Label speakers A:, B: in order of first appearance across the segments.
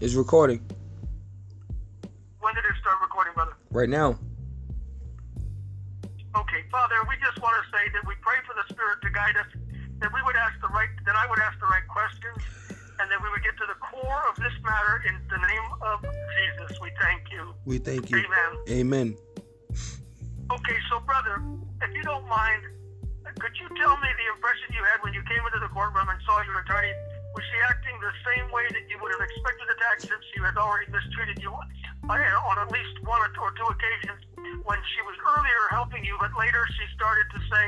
A: It's recording.
B: When did it start recording, brother?
A: Right now.
B: Okay, Father, we just want to say that we pray for the Spirit to guide us, that we would ask the right, that I would ask the right questions, and that we would get to the core of this matter in the name of Jesus. We thank you.
A: We thank you.
B: Amen.
A: Amen.
B: Okay, so brother, if you don't mind, could you tell me the impression you had when you came into the courtroom and saw your attorney? Was she acting the same way that you would have expected to act since she had already mistreated you on, at least one or two occasions when she was earlier helping you, but later she started to say,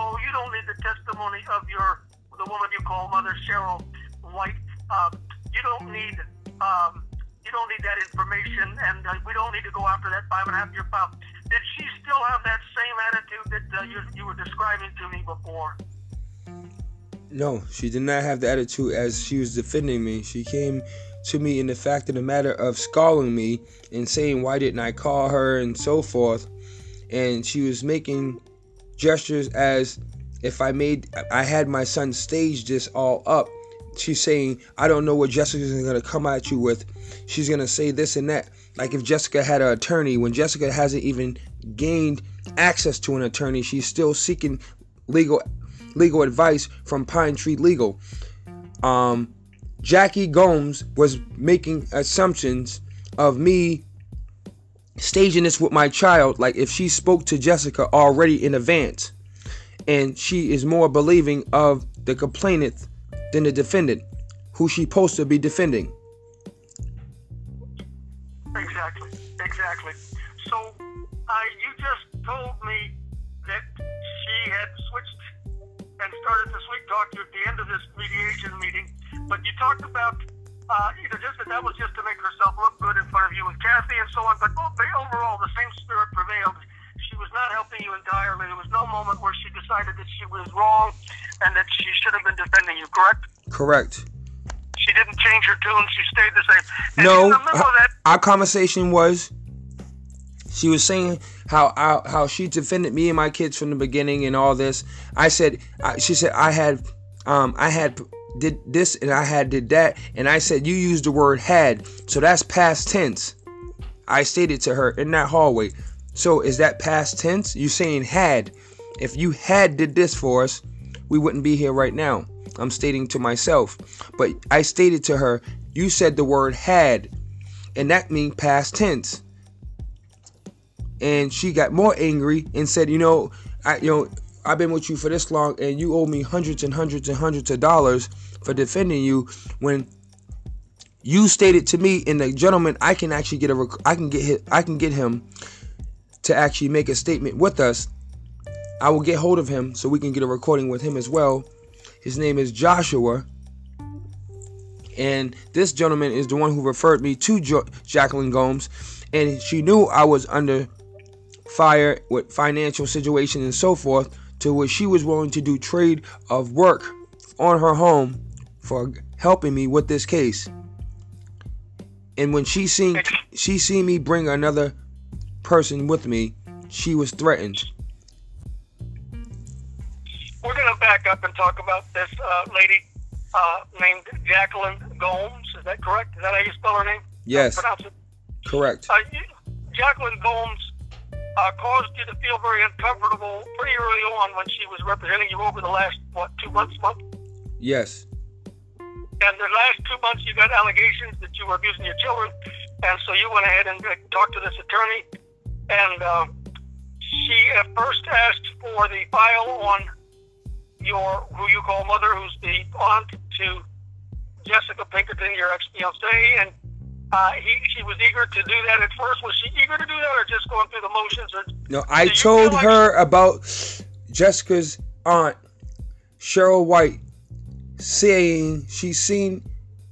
B: "Oh, you don't need the testimony of your the woman you call Mother Cheryl White. Uh, you don't need um, you don't need that information, and uh, we don't need to go after that five and a half year file." Did she still have that same attitude that uh, you, you were describing to me before?
A: No, she did not have the attitude as she was defending me. She came to me in the fact of the matter of scolding me and saying why didn't I call her and so forth. And she was making gestures as if I made I had my son stage this all up. She's saying, I don't know what Jessica's gonna come at you with. She's gonna say this and that. Like if Jessica had an attorney, when Jessica hasn't even gained access to an attorney, she's still seeking legal legal advice from Pine Tree Legal. Um, Jackie Gomes was making assumptions of me staging this with my child, like if she spoke to Jessica already in advance, and she is more believing of the complainant than the defendant, who she supposed to be defending.
B: Exactly, exactly. So, uh, you just told me that started sweet talk you at the end of this mediation meeting, but you talked about, uh, you know, just that that was just to make herself look good in front of you and Kathy and so on, but overall, the same spirit prevailed. She was not helping you entirely. There was no moment where she decided that she was wrong and that she should have been defending you, correct?
A: Correct.
B: She didn't change her tune. She stayed the same. And
A: no,
B: in the middle of that,
A: our conversation was she was saying how how, she defended me and my kids from the beginning and all this. I said, she said I had um I had did this and I had did that and I said you used the word had, so that's past tense. I stated to her in that hallway. So is that past tense? You saying had? If you had did this for us, we wouldn't be here right now. I'm stating to myself. But I stated to her, you said the word had, and that means past tense. And she got more angry and said, you know, I you know, I've been with you for this long and you owe me hundreds and hundreds and hundreds of dollars for defending you when you stated to me and the gentleman I can actually get a I can get his, I can get him to actually make a statement with us. I will get hold of him so we can get a recording with him as well. His name is Joshua. And this gentleman is the one who referred me to jo- Jacqueline Gomes. And she knew I was under fire with financial situation and so forth, to where she was willing to do trade of work on her home for helping me with this case. And when she seen she seen me bring another person with me, she was threatened.
B: we're going to back up and talk about this uh, lady uh, named Jacqueline Gomes. Is that correct? Is that how you spell her name?
A: Yes. Correct.
B: Uh, Jacqueline Gomes uh, caused you to feel very uncomfortable pretty early on when she was representing you over the last, what, two months, month?
A: Yes.
B: And the last two months, you got allegations that you were abusing your children, and so you went ahead and talked to this attorney, and uh, she at first asked for the file on your who you call mother, who's the aunt to Jessica Pinkerton, your ex fiancee, and uh, he she was eager to do that at first. Was she eager to do that, or just going through the motions? Or,
A: No, I told
B: like-
A: her about Jessica's aunt, Cheryl White, saying she's seen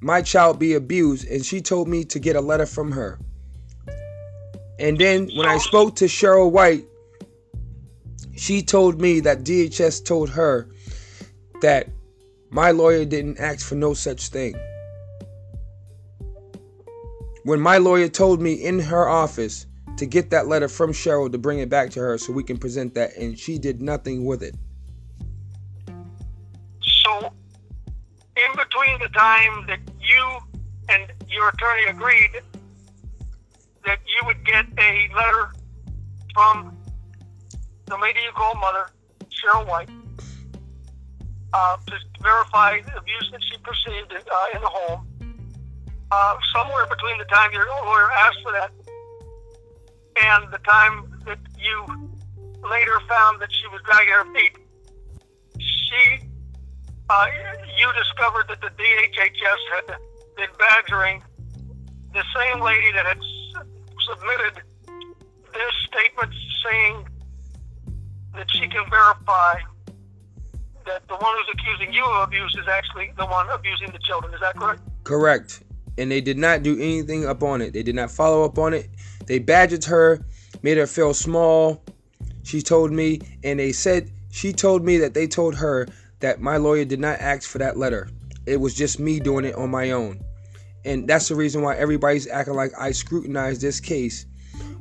A: my child be abused, and she told me to get a letter from her. And then when I spoke to Cheryl White, she told me that DHS told her that my lawyer didn't ask for no such thing. When my lawyer told me in her office to get that letter from Cheryl to bring it back to her so we can present that, and she did nothing with it.
B: So, in between the time that you and your attorney agreed that you would get a letter from the lady you call mother, Cheryl White, uh, to verify the abuse that she perceived uh, in the home. Uh, somewhere between the time your lawyer asked for that and the time that you later found that she was dragging her feet, she, uh, you discovered that the DHHS had been badgering the same lady that had submitted this statement saying that she can verify that the one who's accusing you of abuse is actually the one abusing the children. Is that correct?
A: Correct. And they did not do anything up on it. They did not follow up on it. They badgered her, made her feel small. She told me, and they said she told me that they told her that my lawyer did not ask for that letter. It was just me doing it on my own. And that's the reason why everybody's acting like I scrutinized this case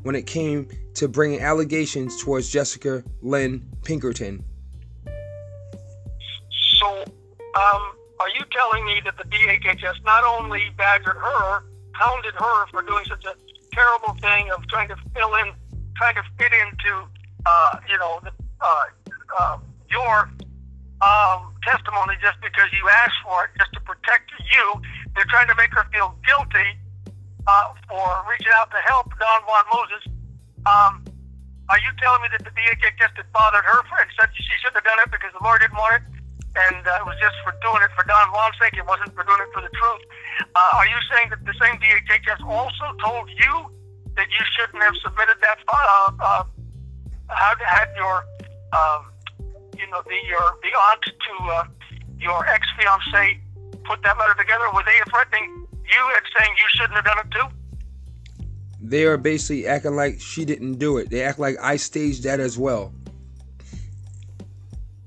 A: when it came to bringing allegations towards Jessica Lynn Pinkerton.
B: So, um, are you telling me that the DHHS not only badgered her, hounded her for doing such a terrible thing of trying to fill in, trying to fit into, uh, you know, the, uh, uh, your um, testimony just because you asked for it, just to protect you. They're trying to make her feel guilty uh, for reaching out to help Don Juan Moses. Um, are you telling me that the just had bothered her for, and said she shouldn't have done it because the Lord didn't want it, and uh, it was just for doing it for Don Juan's sake? It wasn't for doing it for the truth. Uh, are you saying that the same DHS also told you that you shouldn't have submitted that? Uh, uh, had, had your, um, you know, the your the aunt to uh, your ex fiance put that letter together? Were they threatening you and saying you shouldn't have done it too?
A: They are basically acting like she didn't do it. They act like I staged that as well.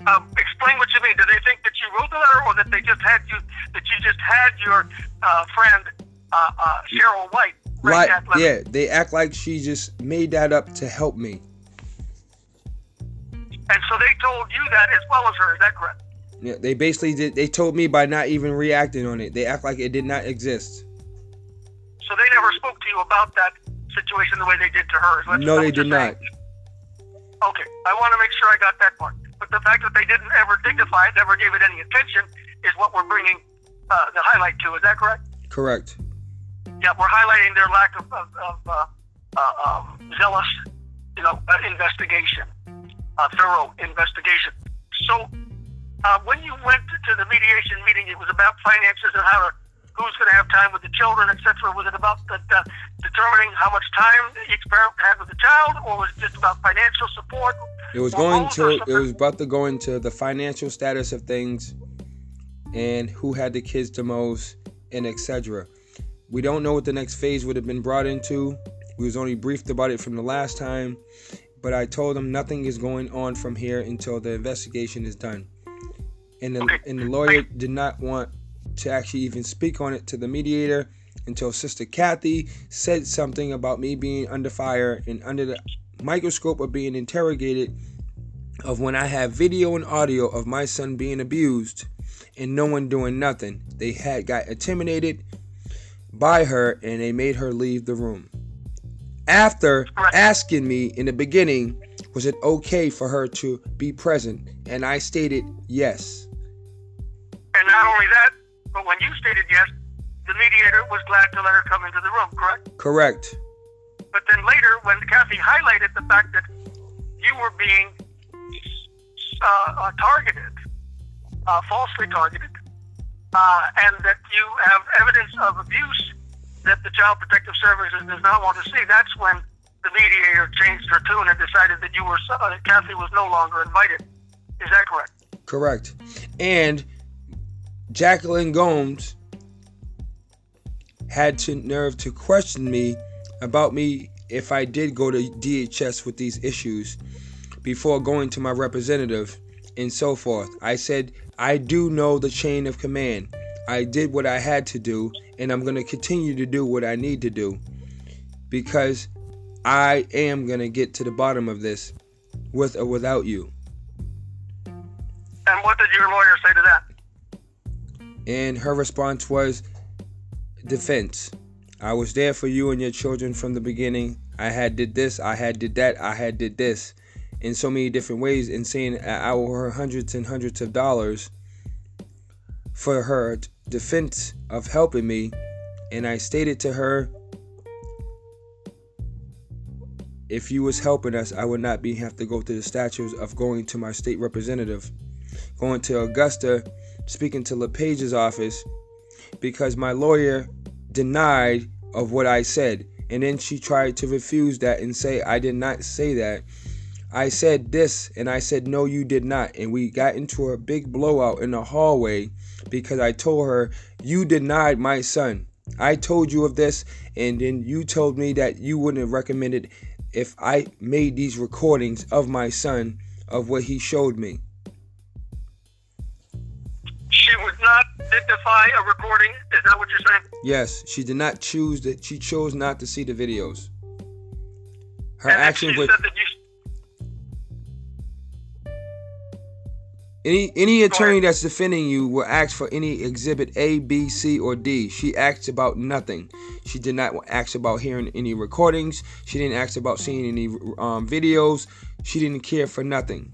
B: Um, explain what you mean. Do they think that you wrote the letter, or that they just had you that you just had your uh, friend uh, uh, Cheryl White write that letter?
A: Yeah, they act like she just made that up to help me.
B: And so they told you that as well as her. Is that correct?
A: Yeah, they basically did. They told me by not even reacting on it. They act like it did not exist.
B: So they never spoke to you about that situation the way they did to her. Let's,
A: no, they did not.
B: Okay, I want to make sure I got that part. But the fact that they didn't ever dignify it, never gave it any attention, is what we're bringing uh, the highlight to. Is that correct?
A: Correct.
B: Yeah, we're highlighting their lack of, of, of uh, uh, um, zealous, you know, uh, investigation, thorough investigation. So uh, when you went to the mediation meeting, it was about finances and how to, who's going to have time with the children, etc. Was it about the, the, determining how much time each parent had with the child, or was it just about financial support?
A: It was going to. It was about to go into the financial status of things, and who had the kids the most, and etc. We don't know what the next phase would have been brought into. We was only briefed about it from the last time, but I told them nothing is going on from here until the investigation is done and the, and the lawyer did not want to actually even speak on it to the mediator until Sister Kathy said something about me being under fire and under the microscope of being interrogated of when I have video and audio of my son being abused and no one doing nothing. They had got intimidated by her and they made her leave the room. After asking me in the beginning, was it okay for her to be present? And I stated yes.
B: And not only that, but when you stated yes, the mediator was glad to let her come into the room, correct?
A: Correct.
B: But then later, when Kathy highlighted the fact that you were being uh, targeted, uh, falsely targeted, uh, and that you have evidence of abuse that the Child Protective Services does not want to see, that's when the mediator changed her tune and decided that you were uh, Kathy was no longer invited. Is that correct?
A: Correct. And Jacqueline Gomes had to nerve to question me about me if I did go to DHS with these issues before going to my representative and so forth. I said, I do know the chain of command. I did what I had to do, and I'm going to continue to do what I need to do because I am going to get to the bottom of this with or without you.
B: And what did your lawyer say to that?
A: And her response was, defense. I was there for you and your children from the beginning. I had did this, I had did that, I had did this in so many different ways and saying I owe her hundreds and hundreds of dollars for her defense of helping me. And I stated to her if you was helping us I would not be have to go through the statutes of going to my state representative going to Augusta speaking to LePage's office because my lawyer denied of what I said. And then she tried to refuse that and say I did not say that I said this and I said no you did not and we got into a big blowout in the hallway because I told her you denied my son. I told you of this and then you told me that you wouldn't have recommended if I made these recordings of my son of what he showed me.
B: She would not identify a recording. Is that what you're saying?
A: Yes, she did not choose that. She chose not to see the videos. Her
B: actions
A: were.
B: she
A: any any attorney that's defending you will ask for any exhibit A, B, C, or D. She asked about nothing. She did not ask about hearing any recordings. She didn't ask about seeing any um, videos. She didn't care for nothing.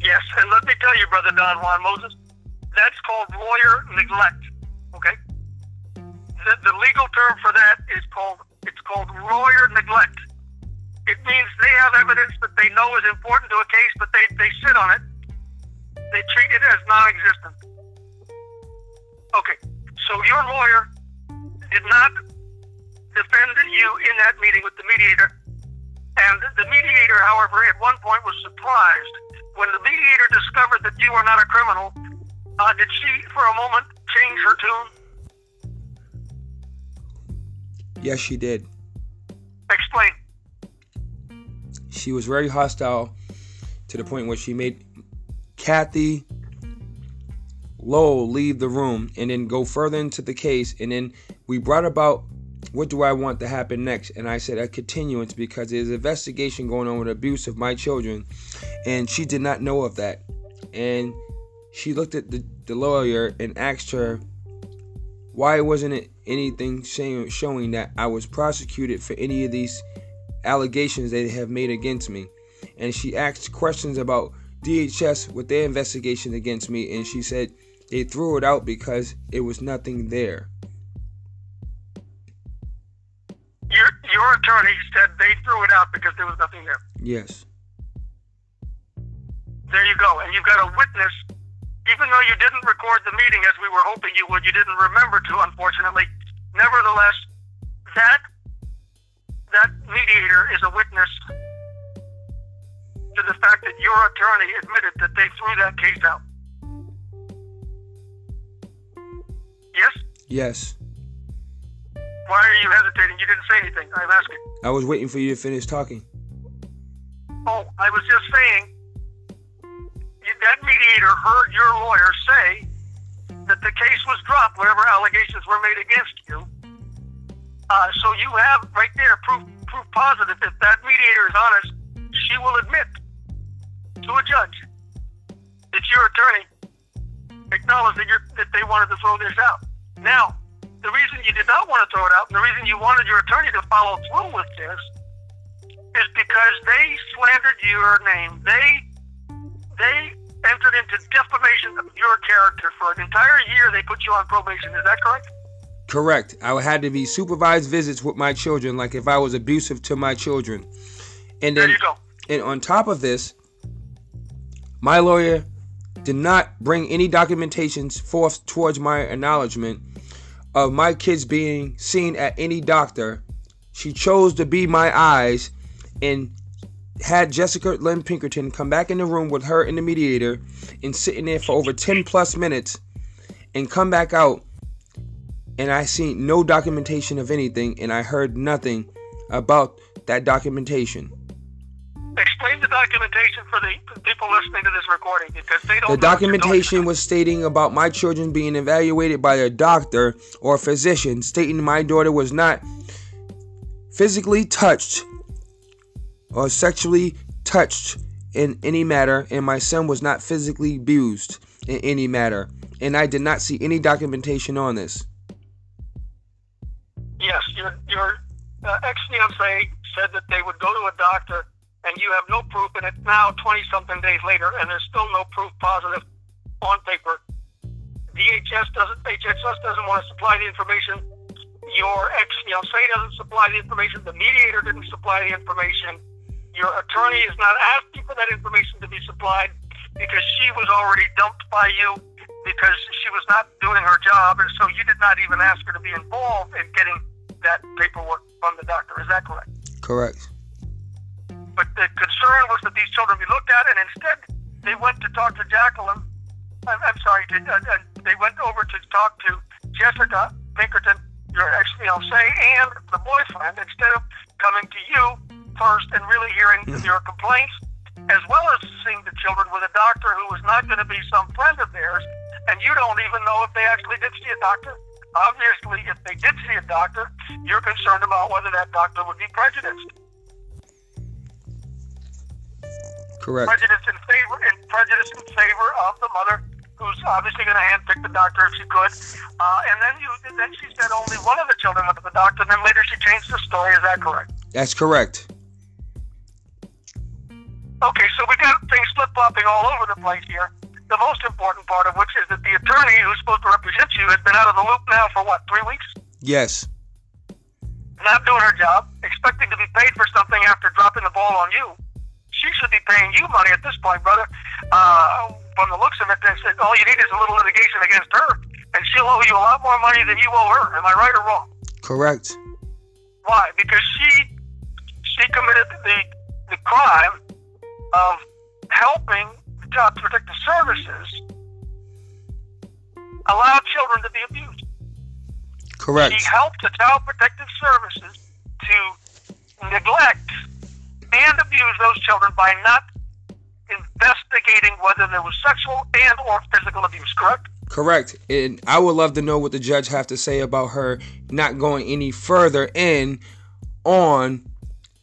B: yes, and let me tell you, brother Don Juan Moses, that's called lawyer neglect. Okay. The, the legal term for that is called it's called lawyer neglect. It means they have evidence that they know is important to a case, but they, they sit on it. They treat it as non-existent. Okay, so your lawyer did not defend you in that meeting with the mediator. And the mediator, however, at one point was surprised when the mediator discovered that you are not a criminal. Uh, did she, for a moment, change her tune?
A: Yes, she did.
B: Explain.
A: She was very hostile to the point where she made Kathy Lowell leave the room and then go further into the case. And then we brought about what do I want to happen next? And I said a continuance because there's an investigation going on with abuse of my children. And she did not know of that. And she looked at the, the lawyer and asked her, why wasn't it anything showing, showing that I was prosecuted for any of these allegations they have made against me? And she asked questions about DHS with their investigation against me, and she said they threw it out because it was nothing there.
B: Your, your attorney said they threw it out because there was nothing there.
A: Yes.
B: There you go. And you've got a witness, even though you didn't record the meeting as we were hoping you would, you didn't remember to, unfortunately. Nevertheless, that that mediator is a witness to the fact that your attorney admitted that they threw that case out. Yes?
A: Yes.
B: Why are you hesitating? You didn't say anything. I'm asking.
A: I was waiting for you to finish talking.
B: Oh, I was just saying that mediator heard your lawyer say that the case was dropped, whatever allegations were made against you. Uh, so you have right there proof, proof positive that that mediator is honest, she will admit to a judge that your attorney acknowledged that, you're, that they wanted to throw this out. Now, the reason you did not want to throw it out, and the reason you wanted your attorney to follow through with this, is because they slandered your name. They they entered into defamation of your character for an entire year. They put you on probation. Is that correct?
A: Correct. I had to be supervised visits with my children, like if I was abusive to my children. And
B: There
A: then,
B: you go.
A: and on top of this, my lawyer did not bring any documentations forth towards my acknowledgement of my kids being seen at any doctor. She chose to be my eyes and had Jessica Lynn Pinkerton come back in the room with her and the mediator and sitting there for over 10 plus minutes and come back out and I seen no documentation of anything and I heard nothing about that documentation.
B: Explain the documentation for the people listening to this recording because they don't.
A: The documentation was stating about my children being evaluated by a doctor or physician, stating my daughter was not physically touched or sexually touched in any matter, and my son was not physically abused in any matter. And I did not see any documentation on this.
B: your your uh, ex fiance said that they would go to a doctor, and you have no proof, and it's now 20 something days later, and there's still no proof positive on paper. DHS doesn't, HHS doesn't want to supply the information. Your ex fiance doesn't supply the information. The mediator didn't supply the information. Your attorney is not asking for that information to be supplied because she was already dumped by you because she was not doing her job, and so you did not even ask her to be involved in getting that paperwork from the doctor. Is that correct?
A: Correct.
B: But the concern was that these children be looked at, and instead they went to talk to Jacqueline. I'm, I'm sorry, to, uh, uh, they went over to talk to Jessica Pinkerton, your ex fiance, and the boyfriend, instead of coming to you first and really hearing your complaints, as well as seeing the children with a doctor who was not going to be some friend of theirs, and you don't even know if they actually did see a doctor. Obviously, if they did see a doctor, you're concerned about whether that doctor would be prejudiced.
A: Correct.
B: Prejudice in favor, in prejudice in favor of the mother, who's obviously going to handpick the doctor if she could. Uh, and then you, then she said only one of the children went to the doctor. And then later she changed the story. Is that correct?
A: That's correct.
B: Okay, so we got things flip flopping all over the place here. The most important part of which is that the attorney who's supposed to represent you has been out of the loop now for what, three weeks?
A: Yes.
B: Not doing her job, expecting to be paid for something after dropping the ball on you. She should be paying you money at this point, brother. Uh, from the looks of it, they said all you need is a little litigation against her, and she'll owe you a lot more money than you owe her. Am I right or wrong?
A: Correct.
B: Why? Because she she committed the the crime of helping the Child Protective Services allow children to be abused.
A: Correct.
B: She helped the Child Protective Services to neglect and abuse those children by not investigating whether there was sexual and or physical abuse, correct?
A: Correct. And I would love to know what the judge have to say about her not going any further in on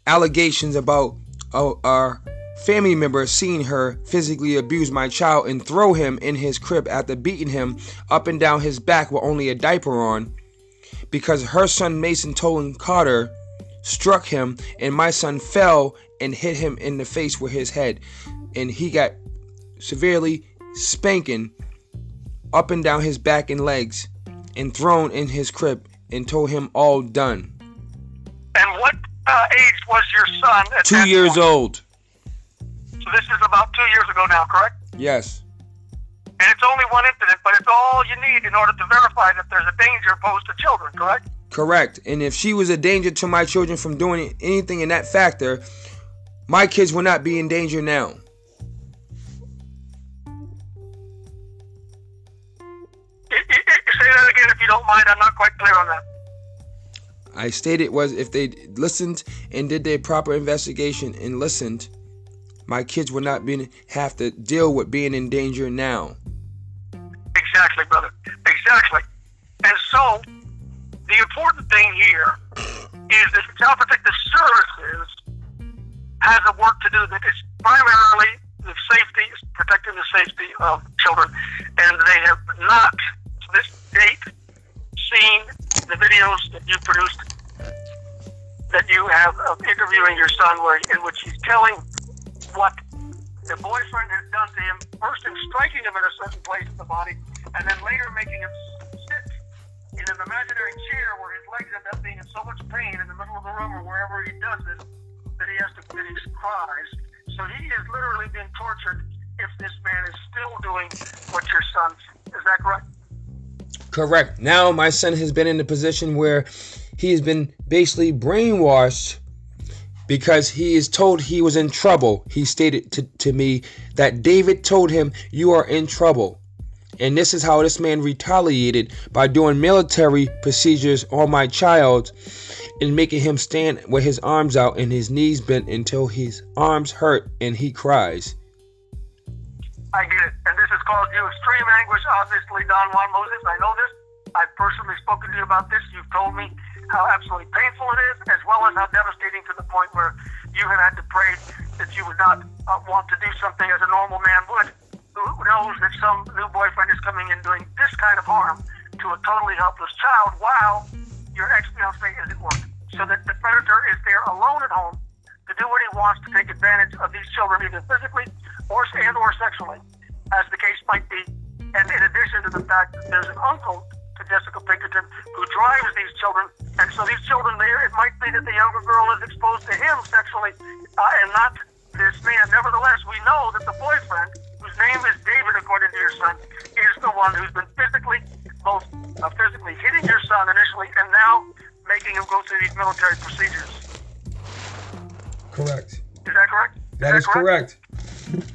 A: allegations about uh, our family member seeing her physically abuse my child and throw him in his crib after beating him up and down his back with only a diaper on because her son Mason Tolan Carter struck him and my son fell and hit him in the face with his head and he got severely spanking up and down his back and legs and thrown in his crib and told him all done.
B: And what uh, age was your son at
A: Two years
B: point?
A: old.
B: So this is about two years ago now, correct?
A: Yes.
B: And it's only one incident, but it's all you need in order to verify that there's a danger posed to children, correct?
A: Correct. And if she was a danger to my children from doing anything in that factor, my kids will not be in danger now.
B: I- I- I- Say that again if you don't mind. I'm not quite clear on that.
A: I stated was if they listened and did their proper investigation and listened, my kids would not be have to deal with being in danger now.
B: Exactly, brother. Exactly. And so, the important thing here is that Child Protective Services has a work to do that is primarily the safety, protecting the safety of children. And they have not, to this date, seen the videos that you produced, that you have of interviewing your son, where in which he's telling what the boyfriend has done to him, first in striking him in a certain place in the body, and then later making him an imaginary chair where his legs end up being in so much pain in the middle of the room or wherever he does it that he has to that he cries. So he is literally being tortured if this man is still doing what your son is that correct?
A: Correct. Now my son has been in a position where he has been basically brainwashed because he is told he was in trouble. He stated to, to me that David told him, You are in trouble. And this is how this man retaliated by doing military procedures on my child and making him stand with his arms out and his knees bent until his arms hurt and he cries.
B: I get it. And this has caused you extreme anguish, obviously, Don Juan Moses. I know this. I've personally spoken to you about this. You've told me how absolutely painful it is, as well as how devastating to the point where you have had to pray that you would not uh, want to do something as a normal man would, who knows that some new boyfriend is coming in doing this kind of harm to a totally helpless child while your ex-fiance is at work, so that the predator is there alone at home to do what he wants to take advantage of these children, either physically or and or sexually, as the case might be. And in addition to the fact that there's an uncle to Jessica Pinkerton who drives these children, and so these children there, it might be that the younger girl is exposed to him sexually uh, and not this man. Nevertheless, we know that the boyfriend, whose name is David, according to your son, is the one who's been physically, both uh, physically hitting your son initially and now making him go through these military procedures.
A: Correct.
B: Is that correct?
A: That is correct.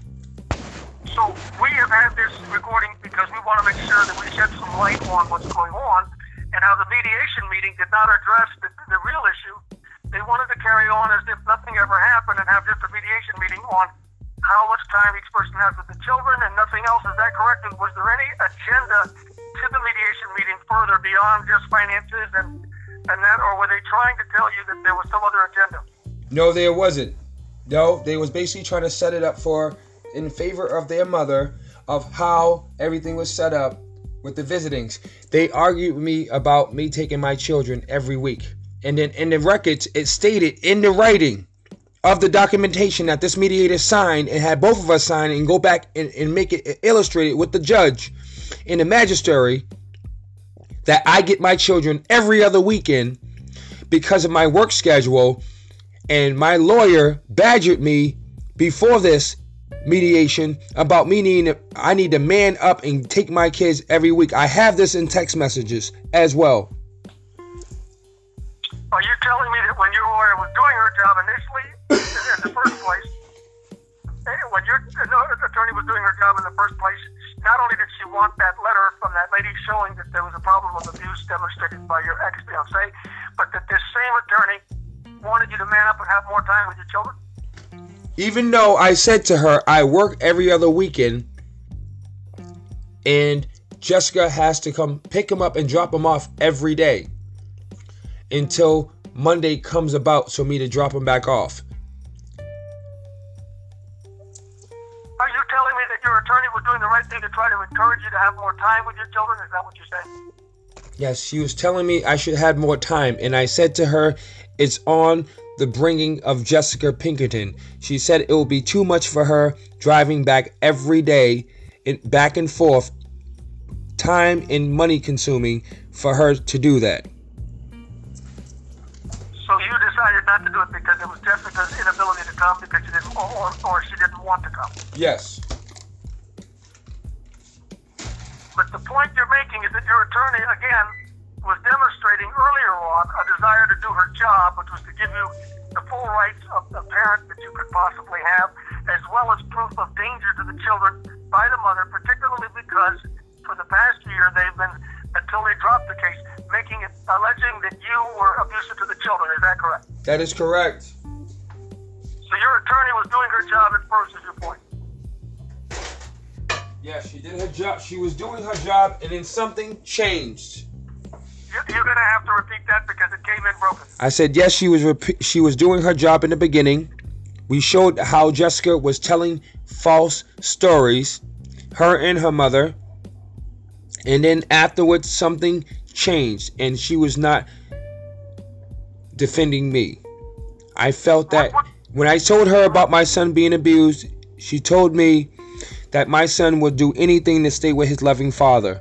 B: So we have had this recording because we want to make sure that we shed some light on what's going on and how the mediation meeting did not address the, the real issue. They wanted to carry on as if nothing ever happened and have just a mediation meeting on how much time each person has with the children and nothing else. Is that correct? And was there any agenda to the mediation meeting further beyond just finances and, and that, or were they trying to tell you that there was some other agenda?
A: No, there wasn't. No, they was basically trying to set it up for in favor of their mother of how everything was set up with the visitings. They argued with me about me taking my children every week. And then in the records, it stated in the writing of the documentation that this mediator signed and had both of us sign and go back and, and make it illustrated with the judge in the magistrate that I get my children every other weekend because of my work schedule. And my lawyer badgered me before this mediation about me needing I need to man up and take my kids every week. I have this in text messages as well.
B: Are you telling me that when your lawyer was doing her job initially in the first place, when your attorney was doing her job in the first place, not only did she want that letter from that lady showing that there was a problem of abuse demonstrated by your ex fiance, but that this same attorney wanted you to man up and have more time with your children?
A: even though I said to her, I work every other weekend, and Jessica has to come pick him up and drop him off every day until Monday comes about for me to drop him back off.
B: Attorney was doing the right thing to try to encourage you to have more time with your children? Is that what you're saying?
A: Yes, she was telling me I should have more time, and I said to her, It's on the bringing of Jessica Pinkerton. She said it will be too much for her driving back every day, back and forth, time and money consuming for her to do that.
B: So you decided not to do it because it was Jessica's inability to come because she didn't, or, or she didn't want to come.
A: Yes.
B: But the point you're making is that your attorney, again, was demonstrating earlier on a desire to do her job, which was to give you the full rights of the parent that you could possibly have, as well as proof of danger to the children by the mother, particularly because for the past year they've been, until they dropped the case, making it alleging that you were abusive to the children. Is that correct?
A: That is correct.
B: So your attorney was doing her job at first, is your point?
A: Yeah, she did her job. She was doing her job, and then something changed.
B: You're gonna have to repeat that because it came in broken.
A: I said yes. She was rep- she was doing her job in the beginning. We showed how Jessica was telling false stories, her and her mother, and then afterwards something changed, and she was not defending me. I felt that when I told her about my son being abused, she told me that my son would do anything to stay with his loving father.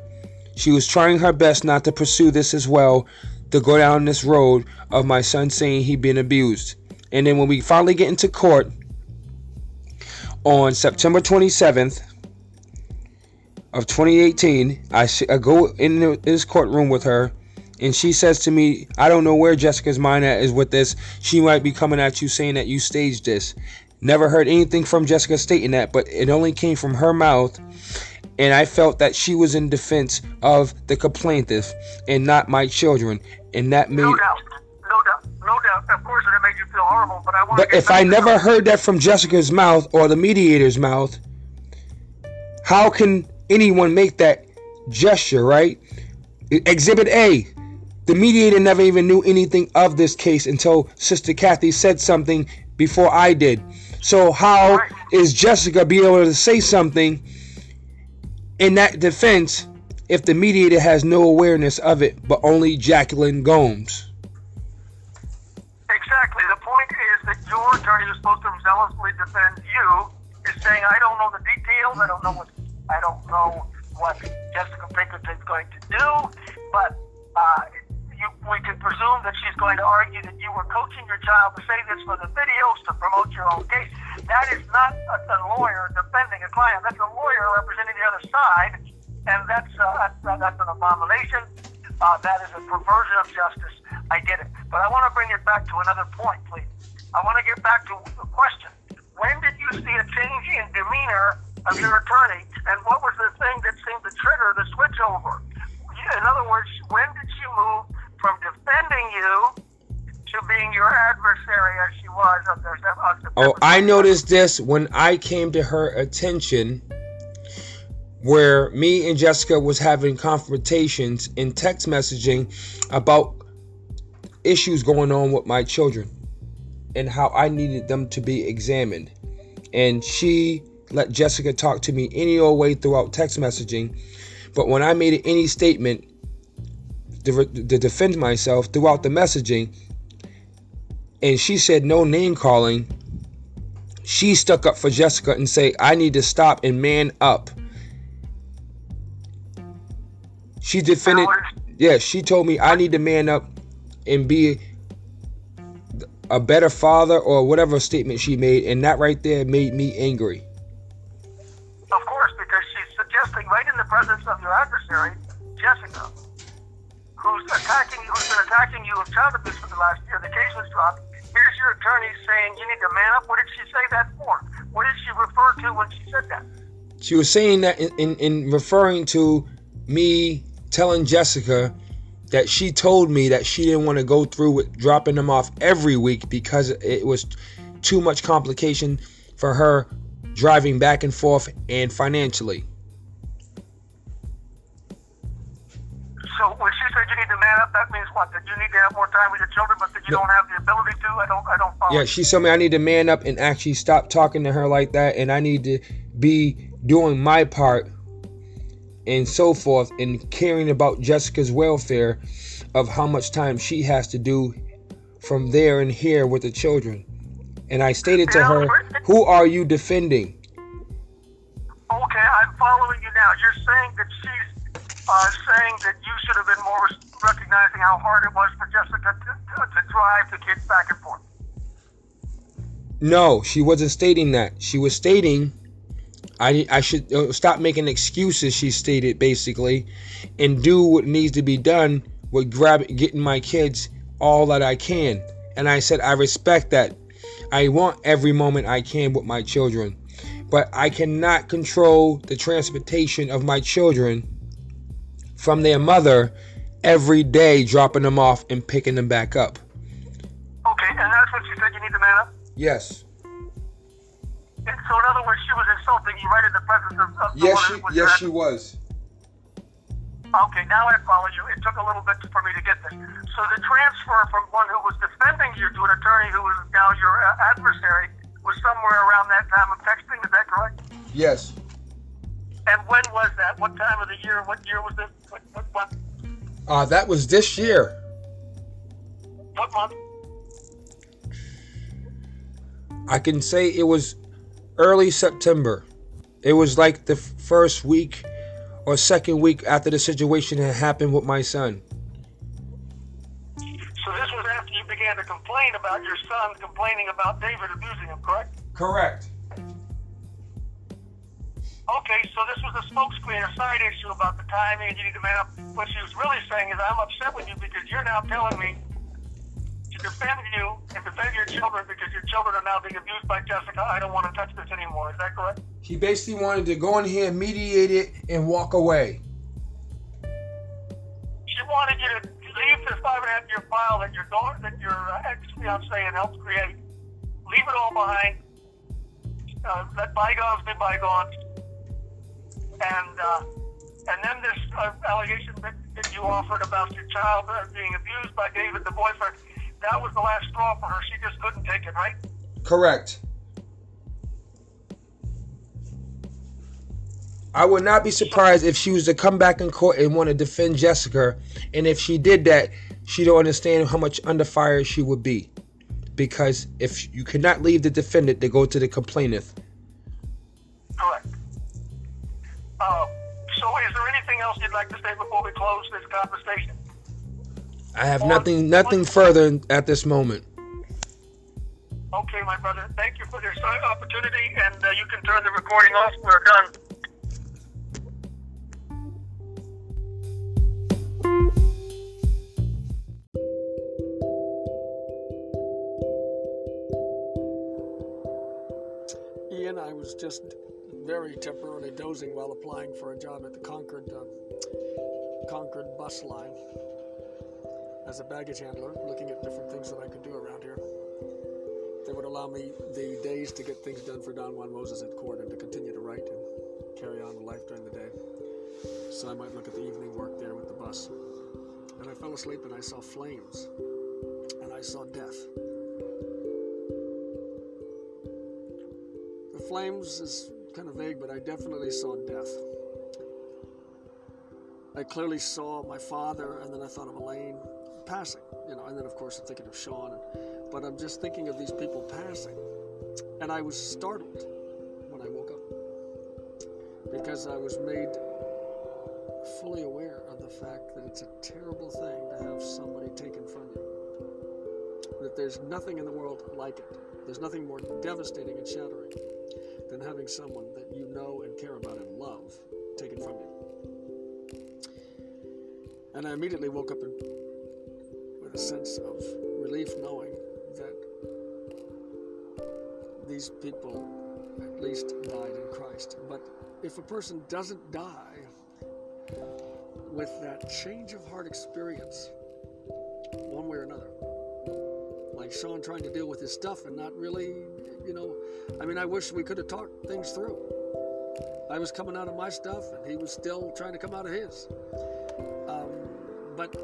A: She was trying her best not to pursue this as well, to go down this road of my son saying he'd been abused. And then when we finally get into court on September 27th of 2018, I, I go in this courtroom with her and she says to me, I don't know where Jessica's mind at is with this. She might be coming at you saying that you staged this. Never heard anything from Jessica stating that, but it only came from her mouth and I felt that she was in defense of the complainant and not my children, and that made.
B: No doubt, no doubt, no doubt. Of course, it made you feel horrible, but I want.
A: But if I never heard that from Jessica's mouth or the mediator's mouth, how can anyone make that gesture, right? Exhibit A. The mediator never even knew anything of this case until Sister Kathy said something before I did. So how is Jessica be able to say something in that defense if the mediator has no awareness of it, but only Jacqueline Gomes?
B: Exactly. The point is that your attorney who's supposed to zealously defend you is saying, I don't know the details, I don't know what I don't know what Jessica Pinkerton's going to do, but uh, we can presume that she's going to argue that you were coaching your child to say this for the videos to promote your own case. That is not a, a lawyer defending a client. That's a lawyer representing the other side, and that's uh, that's, an abomination. Uh, that is a perversion of justice. I get it, but I want to bring it back to another point, please. I want to get back to the question: When did you see a change in demeanor of your attorney, and what was the thing that seemed to trigger the switch over? In other words, when did she move from defending you to being your adversary as she was of the, of the
A: Oh, I noticed this when I came to her attention where me and Jessica was having confrontations in text messaging about issues going on with my children and how I needed them to be examined. And she let Jessica talk to me any old way throughout text messaging. But when I made any statement to, to defend myself throughout the messaging, and she said no name calling, she stuck up for Jessica and say, I need to stop and man up. She defended, yeah, she told me I need to man up and be a better father or whatever statement she made, and that right there made me angry.
B: Of course, because she's suggesting right in the presence of your adversary, Jessica, who's attacking, who's been attacking you of child abuse for the last year. The case was dropped. Here's your attorney saying you need to man up. What did she say that for? What did she refer to when she said that?
A: She was saying that in, in, in referring to me telling Jessica that she told me that she didn't want to go through with dropping them off every week because it was too much complication for her driving back and forth and financially.
B: So she said you need to man up, that means what? That you need to have more time with your children, but that you don't have the ability to. I don't. I don't follow.
A: Yeah, she told me I need to man up and actually stop talking to her like that, and I need to be doing my part and so forth and caring about Jessica's welfare of how much time she has to do from there and here with the children. And I stated to her, Who are you defending?
B: Okay, I'm following you now. You're saying that she's uh, saying that you should have been more recognizing how hard it was for Jessica to, to, to drive the kids back and forth.
A: No, she wasn't stating that. She was stating I, I should uh, stop making excuses, she stated basically, and do what needs to be done with grab, getting my kids all that I can. And I said, I respect that. I want every moment I can with my children, but I cannot control the transportation of my children from their mother every day, dropping them off and picking them back up.
B: Okay, and that's what you said you need to man up?
A: Yes.
B: And so, in other words, she was insulting you right in the presence of, of
A: yes, she, yes, she was.
B: Okay, now I follow you. It took a little bit for me to get this. So the transfer from one who was defending you to an attorney who is now your uh, adversary was somewhere around that time of texting. Is that correct?
A: Yes.
B: And when was that? What time of the year? What year was this? What, what month?
A: Uh, that was this year.
B: What month?
A: I can say it was early September. It was like the first week or second week after the situation had happened with my son.
B: So this was after you began to complain about your son complaining about David abusing him, correct?
A: Correct.
B: Okay, so this was a smokescreen, a side issue about the timing and you need to man up. What she was really saying is, I'm upset with you because you're now telling me to defend you and defend your children because your children are now being abused by Jessica. I don't want to touch this anymore. Is that correct?
A: He basically wanted to go in here, mediate it, and walk away.
B: She wanted you to leave this five and a half year file that your daughter, that your ex fiance and helped create. Leave it all behind. Uh, let bygones be bygones. And uh, and then this uh, allegation that, that you offered about your child being abused by David, the boyfriend, that was the last straw for her. She just couldn't take it, right?
A: Correct. I would not be surprised if she was to come back in court and want to defend Jessica. And if she did that, she don't understand how much under fire she would be. Because if you cannot leave the defendant to go to the complainant.
B: Correct. Uh, so is there anything else you'd like to say before we close this conversation?
A: I have nothing nothing further at this moment.
B: Okay, my brother. Thank you for this opportunity, and uh, you can turn the recording off. We're done.
C: Ian, I was just very temporarily dozing while applying for a job at the Concord uh, Concord bus line as a baggage handler, looking at different things that I could do around here. They would allow me the days to get things done for Don Juan Moses at court and to continue to write and carry on with life during the day. So I might look at the evening work there with the bus. And I fell asleep and I saw flames and I saw death. The flames is kind of vague, but I definitely saw death. I clearly saw my father, and then I thought of Elaine passing, you know, and then of course I'm thinking of Sean, and, but I'm just thinking of these people passing, and I was startled when I woke up because I was made fully aware of the fact that it's a terrible thing to have somebody taken from you. That there's nothing in the world like it. There's nothing more devastating and shattering than having someone that you know and care about and love taken from you. And I immediately woke up in, with a sense of relief knowing that these people at least died in Christ. But if a person doesn't die with that change of heart experience, one way or another, Sean trying to deal with his stuff and not really, you know, I mean, I wish we could have talked things through. I was coming out of my stuff and he was still trying to come out of his. Um, but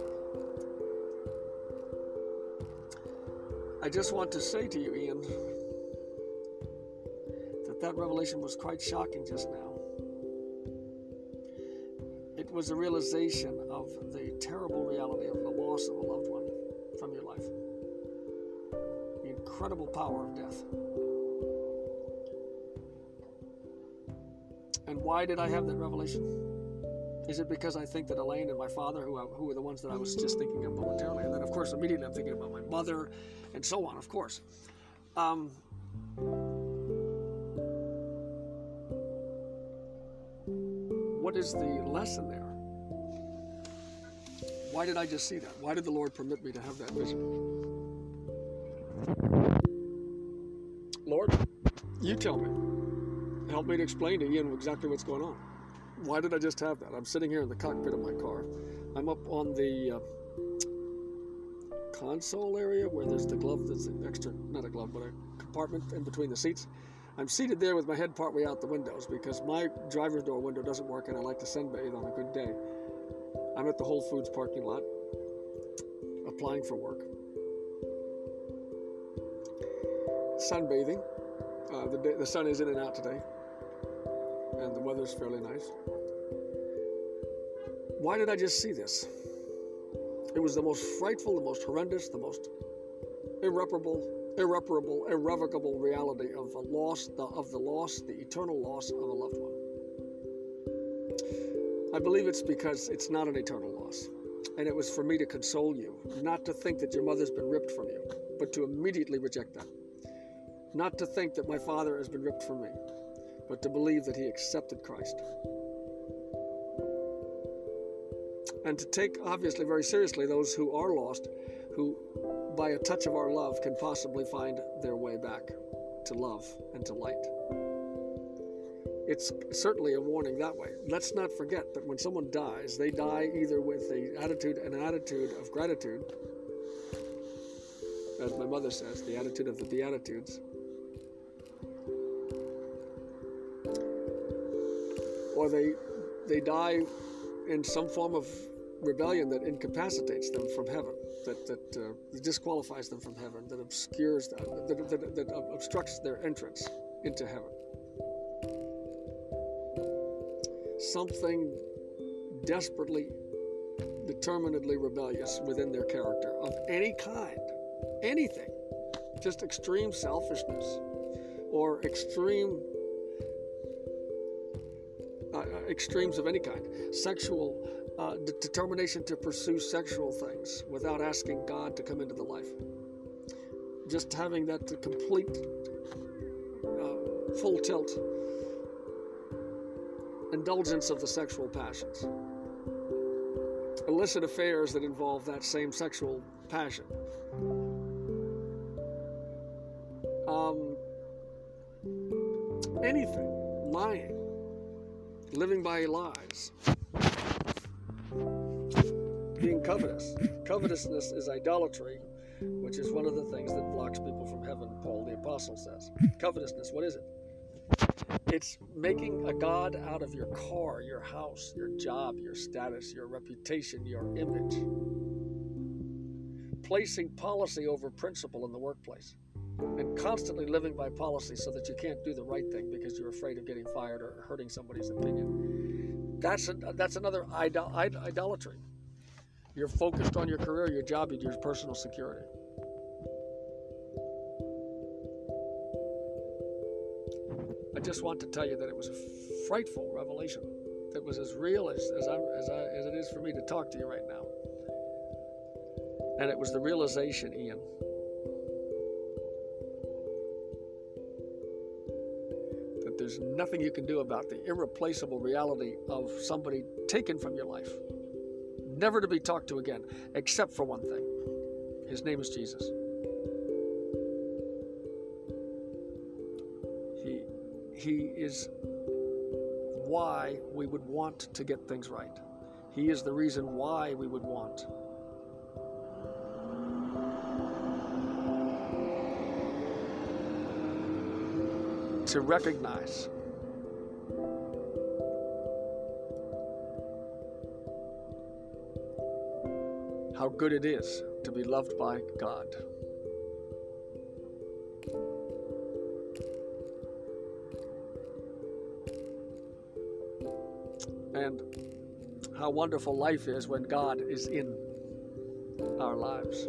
C: I just want to say to you, Ian, that that revelation was quite shocking just now. It was a realization of the terrible reality of the loss of a loved one from your life, incredible power of death. And why did I have that revelation? Is it because I think that Elaine and my father, who, I, who were the ones that I was just thinking of momentarily, and then of course immediately I'm thinking about my mother, and so on, of course. Um, what is the lesson there? Why did I just see that? Why did the Lord permit me to have that vision? Tell me. Help me to explain to Ian exactly what's going on. Why did I just have that? I'm sitting here in the cockpit of my car. I'm up on the uh, console area where there's the glove that's an extra, not a glove, but a compartment in between the seats. I'm seated there with my head partway out the windows because my driver's door window doesn't work and I like to sunbathe on a good day. I'm at the Whole Foods parking lot applying for work. Sunbathing. Uh, the, day, the sun is in and out today, and the weather's fairly nice. Why did I just see this? It was the most frightful, the most horrendous, the most irreparable, irreparable, irrevocable reality of the loss, the, of the loss, the eternal loss of a loved one. I believe it's because it's not an eternal loss. And it was for me to console you, not to think that your mother's been ripped from you, but to immediately reject that. Not to think that my father has been ripped from me, but to believe that he accepted Christ. And to take, obviously, very seriously those who are lost, who, by a touch of our love, can possibly find their way back to love and to light. It's certainly a warning that way. Let's not forget that when someone dies, they die either with a attitude, an attitude of gratitude, as my mother says, the attitude of the Beatitudes, or they they die in some form of rebellion that incapacitates them from heaven, that that uh, disqualifies them from heaven, that obscures that, that, that, that obstructs their entrance into heaven. something desperately, determinedly rebellious within their character of any kind, anything, just extreme selfishness or extreme extremes of any kind, sexual uh, determination to pursue sexual things without asking God to come into the life. Just having that complete uh, full tilt indulgence of the sexual passions, illicit affairs that involve that same sexual passion. Living by lies, being covetous. Covetousness is idolatry, which is one of the things that blocks people from heaven, Paul the Apostle says. Covetousness, what is it? It's making a God out of your car, your house, your job, your status, your reputation, your image. Placing policy over principle in the workplace. And constantly living by policy so that you can't do the right thing because you're afraid of getting fired or hurting somebody's opinion. That's, a, that's another idol, idolatry. You're focused on your career, your job, and your personal security. I just want to tell you that it was a frightful revelation. that was as real as, as, as, I, as it is for me to talk to you right now. And it was the realization, Ian, there's nothing you can do about the irreplaceable reality of somebody taken from your life, never to be talked to again, except for one thing. His name is Jesus. He, he is why we would want to get things right. He is the reason why we would want. To recognize how good it is to be loved by God. and how wonderful life is when God is in our lives.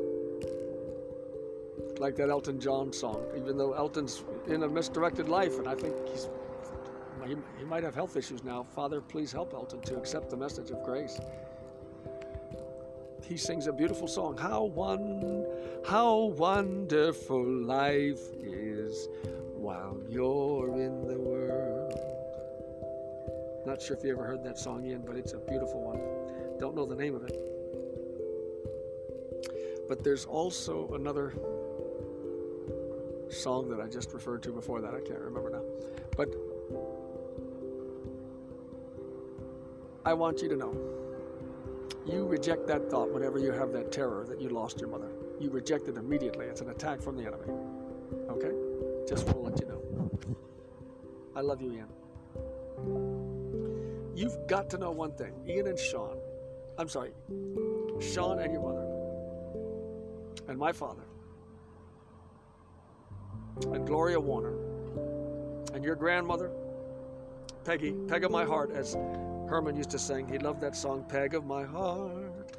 C: Like that Elton John song, even though Elton's in a misdirected life, and I think he's he, he might have health issues now. Father, please help Elton to accept the message of grace. He sings a beautiful song. How one, how wonderful life is while you're in the world. Not sure if you ever heard that song, Ian, but it's a beautiful one. Don't know the name of it. But there's also another song that I just referred to before that. I can't remember now. But I want you to know you reject that thought whenever you have that terror that you lost your mother. You reject it immediately. It's an attack from the enemy. Okay? Just want to let you know. I love you, Ian. You've got to know one thing Ian and Sean, I'm sorry, Sean and your mother, and my father, and Gloria Warner, and your grandmother, Peggy, Peg of my heart, as Herman used to sing. He loved that song, Peg of my heart.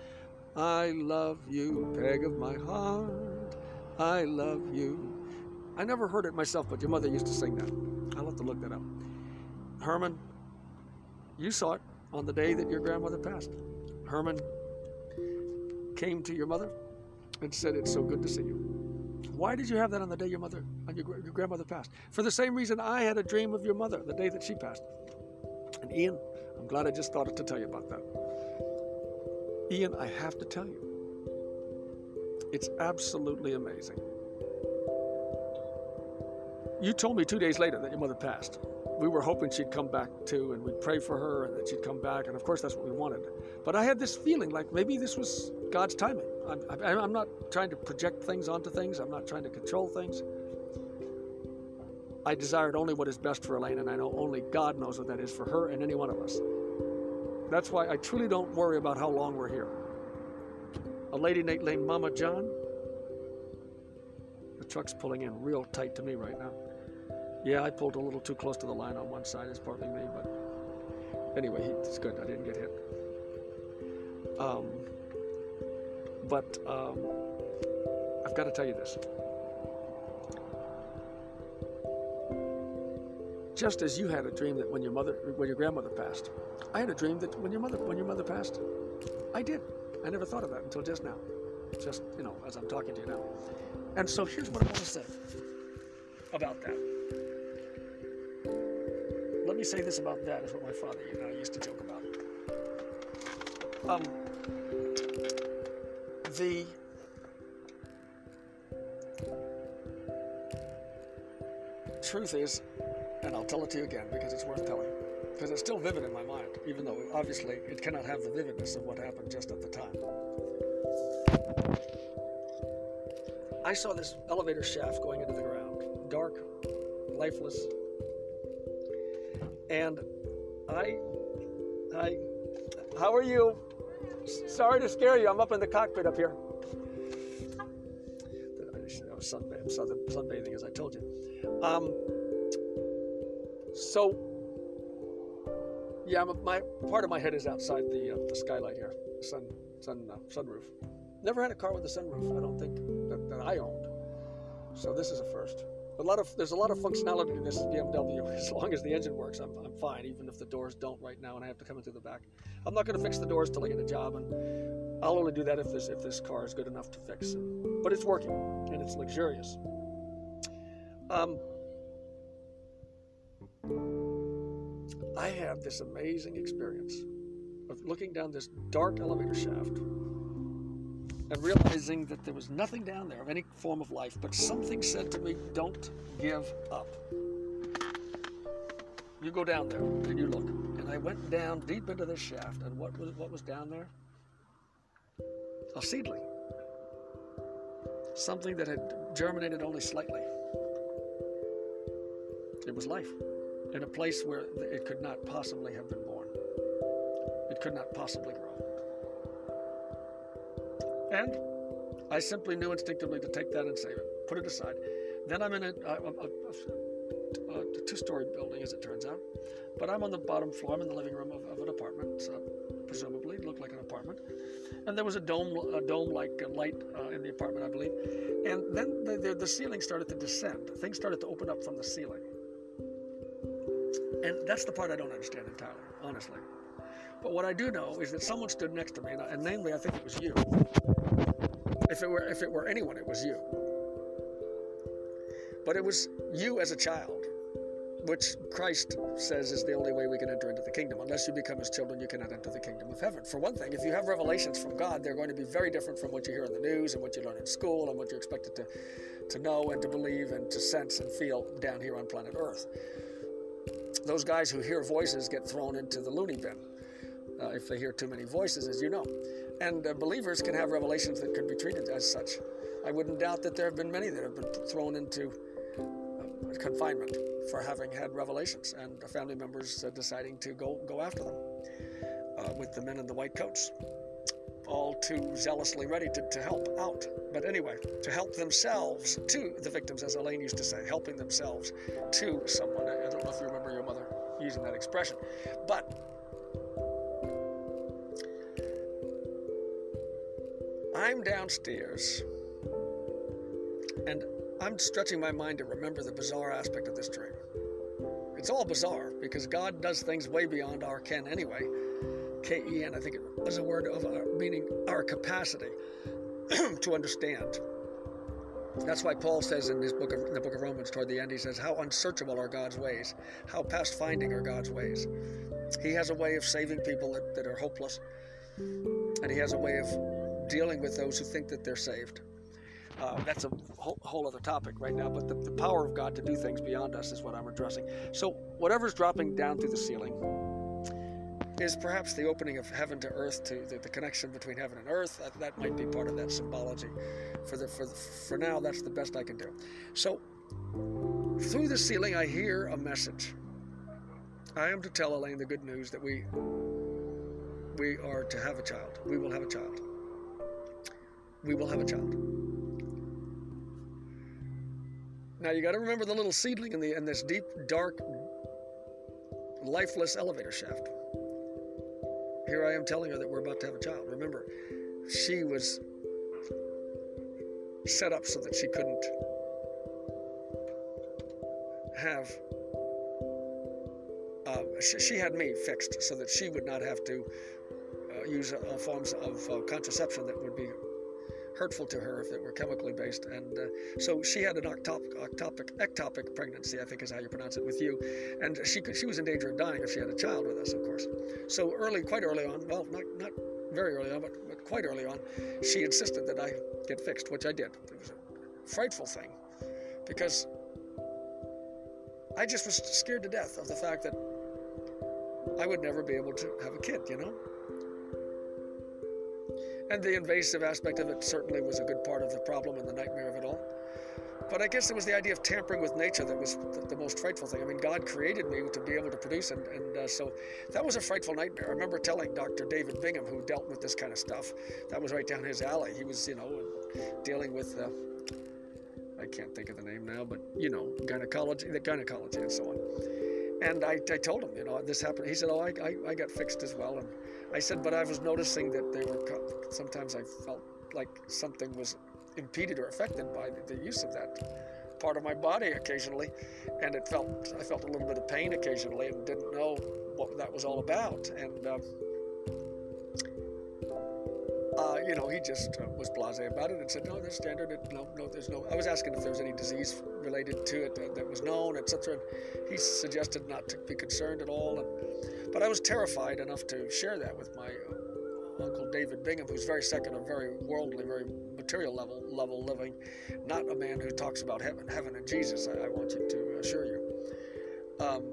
C: I love you, Peg of my heart. I love you. I never heard it myself, but your mother used to sing that. I'll have to look that up. Herman, you saw it on the day that your grandmother passed. Herman came to your mother and said, It's so good to see you. Why did you have that on the day your mother, on your, your grandmother passed? For the same reason I had a dream of your mother the day that she passed. And Ian, I'm glad I just thought to tell you about that. Ian, I have to tell you, it's absolutely amazing. You told me two days later that your mother passed we were hoping she'd come back too, and we'd pray for her and that she'd come back. And of course, that's what we wanted. But I had this feeling like maybe this was God's timing. I'm, I'm not trying to project things onto things, I'm not trying to control things. I desired only what is best for Elaine, and I know only God knows what that is for her and any one of us. That's why I truly don't worry about how long we're here. A lady named Mama John. The truck's pulling in real tight to me right now. Yeah, I pulled a little too close to the line on one side. It's partly me, but Anyway, it's good. I didn't get hit. Um, but um, I've got to tell you this. Just as you had a dream that when your mother, when your grandmother passed, I had a dream that when your mother, when your mother passed, I did. I never thought of that until just now. Just you know, as I'm talking to you now. And so here's what I want to say about that. Let me say this about that is what my father and I used to joke about. Um, the truth is, and I'll tell it to you again because it's worth telling, because it's still vivid in my mind, even though obviously it cannot have the vividness of what happened just at the time. I saw this elevator shaft going into the ground, dark, lifeless, and I, I, how are you? Sorry to scare you. I'm up in the cockpit up here. I was sunbathing, as I told you. Um, so, yeah, my part of my head is outside the uh, the skylight here, sun sun uh, sunroof. Never had a car with a sunroof. I don't think that, that I owned. So this is a first. A lot of there's a lot of functionality to this BMW. As long as the engine works, I'm, I'm fine. Even if the doors don't right now, and I have to come in through the back. I'm not going to fix the doors till I get a job, and I'll only do that if this if this car is good enough to fix. But it's working, and it's luxurious. Um, I had this amazing experience of looking down this dark elevator shaft and realizing that there was nothing down there of any form of life, but something said to me, Don't give up. You go down there and you look. And I went down deep into this shaft, and what was, what was down there? A seedling. Something that had germinated only slightly. It was life in a place where it could not possibly have been born. It could not possibly grow. And I simply knew instinctively to take that and save it, put it aside. Then I'm in a, a, a, a two-story building, as it turns out, but I'm on the bottom floor. I'm in the living room of, of an apartment, so presumably it looked like an apartment. And there was a dome, a dome-like light uh, in the apartment, I believe. And then the, the, the ceiling started to descend. Things started to open up from the ceiling. And that's the part I don't understand entirely, honestly. But what I do know is that someone stood next to me, and, and namely, I think it was you. If it were if it were anyone, it was you. But it was you as a child, which Christ says is the only way we can enter into the kingdom. Unless you become his children, you cannot enter the kingdom of heaven. For one thing, if you have revelations from God, they're going to be very different from what you hear in the news and what you learn in school and what you're expected to, to know and to believe and to sense and feel down here on planet Earth. Those guys who hear voices get thrown into the loony bin uh, if they hear too many voices, as you know. And uh, believers can have revelations that could be treated as such. I wouldn't doubt that there have been many that have been thrown into uh, confinement for having had revelations and family members uh, deciding to go, go after them uh, with the men in the white coats all too zealously ready to, to help out. But anyway, to help themselves to the victims, as Elaine used to say, helping themselves to someone. I don't know if you remember your mother using that expression. But I'm downstairs and I'm stretching my mind to remember the bizarre aspect of this dream. It's all bizarre because God does things way beyond our ken anyway. K E N, I think it was a word of our, meaning our capacity to understand. That's why Paul says in his book of, in the book of Romans toward the end, he says, How unsearchable are God's ways, how past finding are God's ways. He has a way of saving people that, that are hopeless, and he has a way of dealing with those who think that they're saved. Uh, that's a whole, whole, other topic right now, but the, the power of God to do things beyond us is what I'm addressing. So, whatever's dropping down through the ceiling is perhaps the opening of heaven to earth, to the, the connection between heaven and earth. That, that, might be part of that symbology. For, the, for, the, for now, that's the best I can do. So, through the ceiling, I hear a message. I am to tell Elaine the good news that we we are to have a child. We will have a child we will have a child. Now you got to remember the little seedling in the in this deep, dark, lifeless elevator shaft. here I am telling her that we're about to have a child. Remember, she was set up so that she couldn't have. Uh, she, she, had me fixed so that she would not have to uh, use uh, forms of uh, contraception that would be hurtful to her if it were chemically based. And uh, so she had an octopic, octopic, ectopic pregnancy, I think is how you pronounce it, with you. And she she was in danger of dying if she had a child with us, of course. So early, quite early on, well, not, not very early on, but, but quite early on, she insisted that I get fixed, which I did. It was a frightful thing because I just was scared to death of the fact that I would never be able to have a kid, you know? And the invasive aspect of it certainly was a good part of the problem and the nightmare of it all. But I guess it was the idea of tampering with nature that was the, the most frightful thing. I mean, God created me to be able to produce, and, and uh, so that was a frightful nightmare. I remember telling Dr. David Bingham, who dealt with this kind of stuff, that was right down his alley. He was, you know, dealing with. Uh, I can't think of the name now, but you know, gynecology, the gynecology, and so on. And I, I told him, you know, this happened. He said, "Oh, I, I, I got fixed as well." And I said, "But I was noticing that they were sometimes I felt like something was impeded or affected by the, the use of that part of my body occasionally, and it felt I felt a little bit of pain occasionally and didn't know what that was all about." And uh, uh, you know, he just uh, was blasé about it and said, no, there's standard. No, no, there's no. I was asking if there was any disease related to it that, that was known, etc. He suggested not to be concerned at all. And, but I was terrified enough to share that with my uh, uncle David Bingham, who's very second, a very worldly, very material level level living, not a man who talks about heaven, heaven and Jesus. I, I want you to assure you. Um,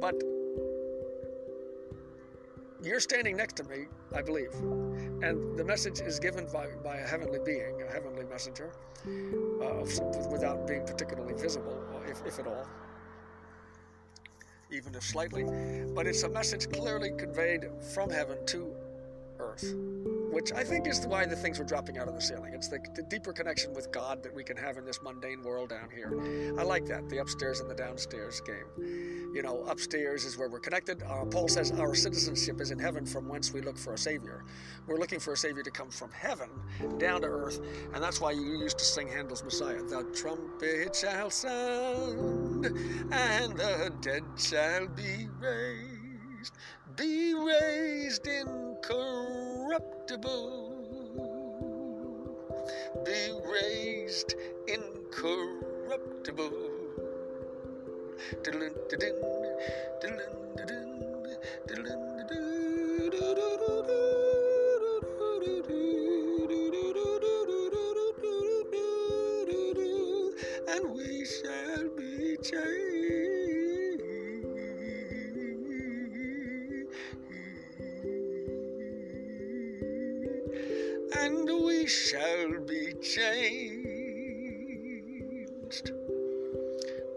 C: but you're standing next to me, I believe. And the message is given by, by a heavenly being, a heavenly messenger, uh, without being particularly visible, if, if at all, even if slightly. But it's a message clearly conveyed from heaven to earth which I think is why the things were dropping out of the ceiling. It's the, the, deeper connection with God that we can have in this mundane world down here. I like that, the upstairs and the downstairs game. You know, upstairs is where we're connected. Uh, Paul says our citizenship is in heaven from whence we look for a Savior. We're looking for a Savior to come from heaven down to earth, and that's why you used to sing Handel's Messiah. The trumpet shall sound, and the dead shall be raised, be raised incorruptible, be raised incorruptible. And we shall be changed. We shall be changed.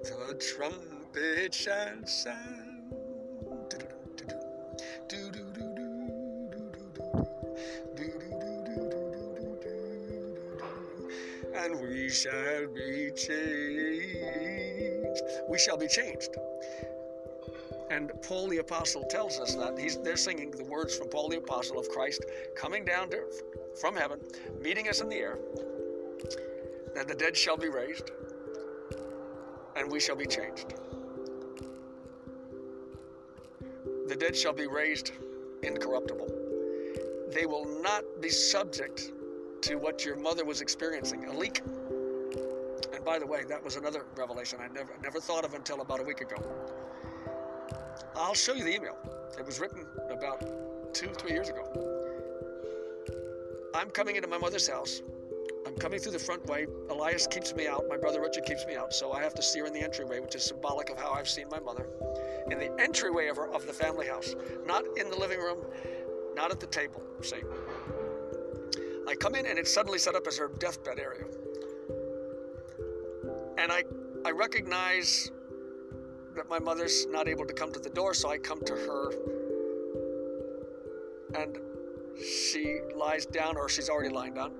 C: The trumpet shall sound. And we shall be changed. We shall be changed. And Paul the Apostle tells us that. He's, they're singing the words from Paul the Apostle of Christ coming down to, from heaven, meeting us in the air. And the dead shall be raised, and we shall be changed. The dead shall be raised incorruptible. They will not be subject to what your mother was experiencing a leak. And by the way, that was another revelation I never, never thought of until about a week ago. I'll show you the email. It was written about two, three years ago. I'm coming into my mother's house. I'm coming through the front way. Elias keeps me out. My brother Richard keeps me out. So I have to see her in the entryway, which is symbolic of how I've seen my mother. In the entryway of, her, of the family house, not in the living room, not at the table. See? I come in and it's suddenly set up as her deathbed area. And I, I recognize that my mother's not able to come to the door, so I come to her. And she lies down, or she's already lying down.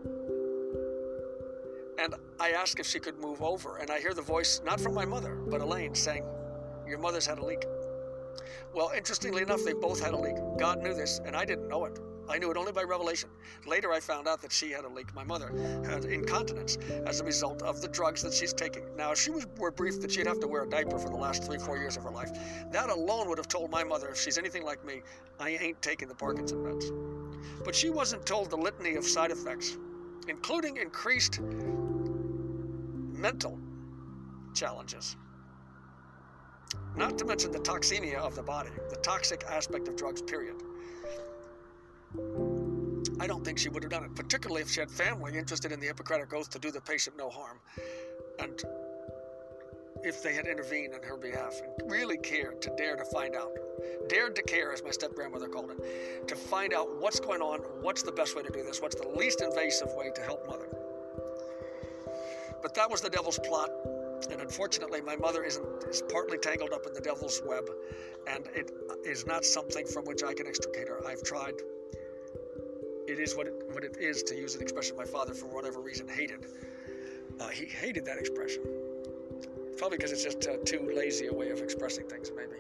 C: And I ask if she could move over, and I hear the voice, not from my mother, but Elaine, saying, Your mother's had a leak. Well, interestingly enough, they both had a leak. God knew this, and I didn't know it. I knew it only by revelation. Later, I found out that she had a leak. My mother had incontinence as a result of the drugs that she's taking. Now, if she was, were briefed that she'd have to wear a diaper for the last three, four years of her life, that alone would have told my mother, if she's anything like me, I ain't taking the Parkinson meds. But she wasn't told the litany of side effects, including increased mental challenges. Not to mention the toxemia of the body, the toxic aspect of drugs, period. I don't think she would have done it, particularly if she had family interested in the Hippocratic Oath to do the patient no harm. And if they had intervened on her behalf and really cared to dare to find out, dared to care, as my step grandmother called it, to find out what's going on, what's the best way to do this, what's the least invasive way to help mother. But that was the devil's plot. And unfortunately, my mother isn't, is partly tangled up in the devil's web, and it is not something from which I can extricate her. I've tried it is what it, what it is to use an expression my father, for whatever reason, hated. Uh, he hated that expression. Probably because it's just uh, too lazy a way of expressing things, maybe.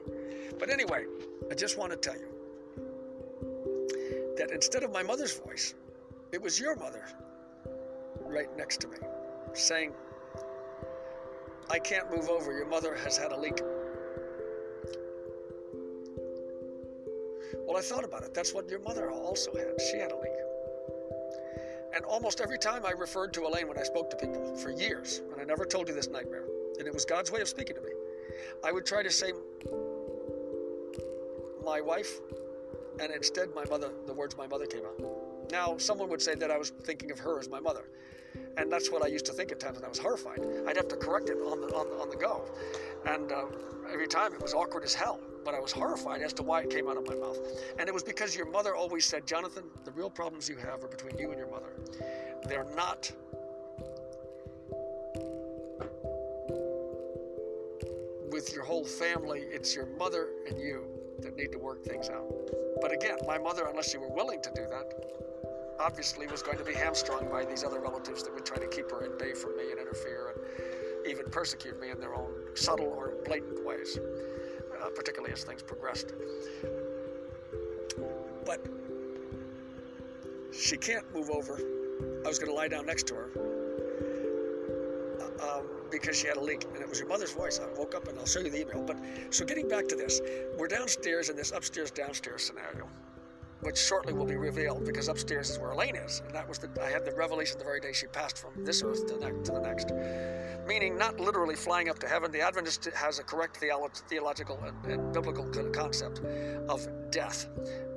C: But anyway, I just want to tell you that instead of my mother's voice, it was your mother right next to me saying, I can't move over. Your mother has had a leak. Well, I thought about it. That's what your mother also had. She had a leak. And almost every time I referred to Elaine when I spoke to people for years, and I never told you this nightmare, and it was God's way of speaking to me, I would try to say my wife, and instead my mother, the words my mother came out. Now, someone would say that I was thinking of her as my mother. And that's what I used to think at times, and I was horrified. I'd have to correct it on the, on, on the go. And uh, every time it was awkward as hell but I was horrified as to why it came out of my mouth. And it was because your mother always said, Jonathan, the real problems you have are between you and your mother. They're not with your whole family, it's your mother and you that need to work things out. But again, my mother, unless she were willing to do that, obviously was going to be hamstrung by these other relatives that would try to keep her at bay from me and interfere and even persecute me in their own subtle or blatant ways uh, particularly as things progressed. But she can't move over. I was going to lie down next to her um, because she had a leak, and it was your mother's voice. I woke up, and I'll show you the email. But so getting back to this, we're downstairs in this upstairs downstairs scenario which shortly will be revealed because upstairs is where Elaine is. And that was the, I had the revelation the very day she passed from this earth to, ne- to the next. Meaning, not literally flying up to heaven. The Adventist has a correct theolo- theological and, and biblical concept of death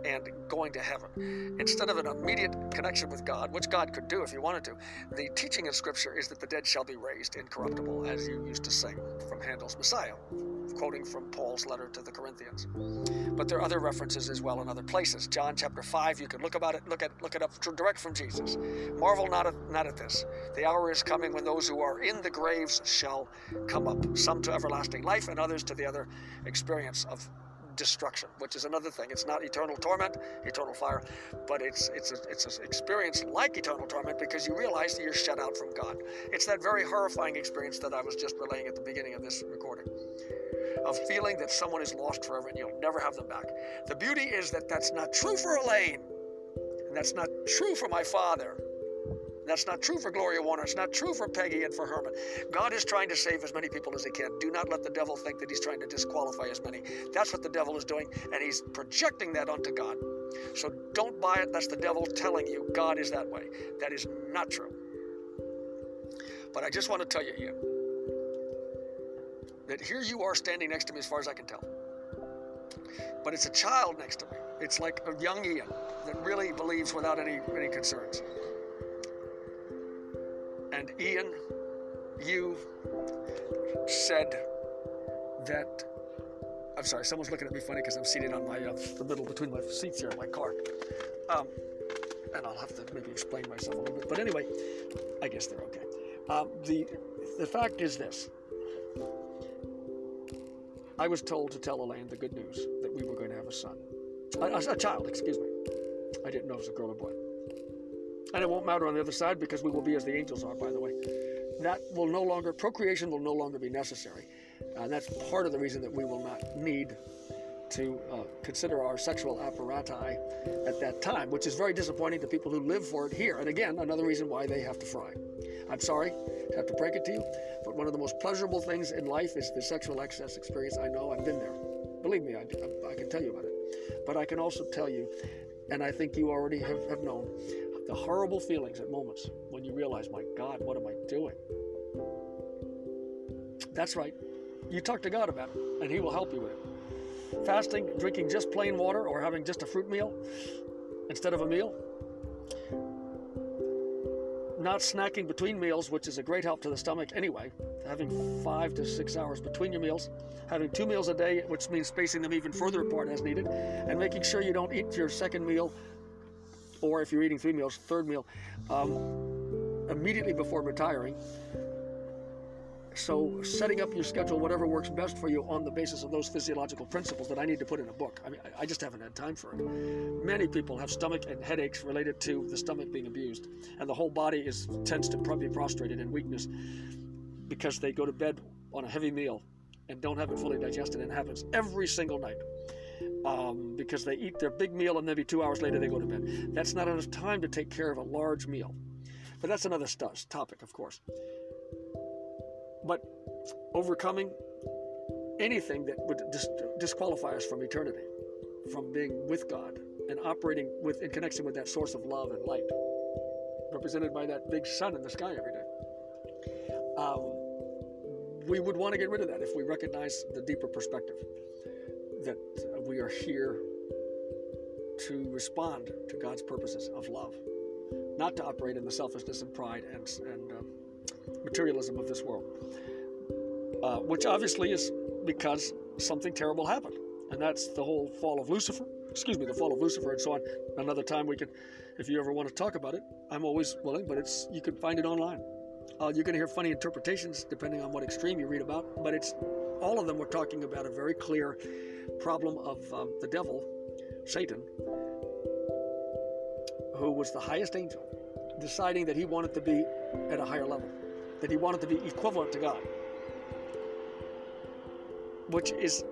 C: and going to heaven. Instead of an immediate connection with God, which God could do if He wanted to, the teaching in Scripture is that the dead shall be raised incorruptible, as you used to sing from Handel's Messiah quoting from Paul's letter to the Corinthians. But there are other references as well in other places. John chapter 5, you can look about it, look at look it up direct from Jesus. Marvel not at, not at this. The hour is coming when those who are in the graves shall come up, some to everlasting life and others to the other experience of destruction, which is another thing. It's not eternal torment, eternal fire, but it's it's a, it's an experience like eternal torment because you realize that you're shut out from God. It's that very horrifying experience that I was just relaying at the beginning of this recording of feeling that someone is lost forever and you'll never have them back. The beauty is that that's not true for Elaine, and that's not true for my father. That's not true for Gloria Warner. It's not true for Peggy and for Herman. God is trying to save as many people as he can. Do not let the devil think that he's trying to disqualify as many. That's what the devil is doing, and he's projecting that onto God. So don't buy it. That's the devil telling you God is that way. That is not true. But I just want to tell you, Ian, that here you are standing next to me as far as I can tell. But it's a child next to me. It's like a young Ian that really believes without any, any concerns. And Ian, you said that. I'm sorry, someone's looking at me funny because I'm seated on my uh, the middle between my seats here in my car. Um, and I'll have to maybe explain myself a little bit. But anyway, I guess they're okay. Um, the the fact is this: I was told to tell Elaine the good news that we were going to have a son, a, a, a child, excuse me. I didn't know it was a girl or boy. And it won't matter on the other side because we will be as the angels are, by the way. That will no longer, procreation will no longer be necessary. And that's part of the reason that we will not need to uh, consider our sexual apparati at that time, which is very disappointing to people who live for it here. And again, another reason why they have to fry. I'm sorry to have to break it to you, but one of the most pleasurable things in life is the sexual excess experience. I know, I've been there. Believe me, I, I, I can tell you about it. But I can also tell you, and I think you already have, have known, the horrible feelings at moments when you realize, my God, what am I doing? That's right. You talk to God about it, and He will help you with it. Fasting, drinking just plain water, or having just a fruit meal instead of a meal. Not snacking between meals, which is a great help to the stomach anyway. Having five to six hours between your meals. Having two meals a day, which means spacing them even further apart as needed. And making sure you don't eat your second meal, or if you're eating three meals, third meal, um, immediately before retiring so setting up your schedule, whatever works best for you, on the basis of those physiological principles that I need to put in a book. I mean, I just haven't had time for it. Many people have stomach and headaches related to the stomach being abused, and the whole body is tends to be prostrated in weakness because they go to bed on a heavy meal and don't have it fully digested. And it happens every single night. Um, because they eat their big meal and maybe two hours later they go to bed. That's not enough time to take care of a large meal. But that's another st- topic, of course. But overcoming anything that would dis- disqualify us from eternity, from being with God and operating with in connection with that source of love and light, represented by that big sun in the sky every day. Um, we would want to get rid of that if we recognize the deeper perspective that we are here to respond to God's purposes of love, not to operate in the selfishness and pride and, and um, materialism of this world, uh, which obviously is because something terrible happened, and that's the whole fall of Lucifer. Excuse me, the fall of Lucifer, and so on. Another time we can, if you ever want to talk about it, I'm always willing. But it's you can find it online. Uh, you're going to hear funny interpretations depending on what extreme you read about, but it's all of them were talking about a very clear problem of um, the devil, Satan, who was the highest angel, deciding that he wanted to be at a higher level that he wanted to be equivalent to God, which is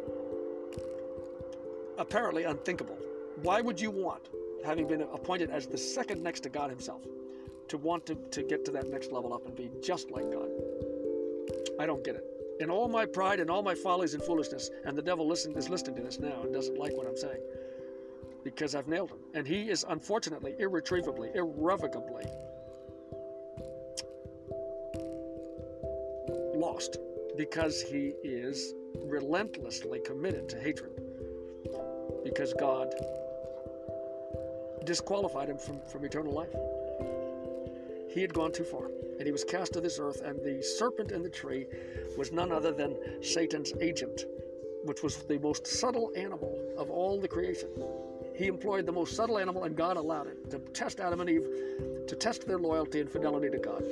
C: apparently unthinkable. Why would you want, having been appointed as the second next to God Himself, to want to, to get to that next level up and be just like God? I don't get it. In all my pride and all my follies and foolishness, and the devil listen, is listening to this now and doesn't like what I'm saying because I've nailed him. And he is unfortunately, irretrievably, irrevocably lost because he is relentlessly committed to hatred because God disqualified him from, from eternal life. He had gone too far and he was cast to this earth, and the serpent in the tree was none other than Satan's agent, which was the most subtle animal of all the creation. He employed the most subtle animal, and God allowed it to test Adam and Eve, to test their loyalty and fidelity to God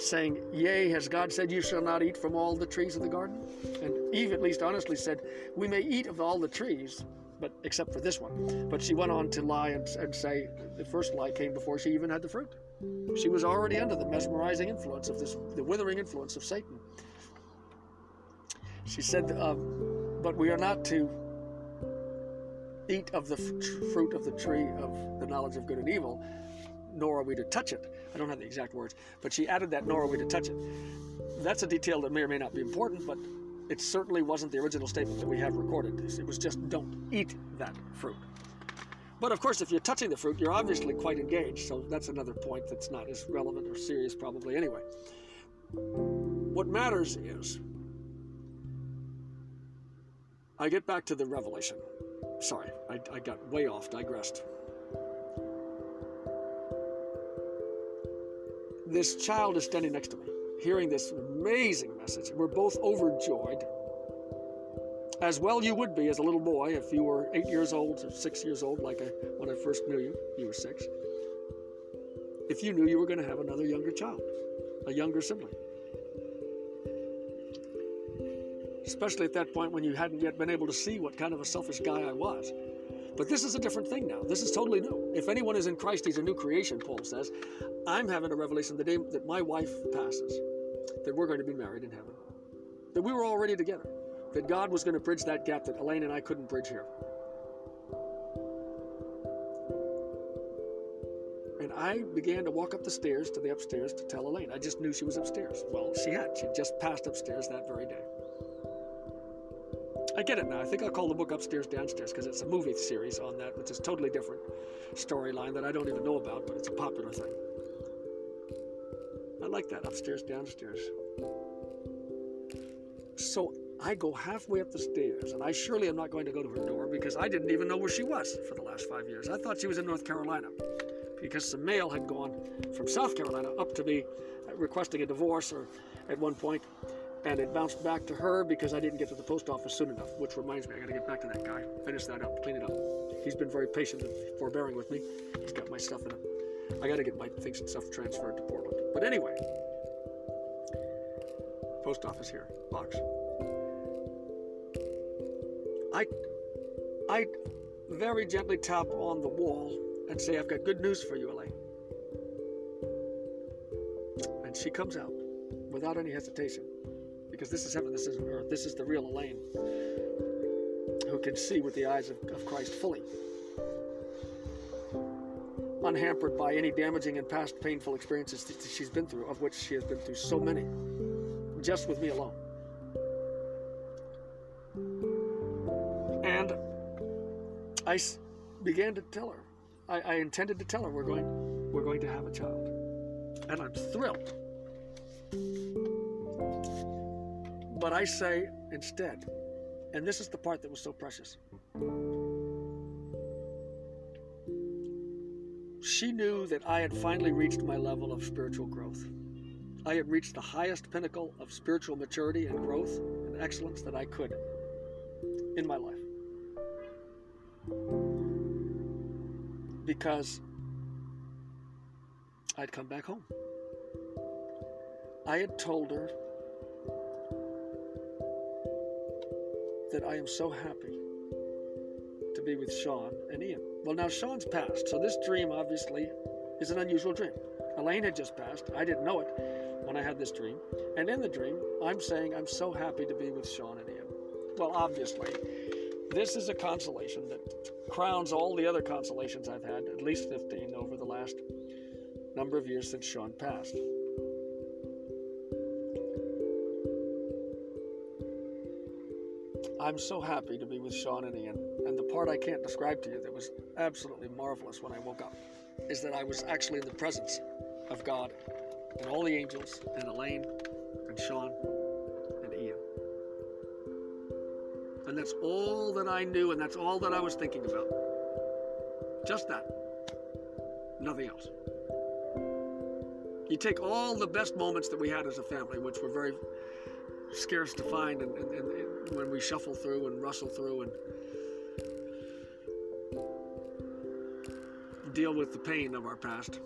C: saying, Yea, has God said, You shall not eat from all the trees of the garden? And Eve at least honestly said, We may eat of all the trees, but except for this one. But she went on to lie and, and say the first lie came before she even had the fruit. She was already under the mesmerizing influence of this, the withering influence of Satan. She said, uh, But we are not to eat of the f- fruit of the tree of the knowledge of good and evil, nor are we to touch it. I don't have the exact words, but she added that, nor are we to touch it. That's a detail that may or may not be important, but it certainly wasn't the original statement that we have recorded. It was just, don't eat that fruit. But of course, if you're touching the fruit, you're obviously quite engaged, so that's another point that's not as relevant or serious, probably, anyway. What matters is, I get back to the revelation. Sorry, I, I got way off, digressed. this child is standing next to me, hearing this amazing message. We're both overjoyed. As well you would be as a little boy if you were eight years old or six years old, like I, when I first knew you, you were six. If you knew you were going to have another younger child, a younger sibling. Especially at that point when you hadn't yet been able to see what kind of a selfish guy I was. But this is a different thing now. This is totally new. If anyone is in Christ, he's a new creation, Paul says. I'm having a revelation the day that my wife passes, that we're going to be married in heaven, that we were already together that God was going to bridge that gap that Elaine and I couldn't bridge here. And I began to walk up the stairs to the upstairs to tell Elaine. I just knew she was upstairs. Well, she had. She just passed upstairs that very day. I get it now. I think I'll call the book Upstairs Downstairs because it's a movie series on that, which is totally different storyline that I don't even know about, but it's a popular thing. I like that upstairs downstairs. So I go halfway up the stairs, and I surely am not going to go to her door because I didn't even know where she was for the last five years. I thought she was in North Carolina because some mail had gone from South Carolina up to me requesting a divorce or at one point and it bounced back to her because I didn't get to the post office soon enough, which reminds me, I got to get back to that guy, finish that up, clean it up. He's been very patient and forbearing with me. He's got my stuff in it. I got to get my things and stuff transferred to Portland. But anyway, post office here, box. I, I very gently tap on the wall and say, I've got good news for you, Elaine. And she comes out without any hesitation because this is heaven, this isn't earth. This is the real Elaine who can see with the eyes of, of Christ fully, unhampered by any damaging and past painful experiences that she's been through, of which she has been through so many, just with me alone. I began to tell her, I, I intended to tell her we're going, we're going to have a child, and I'm thrilled. But I say instead, and this is the part that was so precious. She knew that I had finally reached my level of spiritual growth. I had reached the highest pinnacle of spiritual maturity and growth and excellence that I could in my life. Because I'd come back home. I had told her that I am so happy to be with Sean and Ian. Well, now Sean's passed, so this dream obviously is an unusual dream. Elaine had just passed. I didn't know it when I had this dream. And in the dream, I'm saying I'm so happy to be with Sean and Ian. Well, obviously, this is a consolation that crowns all the other consolations I've had, at least 15 over the last number of years since Sean passed. I'm so happy to be with Sean and Ian. And the part I can't describe to you that was absolutely marvelous when I woke up is that I was actually in the presence of God and all the angels and Elaine and Sean And that's all that I knew and that's all that I was thinking about. Just that. Nothing else. You take all the best moments that we had as a family, which were very scarce to find and, and, and when we shuffle through and rustle through and deal with the pain of our past.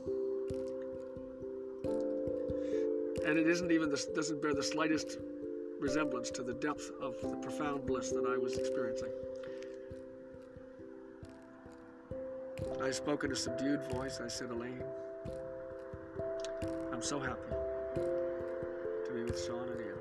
C: And it isn't even this doesn't bear the slightest resemblance to the depth of the profound bliss that I was experiencing. I spoke in a subdued voice. I said, Elaine, I'm so happy to be with Sean and you.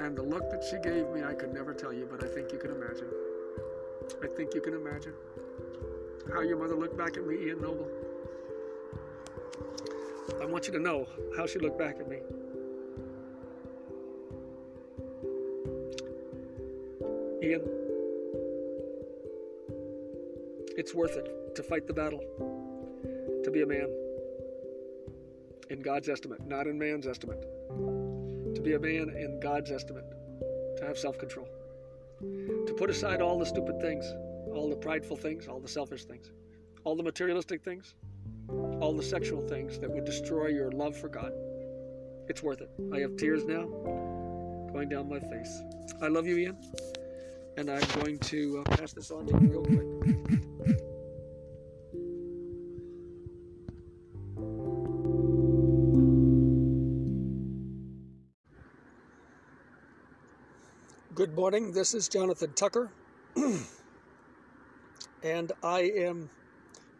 C: And the look that she gave me, I could never tell you, but I think you can imagine. I think you can imagine how your mother looked back at me, Ian Noble. I want you to know how she looked back at me. Ian, it's worth it to fight the battle, to be a man. In God's estimate, not in man's estimate to be a man in God's estimate, to have self control, to put aside all the stupid things, all the prideful things, all the selfish things, all the materialistic things, all the sexual things that would destroy your love for God. It's worth it. I have tears now going down my face. I love you, Ian, and I'm going to uh, pass this on to you real quick. Good morning. This is Jonathan Tucker. and I am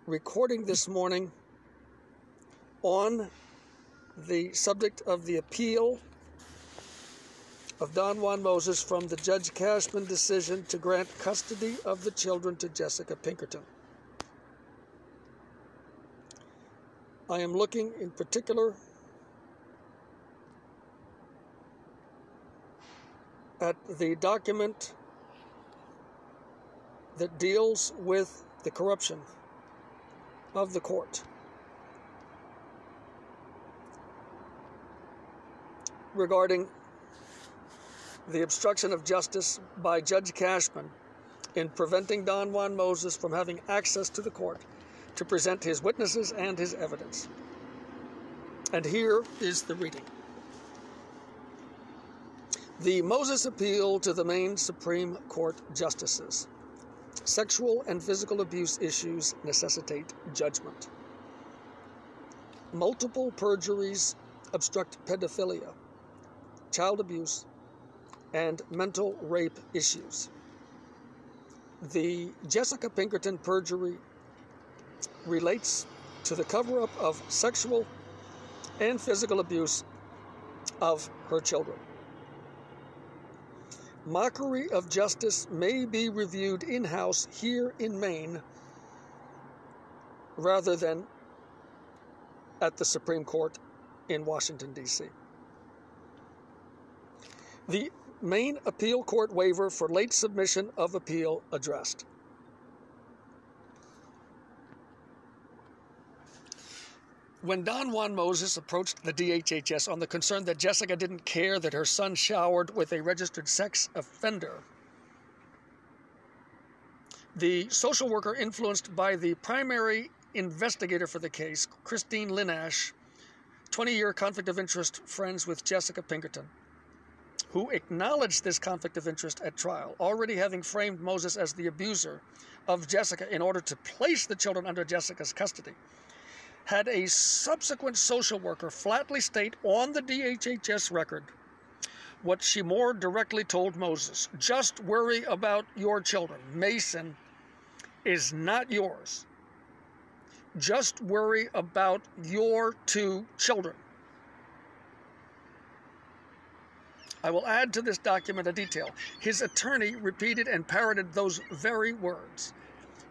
C: recording this morning on the subject of the appeal of Don Juan Moses from the Judge Cashman decision to grant custody of the children to Jessica Pinkerton. I am looking in particular at the document that deals with the corruption of the court. Regarding the obstruction of justice by Judge Cashman in preventing Don Juan Moses from having access to the court to present his witnesses and his evidence. And here is the reading. The Moses Appeal to the Maine Supreme Court Justices. Sexual and physical abuse issues necessitate judgment. Multiple perjuries obstruct pedophilia, child abuse, and mental rape issues. The Jessica Pinkerton perjury relates to the cover up of sexual and physical abuse of her children. Mockery of justice may be reviewed in house here in Maine rather than at the Supreme Court in Washington, D.C. The Maine Appeal Court waiver for late submission of appeal addressed. When Don Juan Moses approached the DHHS on the concern that Jessica didn't care that her son showered with a registered sex offender, the social worker influenced by the primary investigator for the case, Christine Linash, 20 year conflict of interest friends with Jessica Pinkerton, who acknowledged this conflict of interest at trial, already having framed Moses as the abuser of Jessica in order to place the children under Jessica's custody had a subsequent social worker flatly state on the DHHS record what she more directly told Moses just worry about your children. Mason is not yours. Just worry about your two children. I will add to this document a detail. His attorney repeated and parroted those very words.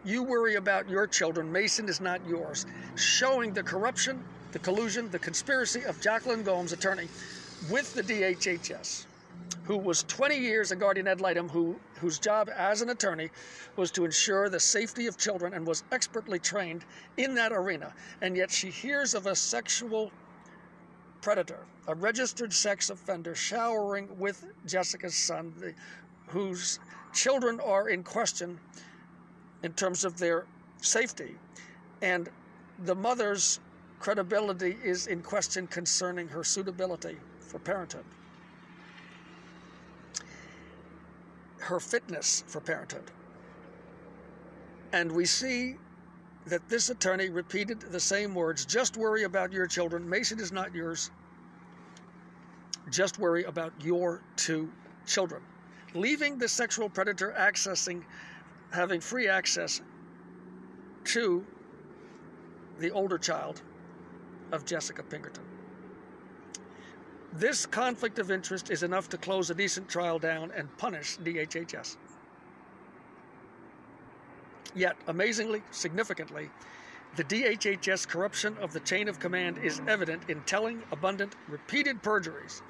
C: You worry about your children. Mason is not yours. Showing the corruption, the collusion, the conspiracy of Jacqueline Gomes, attorney, with the DHHS, who was 20 years a guardian ad litem, who, whose job as an attorney was to ensure the safety of children and was expertly trained in that arena. And yet she hears of a sexual predator, a registered sex offender, showering with Jessica's son, the, whose children are in question in terms of their safety. And the mother's credibility is in question concerning her suitability for parenthood, her fitness for parenthood. And we see that this attorney repeated the same words just worry about your children. Mason is not yours. Just worry about your two children. Leaving the sexual predator accessing having free access to the older child of Jessica Pinkerton. This conflict of interest is enough to close a decent trial down and punish DHHS. Yet, amazingly, significantly, the DHHS corruption of the chain of command is evident in telling abundant, repeated perjuries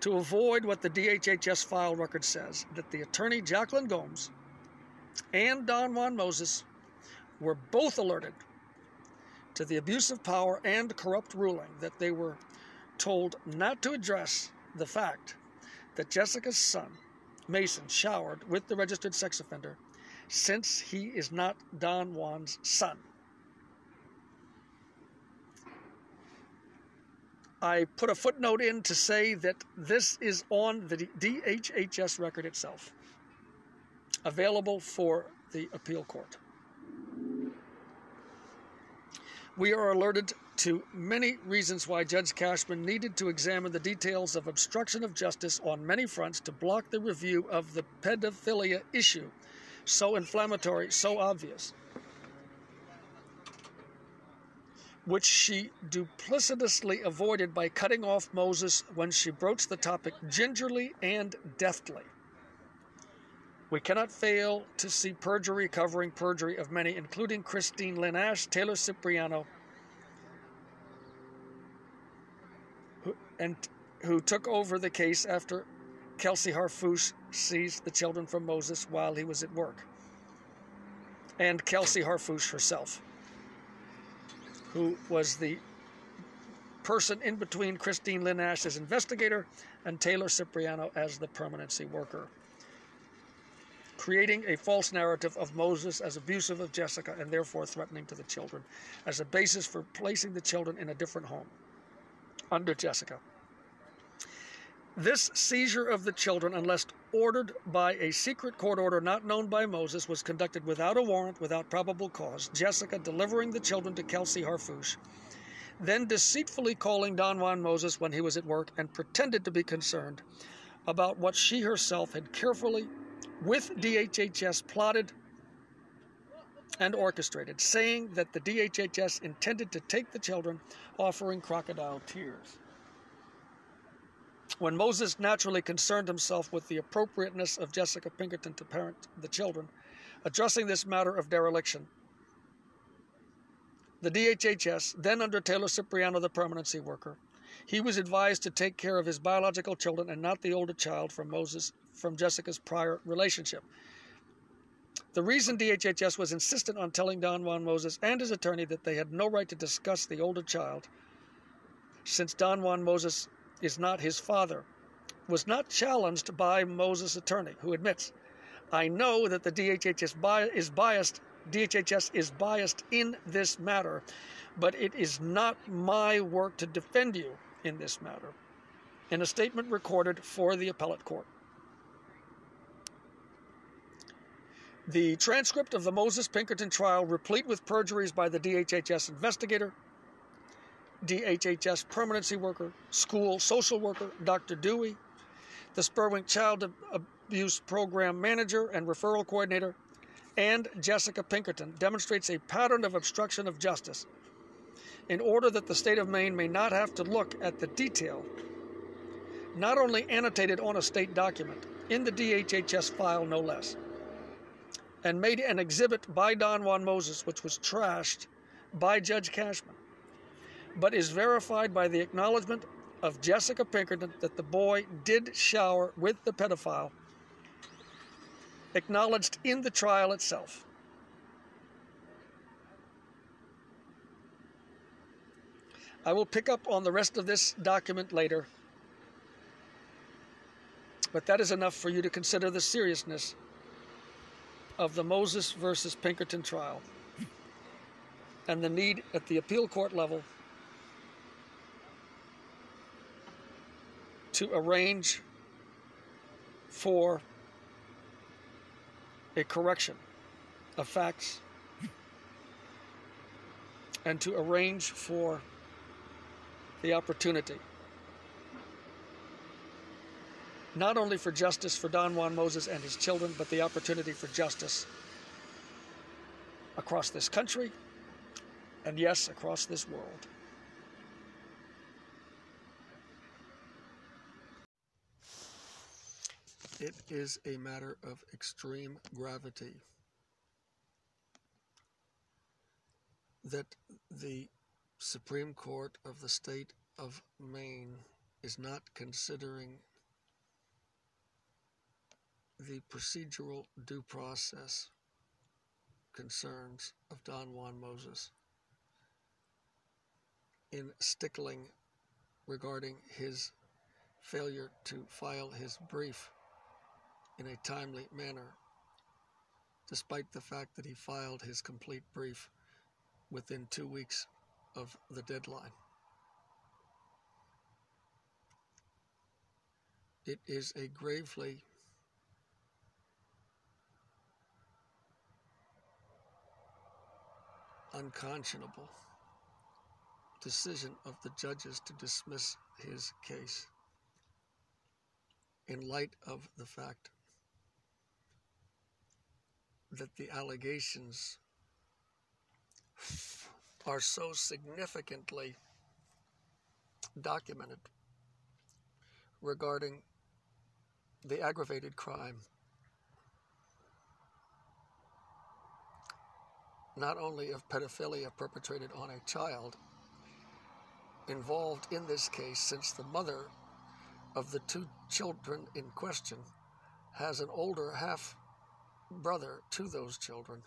C: to avoid what the DHHS file record says that the attorney Jacqueline Gomes and Don Juan Moses were both alerted to the abuse of power and corrupt ruling that they were told not to address the fact that Jessica's son, Mason, showered with the registered sex offender since he is not Don Juan's son. I put a footnote in to say that this is on the DHHS record itself available for the appeal court. We are alerted to many reasons why Judge Cashman needed to examine the details of obstruction of justice on many fronts to block the review of the pedophilia issue, so inflammatory, so obvious. which she duplicitously avoided by cutting off Moses when she broached the topic gingerly and deftly. We cannot fail to see perjury covering perjury of many, including Christine Lynn Ash, Taylor Cipriano, who, and who took over the case after Kelsey Harfouche seized the children from Moses while he was at work, and Kelsey Harfouche herself, who was the person in between Christine Lynn Ash as investigator and Taylor Cipriano as the permanency worker creating a false narrative of Moses as abusive of Jessica and therefore threatening to the children as a basis for placing the children in a different home under Jessica. This seizure of the children, unless ordered by a secret court order not known by Moses, was conducted without a warrant, without probable cause. Jessica delivering the children to Kelsey Harfouche, then deceitfully calling Don Juan Moses when he was at work and pretended to be concerned about what she herself had carefully with DHHS plotted and orchestrated, saying that the DHHS intended to take the children, offering crocodile tears. When Moses naturally concerned himself with the appropriateness of Jessica Pinkerton to parent the children, addressing this matter of dereliction, the DHHS, then under Taylor Cipriano, the permanency worker, he was advised to take care of his biological children and not the older child from Moses from Jessica's prior relationship. The reason DHHS was insistent on telling Don Juan Moses and his attorney that they had no right to discuss the older child, since Don Juan Moses is not his father, was not challenged by Moses' attorney, who admits, I know that the DHHS is biased. DHHS is biased in this matter, but it is not my work to defend you in this matter. In a statement recorded for the appellate court. The transcript of the Moses Pinkerton trial, replete with perjuries by the DHHS investigator, DHHS permanency worker, school social worker, Dr. Dewey, the Spurwink Child Abuse Program Manager and Referral Coordinator, and Jessica Pinkerton, demonstrates a pattern of obstruction of justice in order that the state of Maine may not have to look at the detail, not only annotated on a state document, in the DHHS file no less and made an exhibit by Don Juan Moses, which was trashed by Judge Cashman, but is verified by the acknowledgement of Jessica Pinkerton that the boy did shower with the pedophile, acknowledged in the trial itself. I will pick up on the rest of this document later, but that is enough for you to consider the seriousness of the Moses versus Pinkerton trial and the need at the appeal court level to arrange for a correction of facts and to arrange for the opportunity not only for justice for Don Juan Moses and his children, but the opportunity for justice across this country and, yes, across this world. It is a matter of extreme gravity that the Supreme Court of the state of Maine is not considering the procedural due process concerns of Don Juan Moses in stickling regarding his failure to file his brief in a timely manner, despite the fact that he filed his complete brief within two weeks of the deadline. It is a gravely unconscionable decision of the judges to dismiss his case in light of the fact that the allegations are so significantly documented regarding the aggravated crime. Not only of pedophilia perpetrated on a child involved in this case since the mother of the two children in question has an older half brother to those children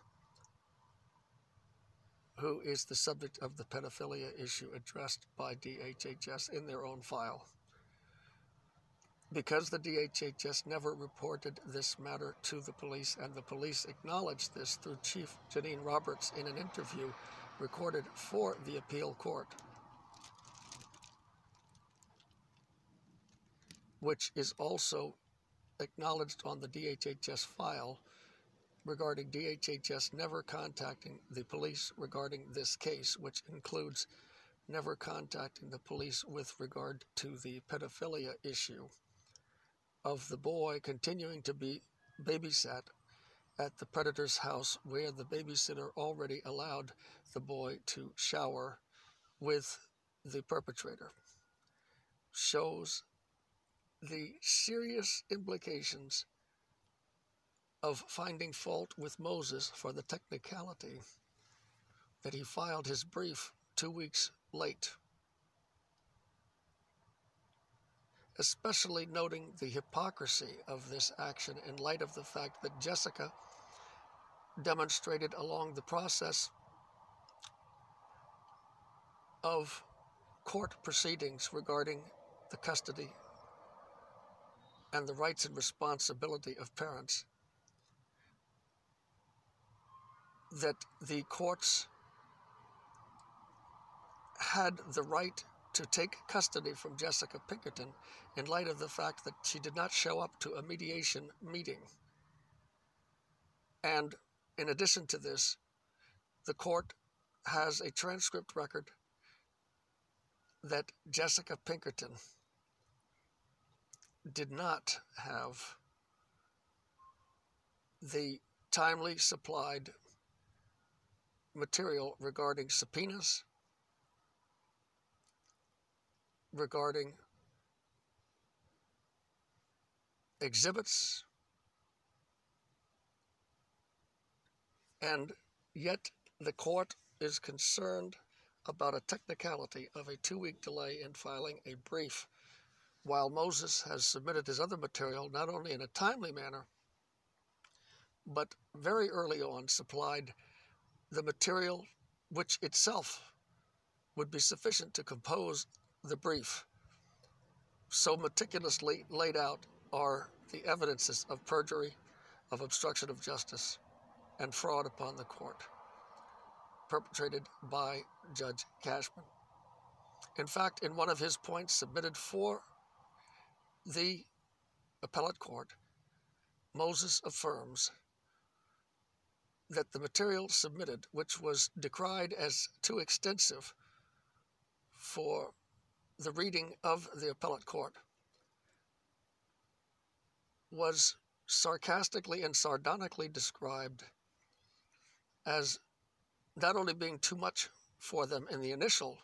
C: who is the subject of the pedophilia issue addressed by DHHS in their own file. Because the DHHS never reported this matter to the police, and the police acknowledged this through Chief Janine Roberts in an interview recorded for the appeal court, which is also acknowledged on the DHHS file regarding DHHS never contacting the police regarding this case, which includes never contacting the police with regard to the pedophilia issue of the boy continuing to be babysat at the predator's house where the babysitter already allowed the boy to shower with the perpetrator. Shows the serious implications of finding fault with Moses for the technicality that he filed his brief two weeks late. Especially noting the hypocrisy of this action in light of the fact that Jessica demonstrated along the process of court proceedings regarding the custody and the rights and responsibility of parents that the courts had the right to take custody from Jessica Pinkerton in light of the fact that she did not show up to a mediation meeting. And in addition to this, the court has a transcript record that Jessica Pinkerton did not have the timely supplied material regarding subpoenas, regarding exhibits, and yet the court is concerned about a technicality of a two week delay in filing a brief, while Moses has submitted his other material not only in a timely manner, but very early on supplied the material which itself would be sufficient to compose the brief. So meticulously laid out are the evidences of perjury, of obstruction of justice, and fraud upon the court, perpetrated by Judge Cashman. In fact, in one of his points submitted for the appellate court, Moses affirms that the material submitted, which was decried as too extensive for the reading of the appellate court, was sarcastically and sardonically described as not only being too much for them in the initial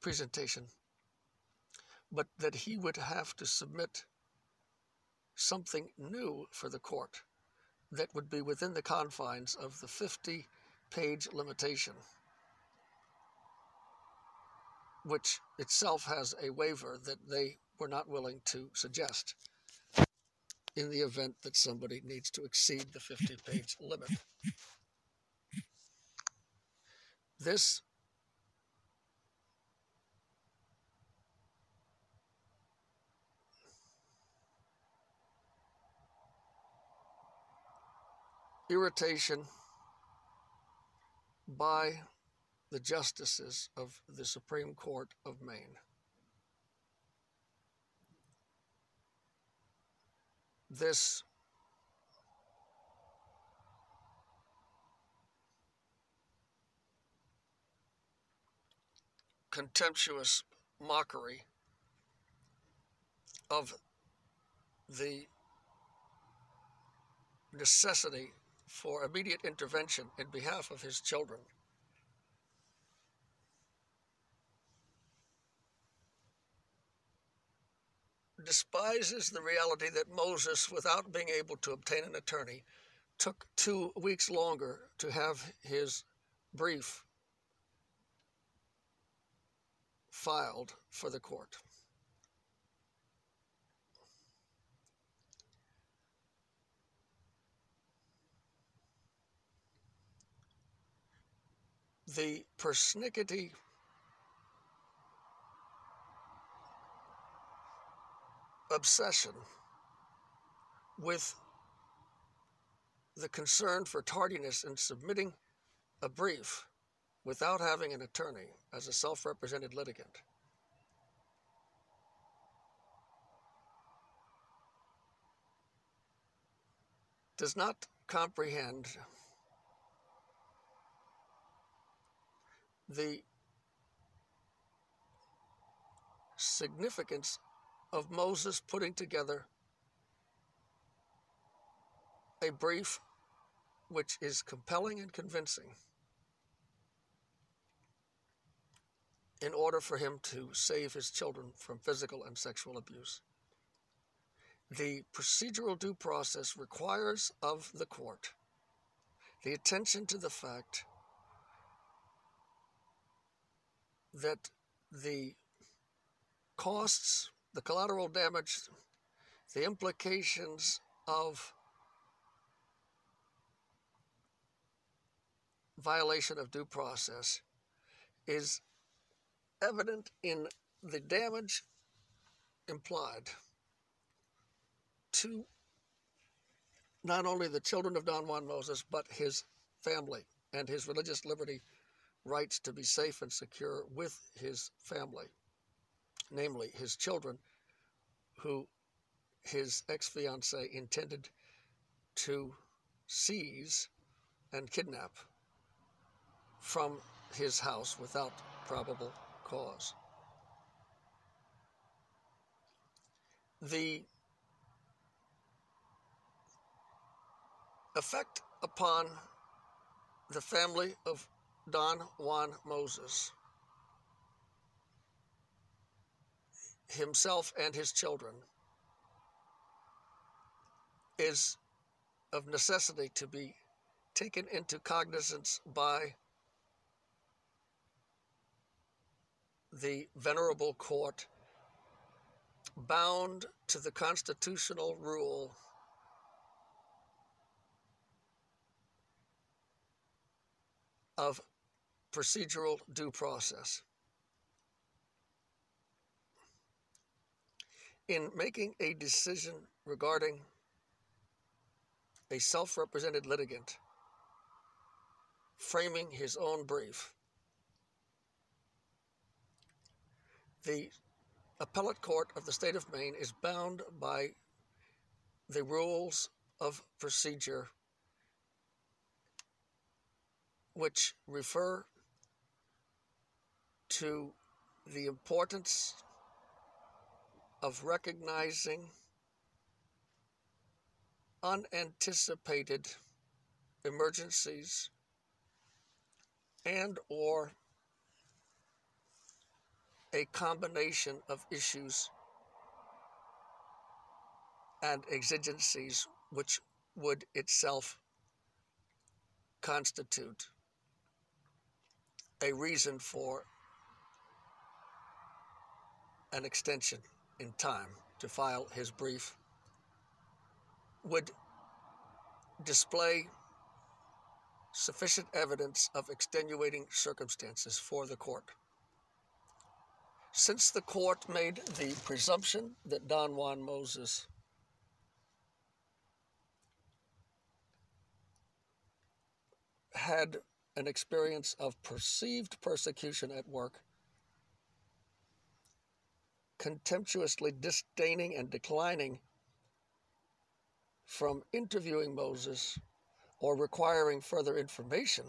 C: presentation, but that he would have to submit something new for the court that would be within the confines of the 50 page limitation, which itself has a waiver that they were not willing to suggest in the event that somebody needs to exceed the 50 page limit. This irritation by the justices of the Supreme Court of Maine. This contemptuous mockery of the necessity for immediate intervention in behalf of his children. Despises the reality that Moses, without being able to obtain an attorney, took two weeks longer to have his brief filed for the court. The persnickety obsession with the concern for tardiness in submitting a brief without having an attorney as a self represented litigant. Does not comprehend the significance of Moses putting together a brief which is compelling and convincing in order for him to save his children from physical and sexual abuse. The procedural due process requires of the court the attention to the fact that the costs, the collateral damage, the implications of violation of due process is evident in the damage implied to not only the children of Don Juan Moses, but his family and his religious liberty rights to be safe and secure with his family, namely his children, who his ex fiancee intended to seize and kidnap from his house without probable cause. The effect upon the family of Don Juan Moses, himself and his children, is of necessity to be taken into cognizance by the Venerable Court bound to the constitutional rule of procedural due process. In making a decision regarding a self represented litigant framing his own brief, the appellate court of the state of Maine is bound by the rules of procedure which refer to the importance of recognizing unanticipated emergencies and or a combination of issues and exigencies which would itself constitute a reason for an extension in time to file his brief would display sufficient evidence of extenuating circumstances for the court. Since the court made the presumption that Don Juan Moses had an experience of perceived persecution at work, contemptuously disdaining and declining from interviewing Moses or requiring further information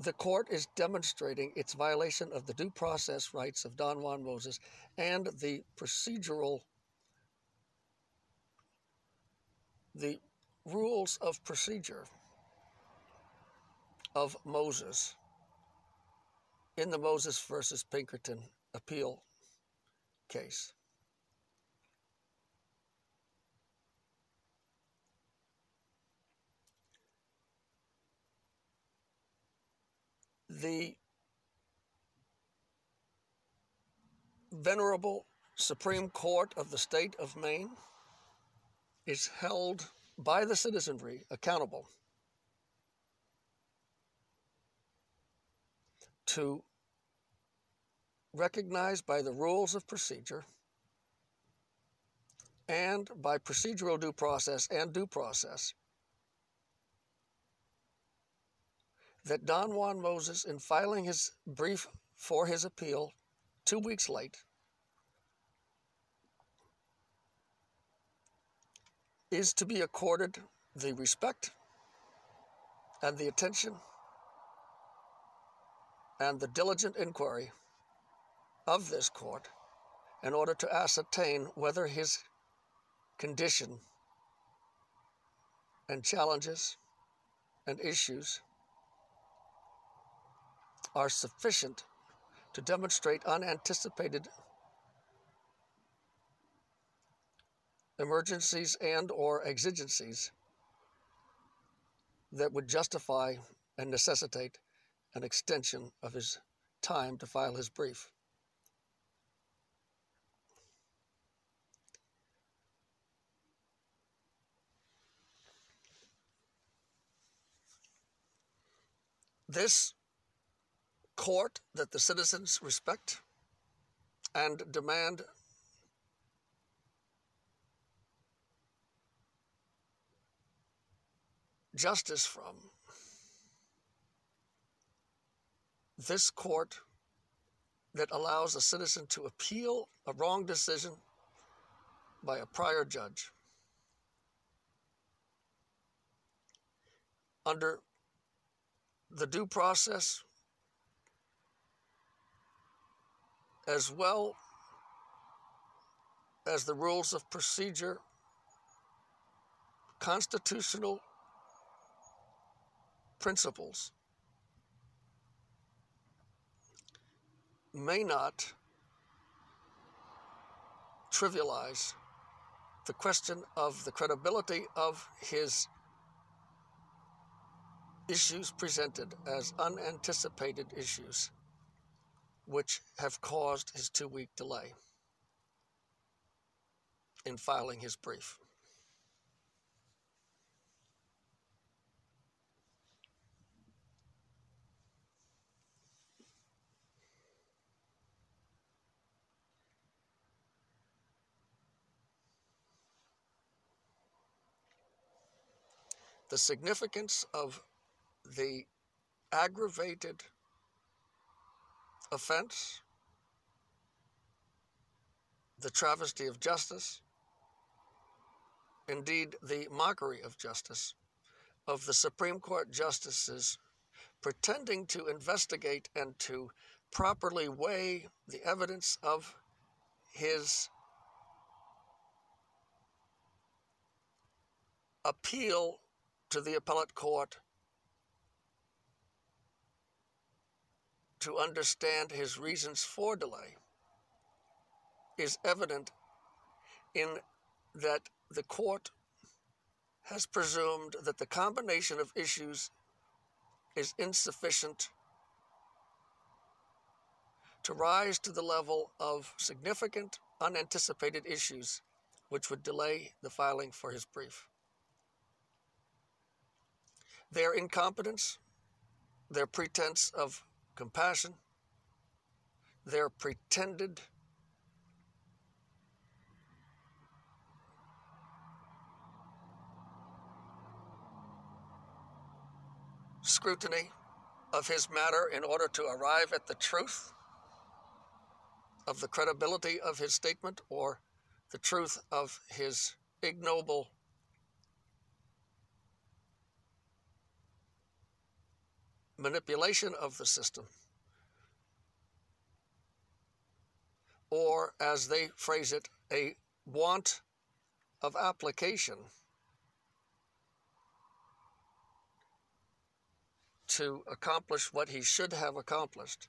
C: the court is demonstrating its violation of the due process rights of Don Juan Moses and the procedural, the rules of procedure of Moses in the Moses versus Pinkerton appeal case. The venerable Supreme Court of the state of Maine is held by the citizenry accountable to recognize by the rules of procedure and by procedural due process and due process that Don Juan Moses, in filing his brief for his appeal two weeks late, is to be accorded the respect and the attention and the diligent inquiry of this court in order to ascertain whether his condition and challenges and issues are sufficient to demonstrate unanticipated emergencies and or exigencies that would justify and necessitate an extension of his time to file his brief. This court that the citizens respect and demand justice from. This court that allows a citizen to appeal a wrong decision by a prior judge. Under the due process as well as the rules of procedure, constitutional principles may not trivialize the question of the credibility of his issues presented as unanticipated issues, which have caused his two week delay in filing his brief. The significance of the aggravated offense, the travesty of justice, indeed the mockery of justice, of the Supreme Court justices pretending to investigate and to properly weigh the evidence of his appeal to the appellate court to understand his reasons for delay is evident in that the court has presumed that the combination of issues is insufficient to rise to the level of significant unanticipated issues which would delay the filing for his brief. Their incompetence, their pretense of compassion, their pretended scrutiny of his matter in order to arrive at the truth of the credibility of his statement or the truth of his ignoble manipulation of the system. Or, as they phrase it, a want of application to accomplish what he should have accomplished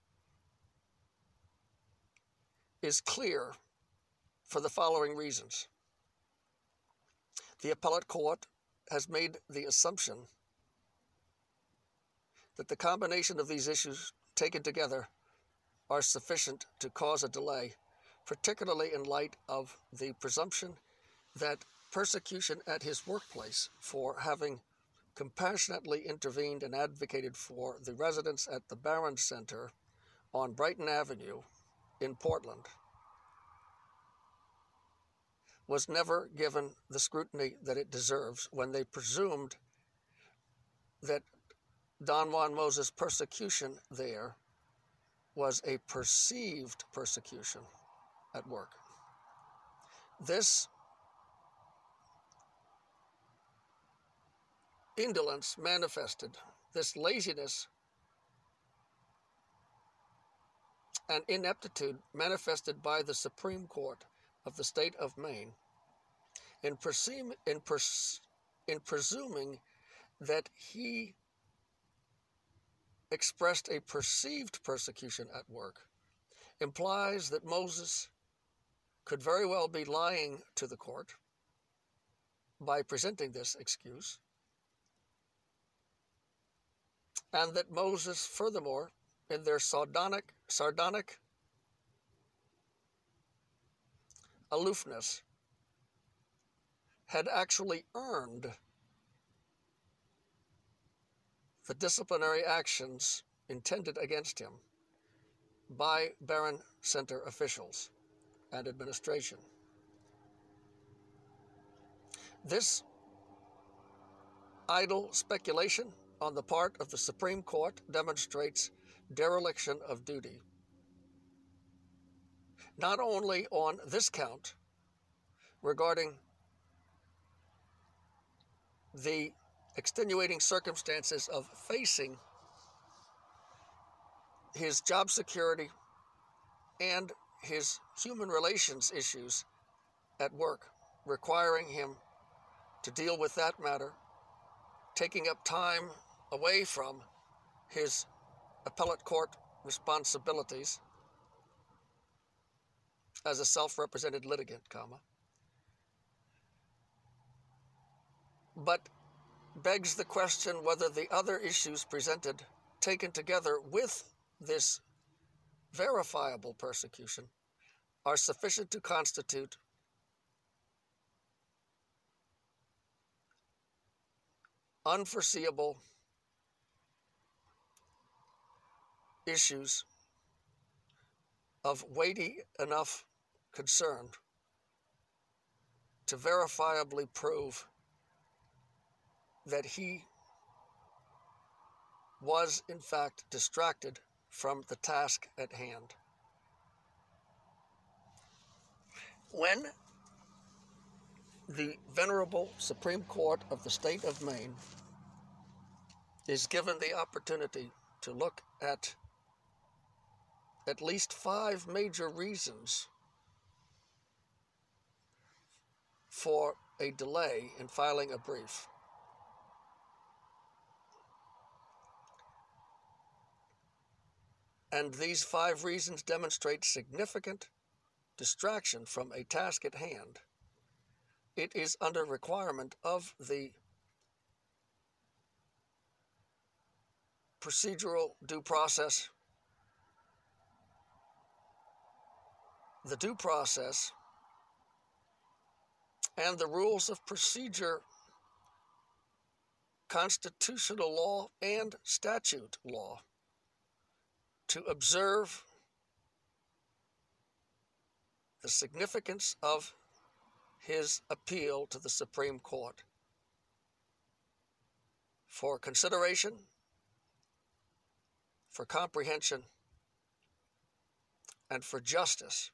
C: is clear for the following reasons. The appellate court has made the assumption that the combination of these issues taken together are sufficient to cause a delay, particularly in light of the presumption that persecution at his workplace for having compassionately intervened and advocated for the residents at the Barron Center on Brighton Avenue in Portland was never given the scrutiny that it deserves when they presumed that Don Juan Moses' persecution there was a perceived persecution at work. This indolence manifested, this laziness and ineptitude manifested by the Supreme Court of the state of Maine in, in, pers- in presuming that he expressed a perceived persecution at work implies that Moses could very well be lying to the court by presenting this excuse, and that Moses, furthermore, in their sardonic, sardonic aloofness, had actually earned the disciplinary actions intended against him by Barron Center officials and administration. This idle speculation on the part of the Supreme Court demonstrates dereliction of duty. Not only on this count regarding the extenuating circumstances of facing his job security and his human relations issues at work, requiring him to deal with that matter, taking up time away from his appellate court responsibilities as a self-represented litigant, comma. But begs the question whether the other issues presented, taken together with this verifiable persecution, are sufficient to constitute unforeseeable issues of weighty enough concern to verifiably prove that he was, in fact, distracted from the task at hand. When the Venerable Supreme Court of the state of Maine is given the opportunity to look at at least five major reasons for a delay in filing a brief. And these five reasons demonstrate significant distraction from a task at hand. It is under requirement of the procedural due process, the due process, and the rules of procedure, constitutional law, and statute law to observe the significance of his appeal to the Supreme Court. For consideration, for comprehension, and for justice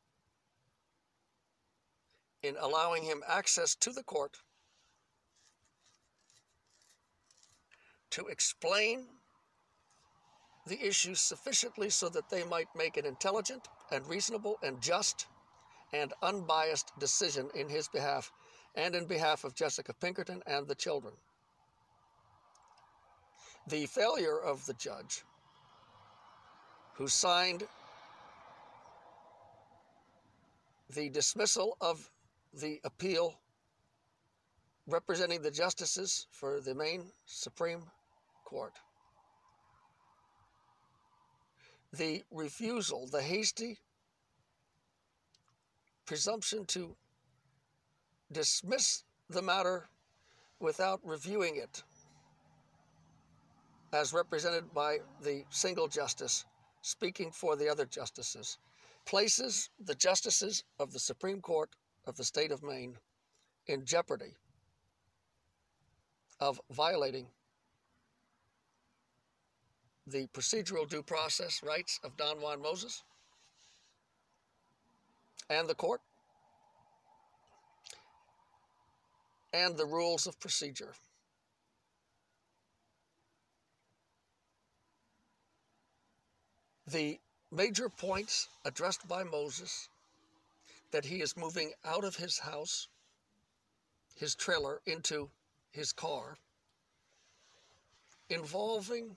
C: in allowing him access to the court to explain the issues sufficiently so that they might make an intelligent and reasonable and just and unbiased decision in his behalf and in behalf of Jessica Pinkerton and the children. The failure of the judge, who signed the dismissal of the appeal representing the justices for the Maine Supreme Court the refusal, the hasty presumption to dismiss the matter without reviewing it, as represented by the single justice speaking for the other justices, places the justices of the Supreme Court of the state of Maine in jeopardy of violating the procedural due process rights of Don Juan Moses and the court and the rules of procedure. The major points addressed by Moses that he is moving out of his house, his trailer, into his car, involving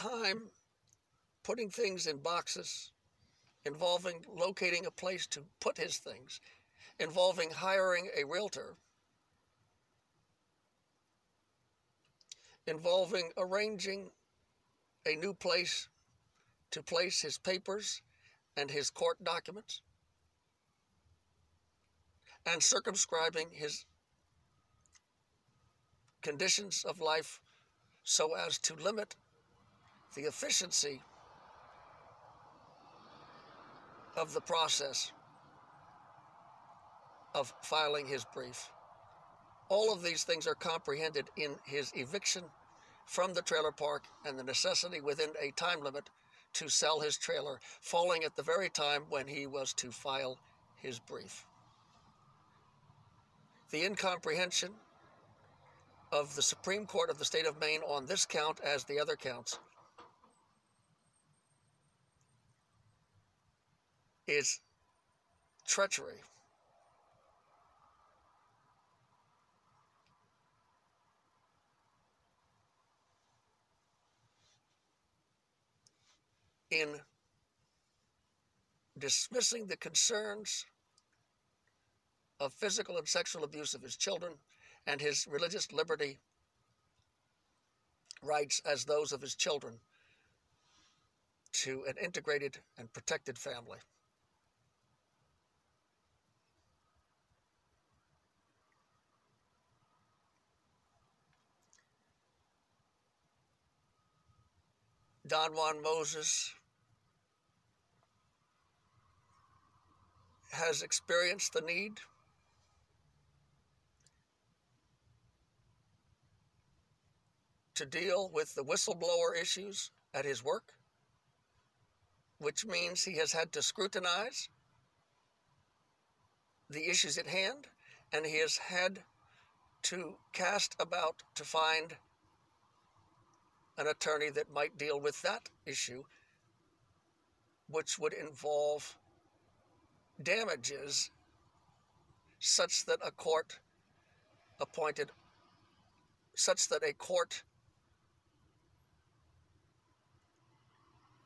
C: time putting things in boxes, involving locating a place to put his things, involving hiring a realtor, involving arranging a new place to place his papers and his court documents, and circumscribing his conditions of life so as to limit the efficiency of the process of filing his brief. All of these things are comprehended in his eviction from the trailer park and the necessity within a time limit to sell his trailer, falling at the very time when he was to file his brief. The incomprehension of the Supreme Court of the state of Maine on this count as the other counts is treachery. In dismissing the concerns of physical and sexual abuse of his children and his religious liberty rights as those of his children to an integrated and protected family. Don Juan Moses has experienced the need to deal with the whistleblower issues at his work, which means he has had to scrutinize the issues at hand and he has had to cast about to find an attorney that might deal with that issue, which would involve damages such that a court appointed, such that a court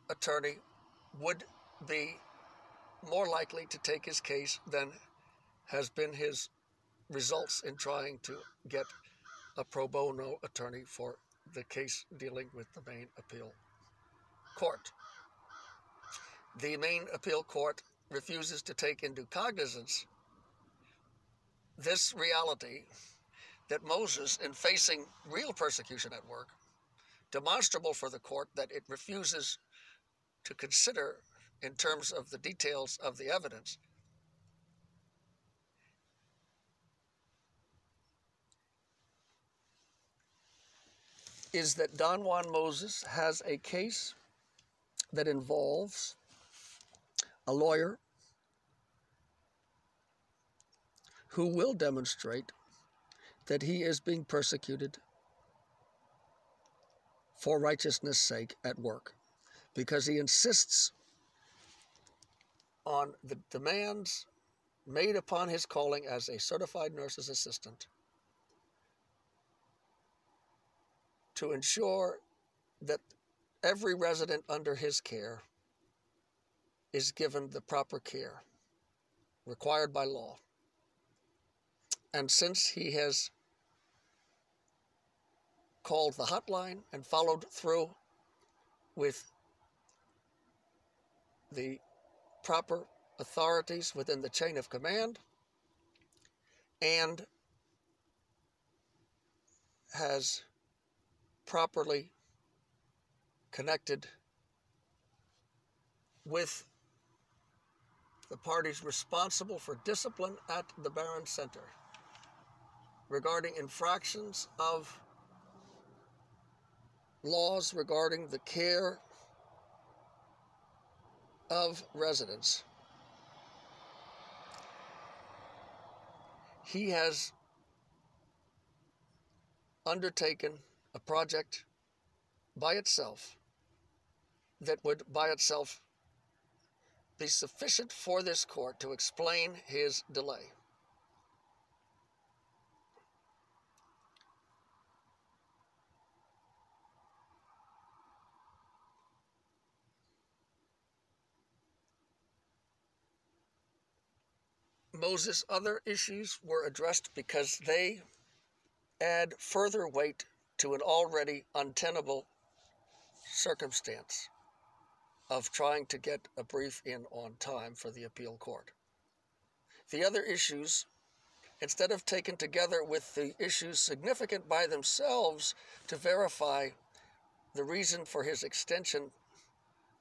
C: attorney would be more likely to take his case than has been his results in trying to get a pro bono attorney for the case dealing with the Maine appeal court. The Maine appeal court refuses to take into cognizance this reality that Moses, in facing real persecution at work, demonstrable for the court that it refuses to consider in terms of the details of the evidence, is that Don Juan Moses has a case that involves a lawyer who will demonstrate that he is being persecuted for righteousness' sake at work because he insists on the demands made upon his calling as a certified nurse's assistant to ensure that every resident under his care is given the proper care required by law. And since he has called the hotline and followed through with the proper authorities within the chain of command and has properly connected with the parties responsible for discipline at the Barron Center regarding infractions of laws regarding the care of residents. He has undertaken a project by itself that would by itself be sufficient for this court to explain his delay. Moses' other issues were addressed because they add further weight to an already untenable circumstance of trying to get a brief in on time for the appeal court. The other issues, instead of taken together with the issues significant by themselves to verify the reason for his extension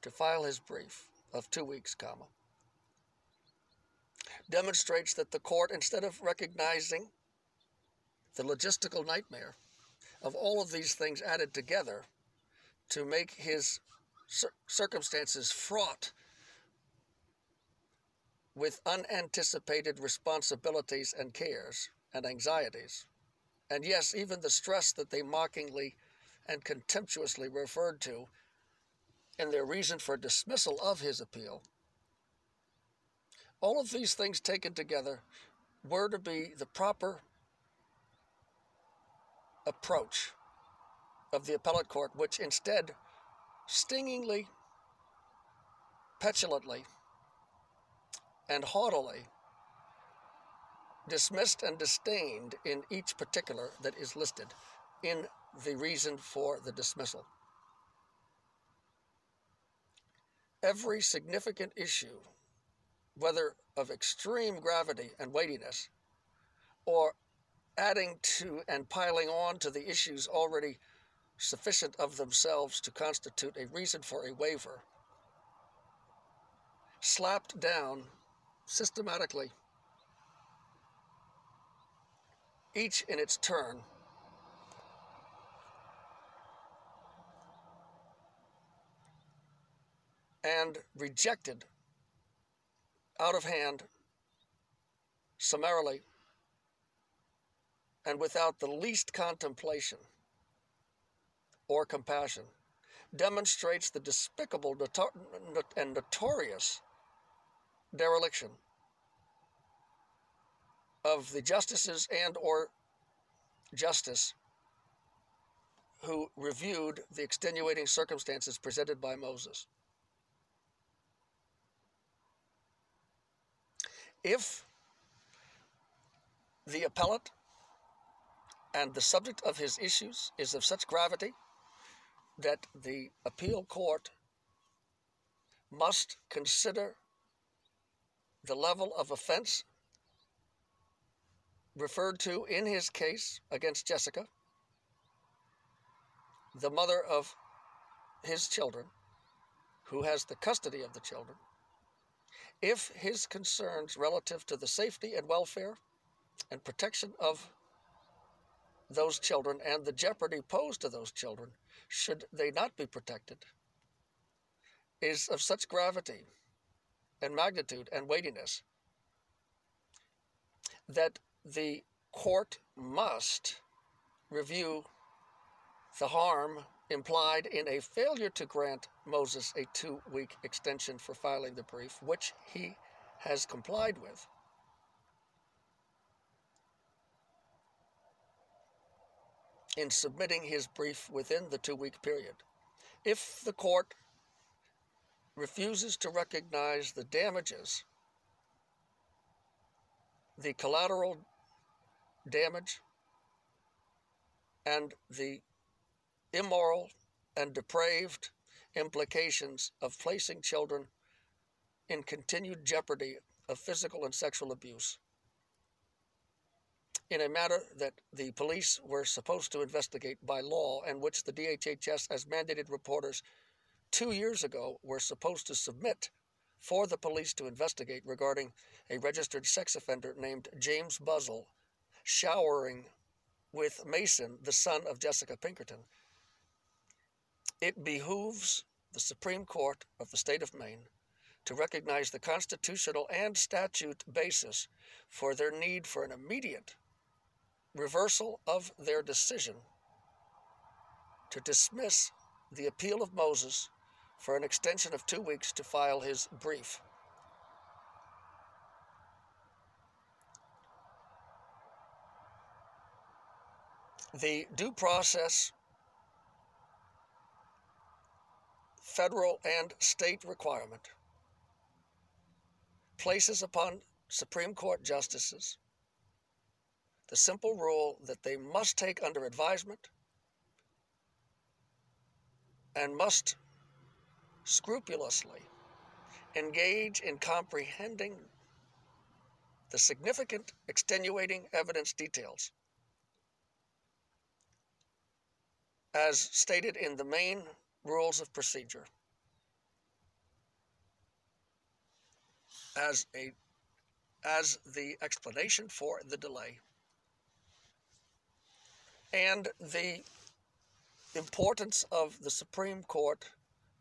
C: to file his brief of two weeks, comma, demonstrates that the court, instead of recognizing the logistical nightmare of all of these things added together to make his cir- circumstances fraught with unanticipated responsibilities and cares and anxieties, and yes, even the stress that they mockingly and contemptuously referred to in their reason for dismissal of his appeal. All of these things taken together were to be the proper approach of the appellate court, which instead stingingly, petulantly, and haughtily dismissed and disdained in each particular that is listed in the reason for the dismissal. Every significant issue whether of extreme gravity and weightiness, or adding to and piling on to the issues already sufficient of themselves to constitute a reason for a waiver, slapped down systematically, each in its turn. And rejected out of hand, summarily, and without the least contemplation or compassion, demonstrates the despicable and notorious dereliction of the justices and or justice who reviewed the extenuating circumstances presented by Moses. if the appellant and the subject of his issues is of such gravity that the appeal court must consider the level of offense referred to in his case against Jessica, the mother of his children, who has the custody of the children, if his concerns relative to the safety and welfare and protection of those children and the jeopardy posed to those children, should they not be protected, is of such gravity and magnitude and weightiness that the court must review the harm implied in a failure to grant Moses a two week extension for filing the brief, which he has complied with. In submitting his brief within the two week period. If the court refuses to recognize the damages, the collateral damage and the immoral and depraved implications of placing children in continued jeopardy of physical and sexual abuse in a matter that the police were supposed to investigate by law and which the DHHS, as mandated reporters two years ago, were supposed to submit for the police to investigate regarding a registered sex offender named James Buzzell showering with Mason, the son of Jessica Pinkerton. It behooves the Supreme Court of the state of Maine to recognize the constitutional and statute basis for their need for an immediate reversal of their decision to dismiss the appeal of Moses for an extension of two weeks to file his brief. The due process, federal and state requirement places upon Supreme Court justices the simple rule that they must take under advisement and must scrupulously engage in comprehending the significant extenuating evidence details. As stated in the Maine rules of procedure as a as the explanation for the delay and the importance of the Supreme Court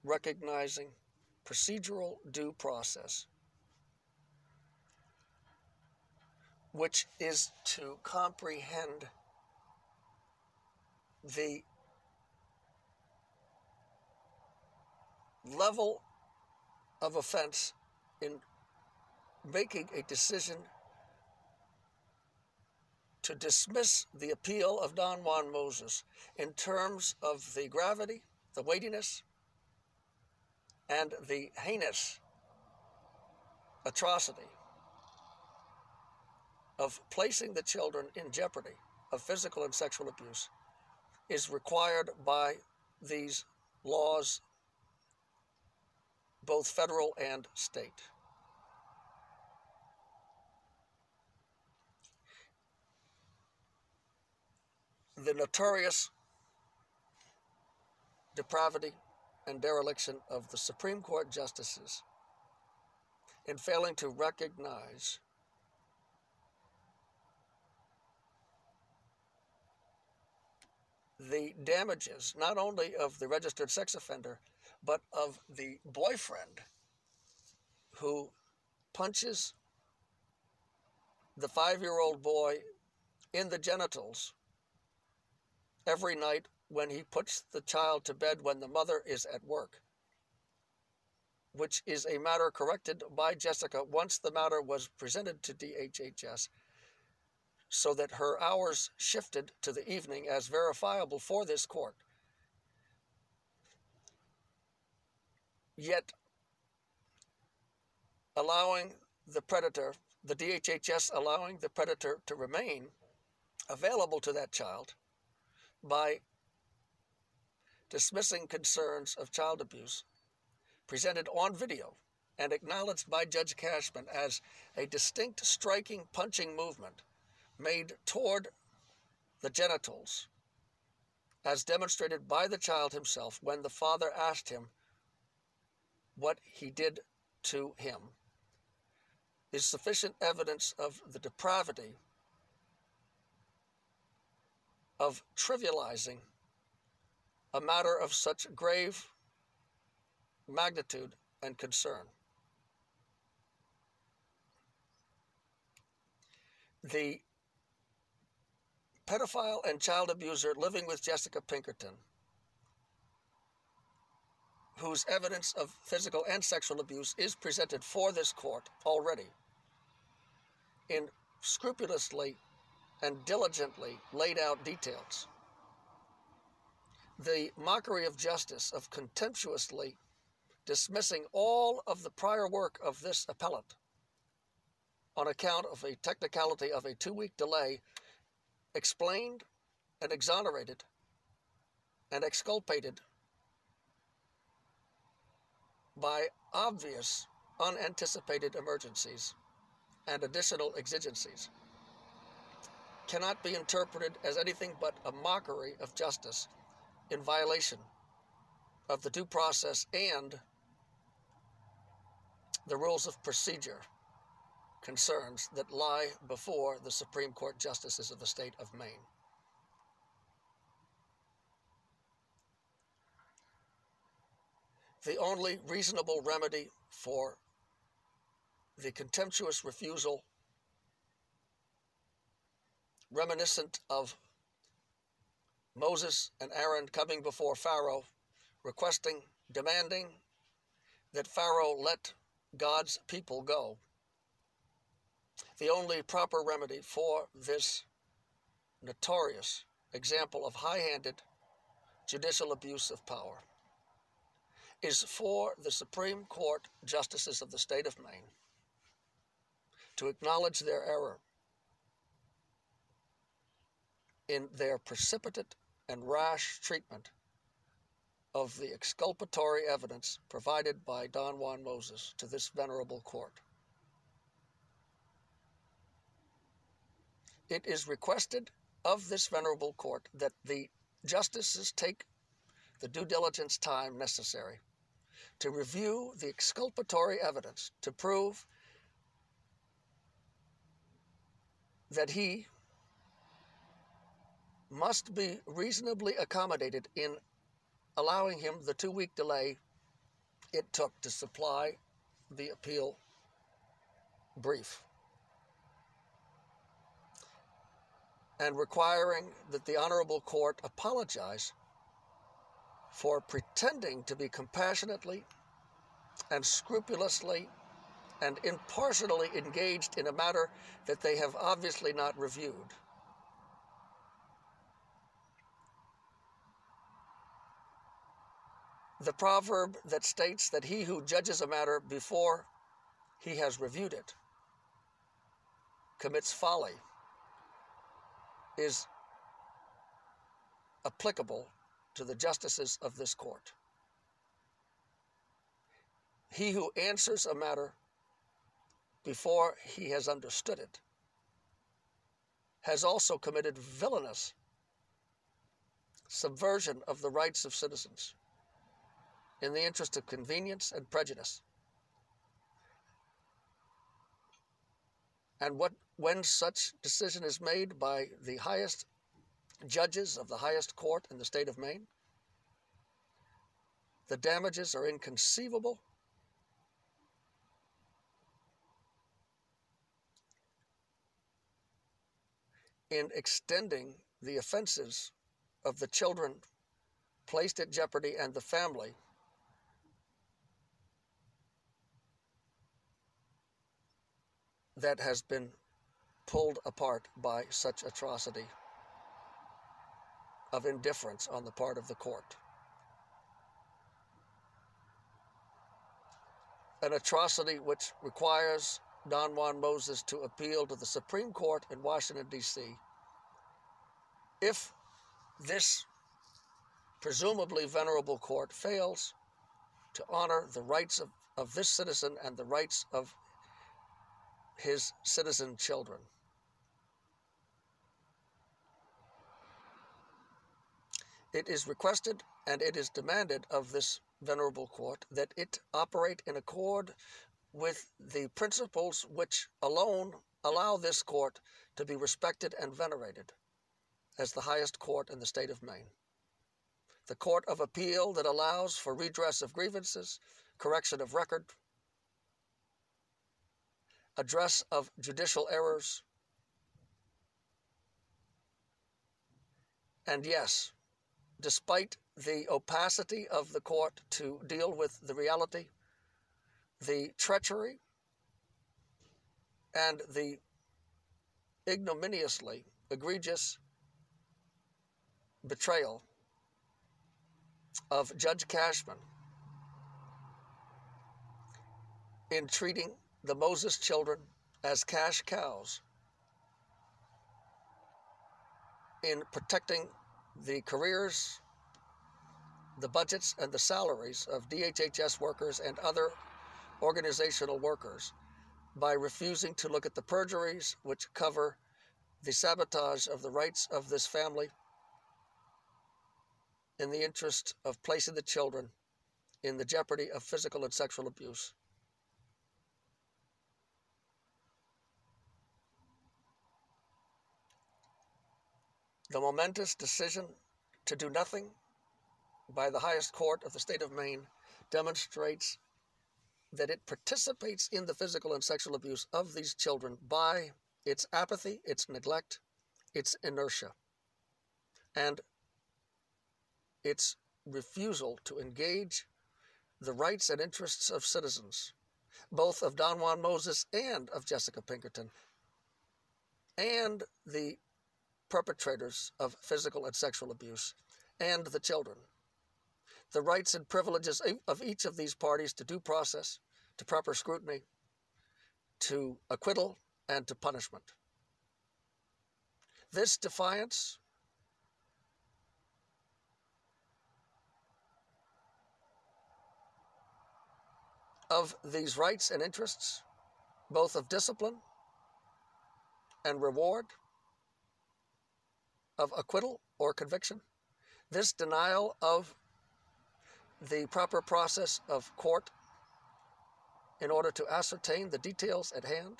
C: recognizing procedural due process, which is to comprehend the level of offense in making a decision to dismiss the appeal of Don Juan Moses in terms of the gravity, the weightiness, and the heinous atrocity of placing the children in jeopardy of physical and sexual abuse is required by these laws, both federal and state. The notorious depravity and dereliction of the Supreme Court justices in failing to recognize the damages not only of the registered sex offender but of the boyfriend who punches the five year old boy in the genitals every night when he puts the child to bed when the mother is at work, which is a matter corrected by Jessica once the matter was presented to DHHS so that her hours shifted to the evening as verifiable for this court. Yet, allowing the predator, the DHHS allowing the predator to remain available to that child by dismissing concerns of child abuse presented on video and acknowledged by Judge Cashman as a distinct striking punching movement made toward the genitals, as demonstrated by the child himself when the father asked him what he did to him, is sufficient evidence of the depravity of trivializing a matter of such grave magnitude and concern. The pedophile and child abuser living with Jessica Pinkerton, whose evidence of physical and sexual abuse is presented for this court already in scrupulously and diligently laid out details. The mockery of justice of contemptuously dismissing all of the prior work of this appellant on account of a technicality of a two week delay explained and exonerated and exculpated by obvious unanticipated emergencies and additional exigencies cannot be interpreted as anything but a mockery of justice in violation of the due process and the rules of procedure concerns that lie before the Supreme Court justices of the state of Maine. The only reasonable remedy for the contemptuous refusal reminiscent of Moses and Aaron coming before Pharaoh, requesting, demanding that Pharaoh let God's people go. The only proper remedy for this notorious example of high handed judicial abuse of power is for the Supreme Court justices of the state of Maine to acknowledge their error in their precipitate and rash treatment of the exculpatory evidence provided by Don Juan Moses to this venerable court. It is requested of this venerable court that the justices take the due diligence time necessary to review the exculpatory evidence to prove that he must be reasonably accommodated in allowing him the two week delay it took to supply the appeal brief and requiring that the Honorable Court apologize for pretending to be compassionately and scrupulously and impartially engaged in a matter that they have obviously not reviewed. The proverb that states that he who judges a matter before he has reviewed it commits folly is applicable to the justices of this court. He who answers a matter before he has understood it has also committed villainous subversion of the rights of citizens in the interest of convenience and prejudice. And what when such decision is made by the highest judges of the highest court in the state of Maine, the damages are inconceivable. In extending the offenses of the children placed at jeopardy and the family that has been pulled apart by such atrocity of indifference on the part of the court. An atrocity which requires Don Juan Moses to appeal to the Supreme Court in Washington, D.C. If this presumably venerable court fails to honor the rights of, of this citizen and the rights of his citizen children. It is requested and it is demanded of this venerable court that it operate in accord with the principles which alone allow this court to be respected and venerated as the highest court in the state of Maine. The Court of Appeal that allows for redress of grievances, correction of record, address of judicial errors, and yes, despite the opacity of the court to deal with the reality, the treachery, and the ignominiously egregious betrayal of Judge Cashman in treating the Moses children as cash cows in protecting the careers, the budgets, and the salaries of DHHS workers and other organizational workers by refusing to look at the perjuries which cover the sabotage of the rights of this family in the interest of placing the children in the jeopardy of physical and sexual abuse. The momentous decision to do nothing by the highest court of the state of Maine demonstrates that it participates in the physical and sexual abuse of these children by its apathy, its neglect, its inertia, and its refusal to engage the rights and interests of citizens, both of Don Juan Moses and of Jessica Pinkerton, and the perpetrators of physical and sexual abuse, and the children the rights and privileges of each of these parties to due process, to proper scrutiny, to acquittal, and to punishment. This defiance of these rights and interests, both of discipline and reward, of acquittal or conviction, this denial of the proper process of court in order to ascertain the details at hand?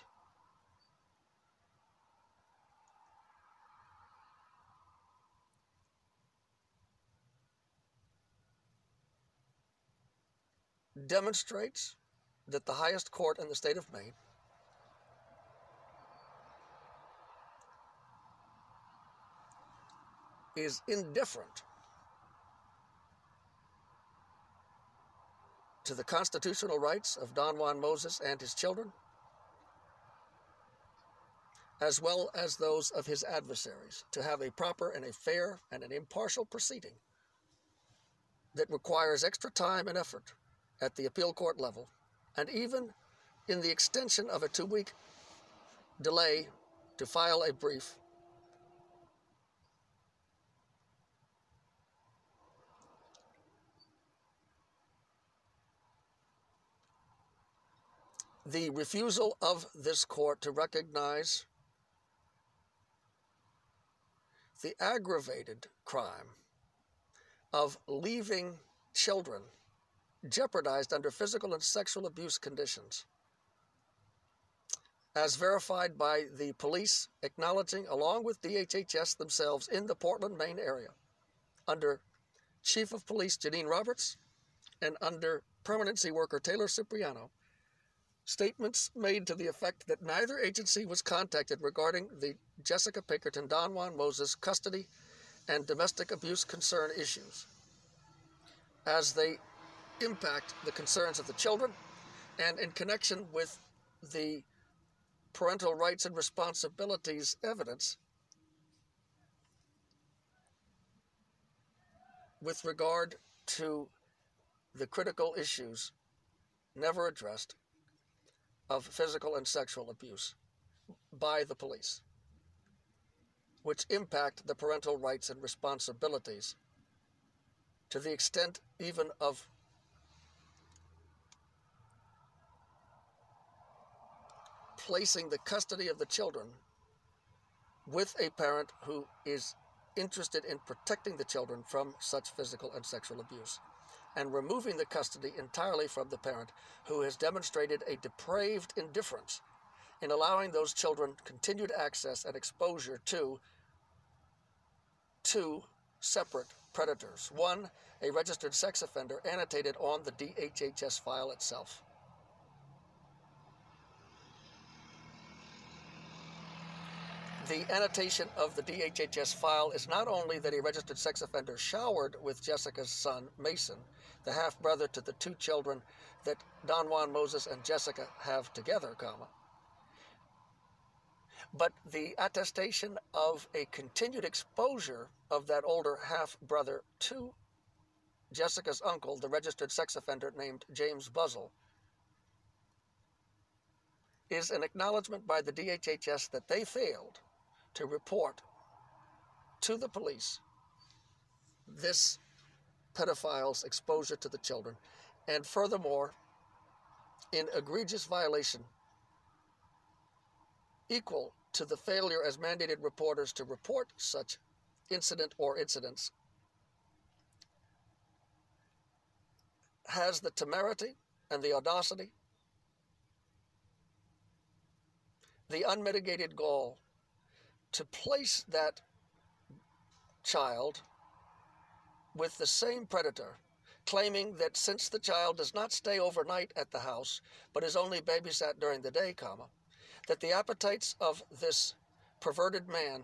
C: demonstrates that the highest court in the state of Maine is indifferent to the constitutional rights of Don Juan Moses and his children, as well as those of his adversaries, to have a proper and a fair and an impartial proceeding that requires extra time and effort at the appeal court level, and even in the extension of a two week delay to file a brief the refusal of this court to recognize the aggravated crime of leaving children jeopardized under physical and sexual abuse conditions, as verified by the police acknowledging, along with DHHS themselves, in the Portland, Maine area, under Chief of Police Janine Roberts and under permanency worker Taylor Cipriano statements made to the effect that neither agency was contacted regarding the Jessica Pinkerton Don Juan Moses custody and domestic abuse concern issues as they impact the concerns of the children and in connection with the parental rights and responsibilities evidence with regard to the critical issues never addressed of physical and sexual abuse by the police, which impact the parental rights and responsibilities to the extent even of placing the custody of the children with a parent who is interested in protecting the children from such physical and sexual abuse and removing the custody entirely from the parent who has demonstrated a depraved indifference in allowing those children continued access and exposure to two separate predators. One, a registered sex offender annotated on the DHHS file itself. The annotation of the DHHS file is not only that a registered sex offender showered with Jessica's son, Mason, the half brother to the two children that Don Juan Moses and Jessica have together, comma. But the attestation of a continued exposure of that older half brother to Jessica's uncle, the registered sex offender named James Buzzell, is an acknowledgement by the DHHS that they failed to report to the police this pedophile's exposure to the children, and furthermore, in egregious violation equal to the failure as mandated reporters to report such incident or incidents, has the temerity and the audacity, the unmitigated gall to place that child with the same predator, claiming that since the child does not stay overnight at the house, but is only babysat during the day, comma, that the appetites of this perverted man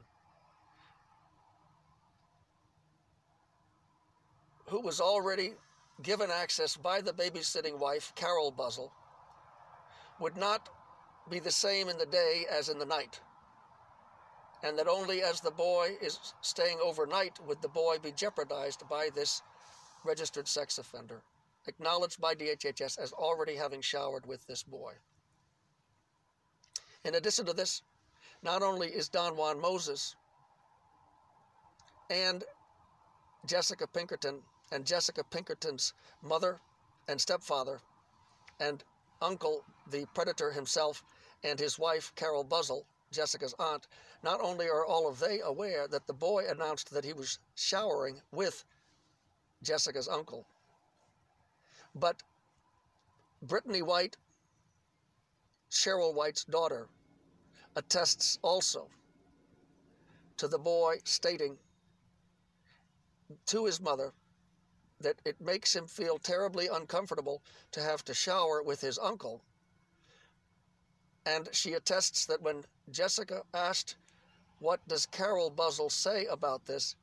C: who was already given access by the babysitting wife, Carol Buzzell, would not be the same in the day as in the night and that only as the boy is staying overnight would the boy be jeopardized by this registered sex offender, acknowledged by DHHS as already having showered with this boy. In addition to this, not only is Don Juan Moses and Jessica Pinkerton and Jessica Pinkerton's mother and stepfather and uncle, the predator himself, and his wife, Carol Buzzell, Jessica's aunt, not only are all of they aware that the boy announced that he was showering with Jessica's uncle, but Brittany White, Cheryl White's daughter, attests also to the boy stating to his mother that it makes him feel terribly uncomfortable to have to shower with his uncle and she attests that when Jessica asked, What does Carol Buzzell say about this?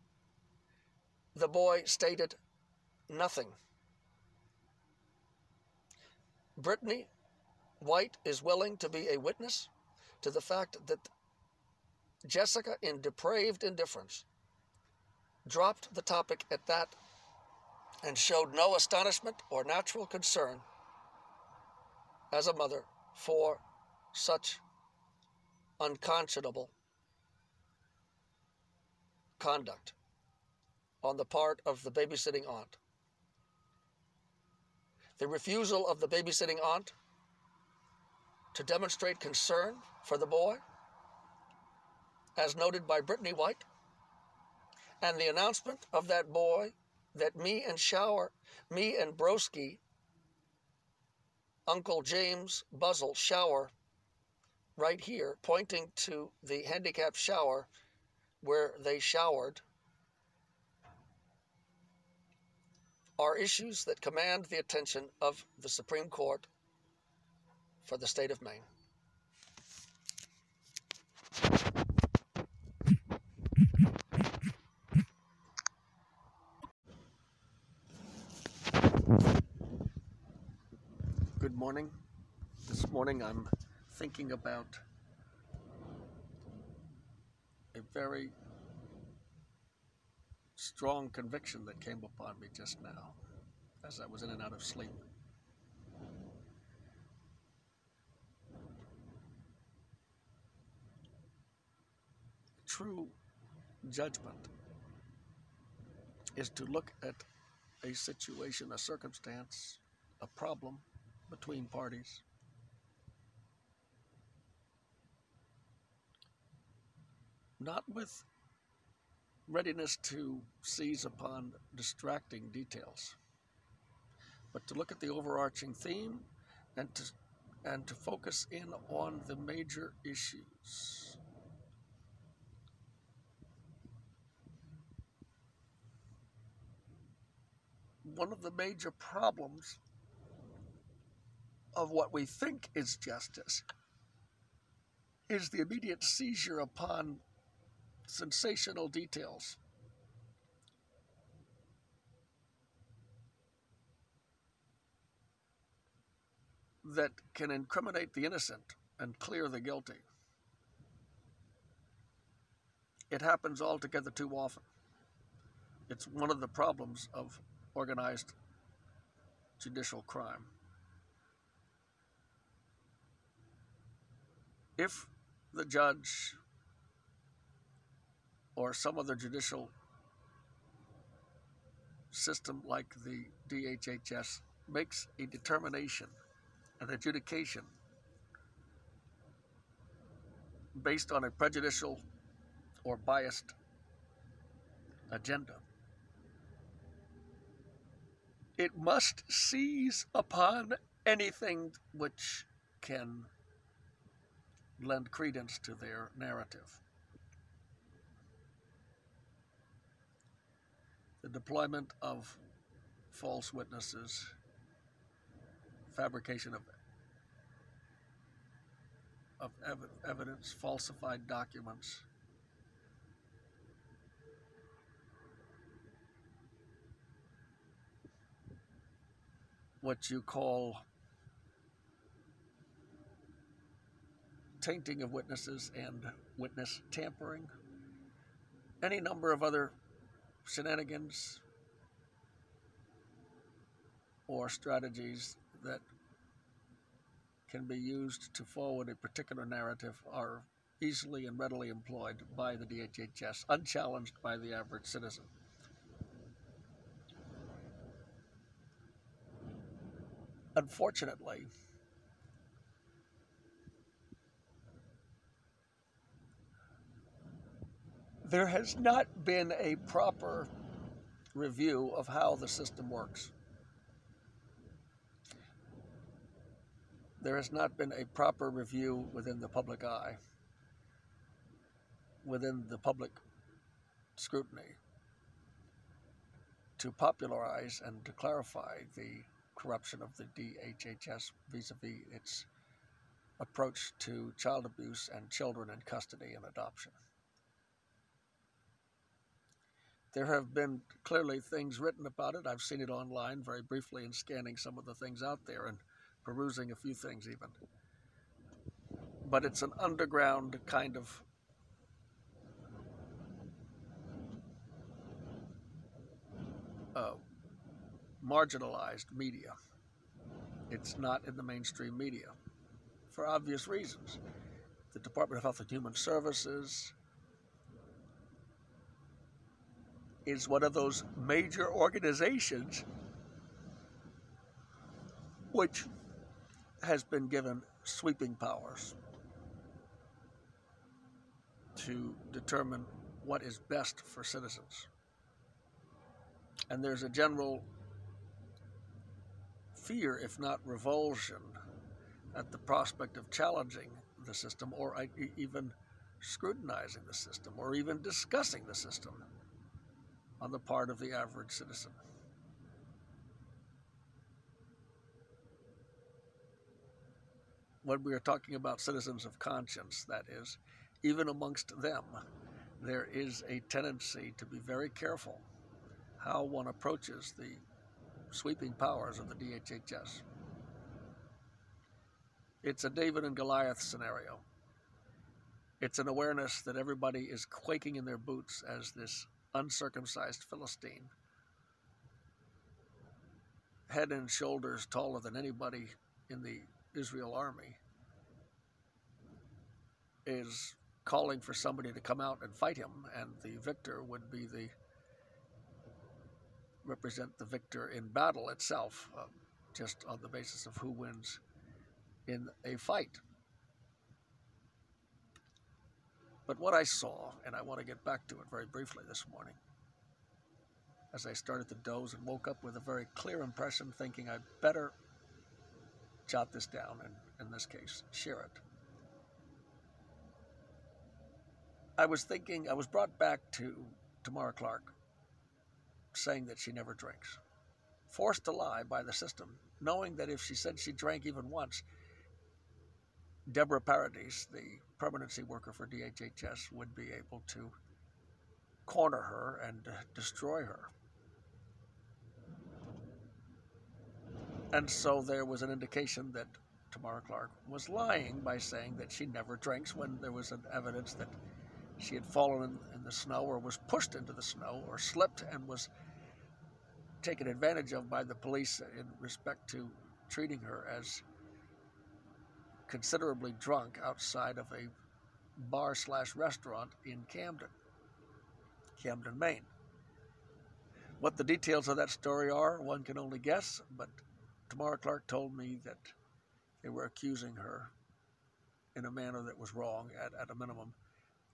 C: the boy stated nothing. Brittany White is willing to be a witness to the fact that Jessica, in depraved indifference, dropped the topic at that and showed no astonishment or natural concern as a mother for such unconscionable conduct on the part of the babysitting aunt. The refusal of the babysitting aunt to demonstrate concern for the boy, as noted by Brittany White, and the announcement of that boy that me and Shower, me and Broski, Uncle James Buzzell Shower, right here, pointing to the handicapped shower where they showered, are issues that command the attention of the Supreme Court for the state of Maine. Good morning. This morning I'm thinking about a very strong conviction that came upon me just now as I was in and out of sleep. True judgment is to look at a situation, a circumstance, a problem between parties not with readiness to seize upon distracting details, but to look at the overarching theme and to, and to focus in on the major issues. One of the major problems of what we think is justice is the immediate seizure upon sensational details. That can incriminate the innocent and clear the guilty. It happens altogether too often. It's one of the problems of organized judicial crime. If the judge or some other judicial system like the DHHS makes a determination, an adjudication based on a prejudicial or biased agenda. It must seize upon anything which can lend credence to their narrative. The deployment of false witnesses, fabrication of, of ev- evidence, falsified documents, what you call tainting of witnesses and witness tampering, any number of other shenanigans or strategies that can be used to forward a particular narrative are easily and readily employed by the DHHS, unchallenged by the average citizen. Unfortunately, there has not been a proper review of how the system works. There has not been a proper review within the public eye, within the public scrutiny, to popularize and to clarify the corruption of the DHHS vis a vis its approach to child abuse and children in custody and adoption. There have been clearly things written about it. I've seen it online very briefly in scanning some of the things out there and perusing a few things even. But it's an underground kind of uh, marginalized media. It's not in the mainstream media for obvious reasons. The Department of Health and Human Services is one of those major organizations which has been given sweeping powers to determine what is best for citizens. And there's a general fear, if not revulsion, at the prospect of challenging the system or even scrutinizing the system or even discussing the system on the part of the average citizen. When we are talking about citizens of conscience, that is, even amongst them, there is a tendency to be very careful how one approaches the sweeping powers of the DHHS. It's a David and Goliath scenario. It's an awareness that everybody is quaking in their boots as this uncircumcised Philistine, head and shoulders taller than anybody in the Israel army, is calling for somebody to come out and fight him, and the victor would be the represent the victor in battle itself, uh, just on the basis of who wins in a fight. But what I saw, and I want to get back to it very briefly this morning, as I started to doze and woke up with a very clear impression, thinking I'd better jot this down and, in this case, share it. I was thinking, I was brought back to Tamara Clark saying that she never drinks, forced to lie by the system, knowing that if she said she drank even once, Deborah Paradis, the permanency worker for DHHS, would be able to corner her and uh, destroy her. And so there was an indication that Tamara Clark was lying by saying that she never drinks when there was evidence that she had fallen in, in the snow or was pushed into the snow or slipped and was taken advantage of by the police in respect to treating her as considerably drunk outside of a bar slash restaurant in Camden. Camden, Maine. What the details of that story are, one can only guess, but Tamara Clark told me that they were accusing her in a manner that was wrong, at, at a minimum,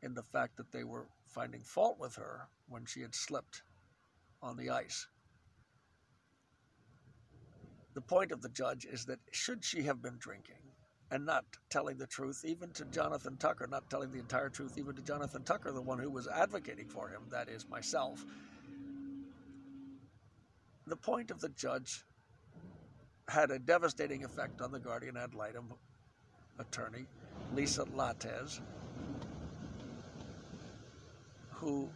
C: in the fact that they were finding fault with her when she had slipped on the ice. The point of the judge is that should she have been drinking and not telling the truth, even to Jonathan Tucker, not telling the entire truth, even to Jonathan Tucker, the one who was advocating for him, that is myself, the point of the judge had a devastating effect on the guardian ad litem attorney, Lisa Lattes, who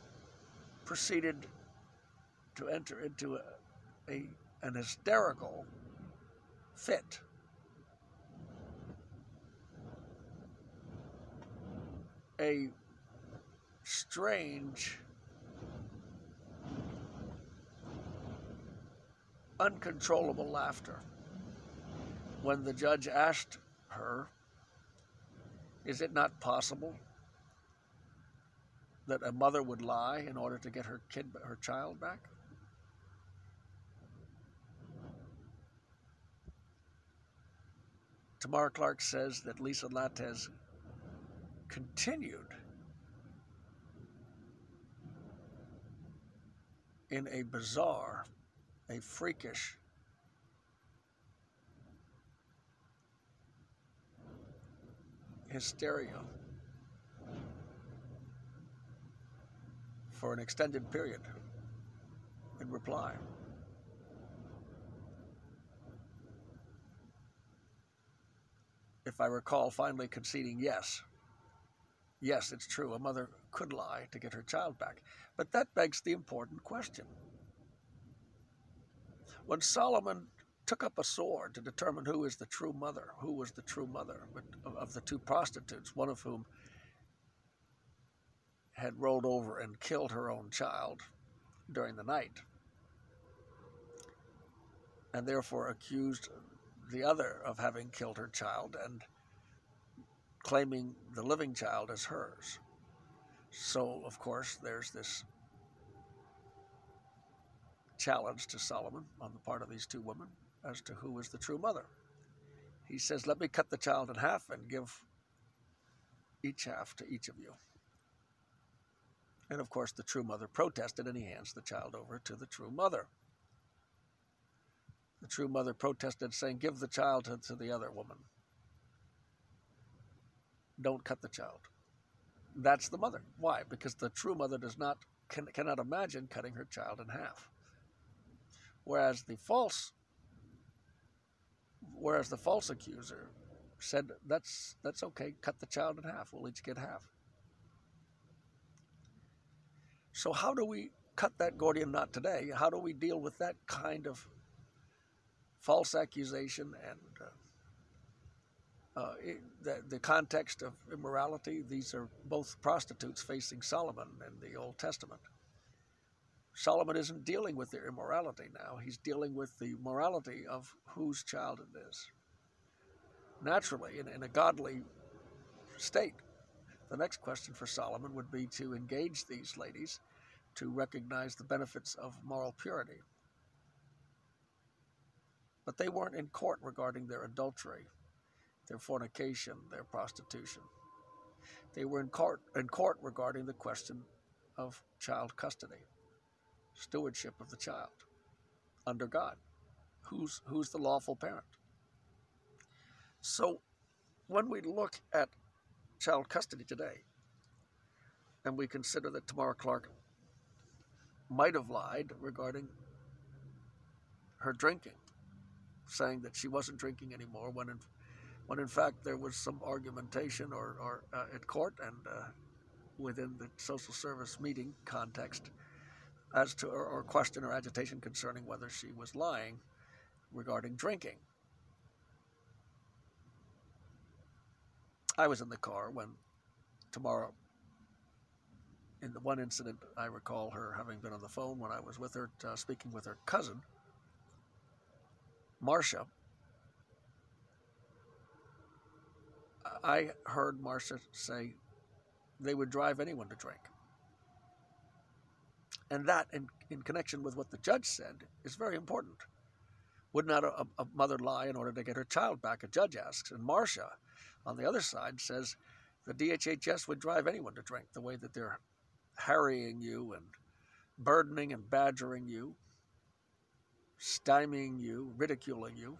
C: proceeded to enter into a, a, an hysterical fit. A strange, uncontrollable laughter when the judge asked her, Is it not possible that a mother would lie in order to get her kid, her child back? Tamara Clark says that Lisa Lattes continued in a bizarre, a freakish, hysteria for an extended period in reply. If I recall, finally conceding yes. Yes, it's true, a mother could lie to get her child back. But that begs the important question. When Solomon took up a sword to determine who is the true mother, who was the true mother of the two prostitutes, one of whom had rolled over and killed her own child during the night, and therefore accused the other of having killed her child and claiming the living child as hers. So, of course, there's this challenge to Solomon on the part of these two women as to who is the true mother. He says, Let me cut the child in half and give each half to each of you. And of course, the true mother protested and he hands the child over to the true mother. The true mother protested, saying, Give the child to, the other woman. Don't cut the child. That's the mother. Why? Because the true mother does not can, cannot imagine cutting her child in half. Whereas the false whereas the false accuser said that's that's okay, cut the child in half, we'll each get half. So, how do we cut that Gordian knot today? How do we deal with that kind of false accusation and uh, uh, it, the, the context of immorality? These are both prostitutes facing Solomon in the Old Testament. Solomon isn't dealing with their immorality now, he's dealing with the morality of whose child it is. Naturally, in, in a godly state, the next question for Solomon would be to engage these ladies to recognize the benefits of moral purity. But they weren't in court regarding their adultery, their fornication, their prostitution. They were in court, in court regarding the question of child custody, stewardship of the child under God. Who's, who's the lawful parent? So when we look at child custody today, and we consider that Tamara Clark might have lied regarding her drinking, saying that she wasn't drinking anymore when in, when in fact there was some argumentation or, or uh, at court and uh, within the social service meeting context as to or, or question or agitation concerning whether she was lying regarding drinking. I was in the car when Tamara in the one incident, I recall her having been on the phone when I was with her, uh, speaking with her cousin, Marcia. I heard Marcia say they would drive anyone to drink. And that, in, in connection with what the judge said, is very important. Would not a, a mother lie in order to get her child back? A judge asks. And Marcia, on the other side, says the DHHS would drive anyone to drink the way that they're harrying you and burdening and badgering you, stymieing you, ridiculing you,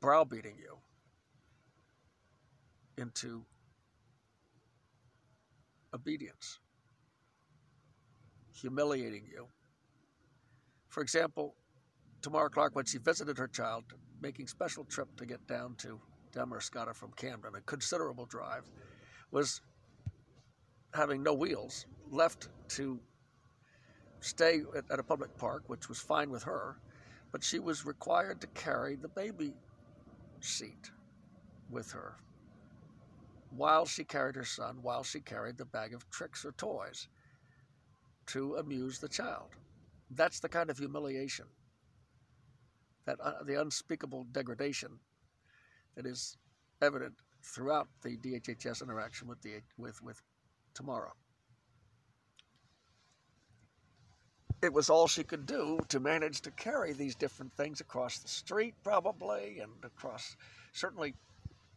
C: browbeating you into obedience, humiliating you. For example, Tamara Clark, when she visited her child, making special trip to get down to Damariscotta from Camden, a considerable drive, was having no wheels, left to stay at, at a public park, which was fine with her, but she was required to carry the baby seat with her while she carried her son, while she carried the bag of tricks or toys to amuse the child. That's the kind of humiliation, that uh, the unspeakable degradation that is evident throughout the DHHS interaction with the with with Tamara. It was all she could do to manage to carry these different things across the street, probably, and across certainly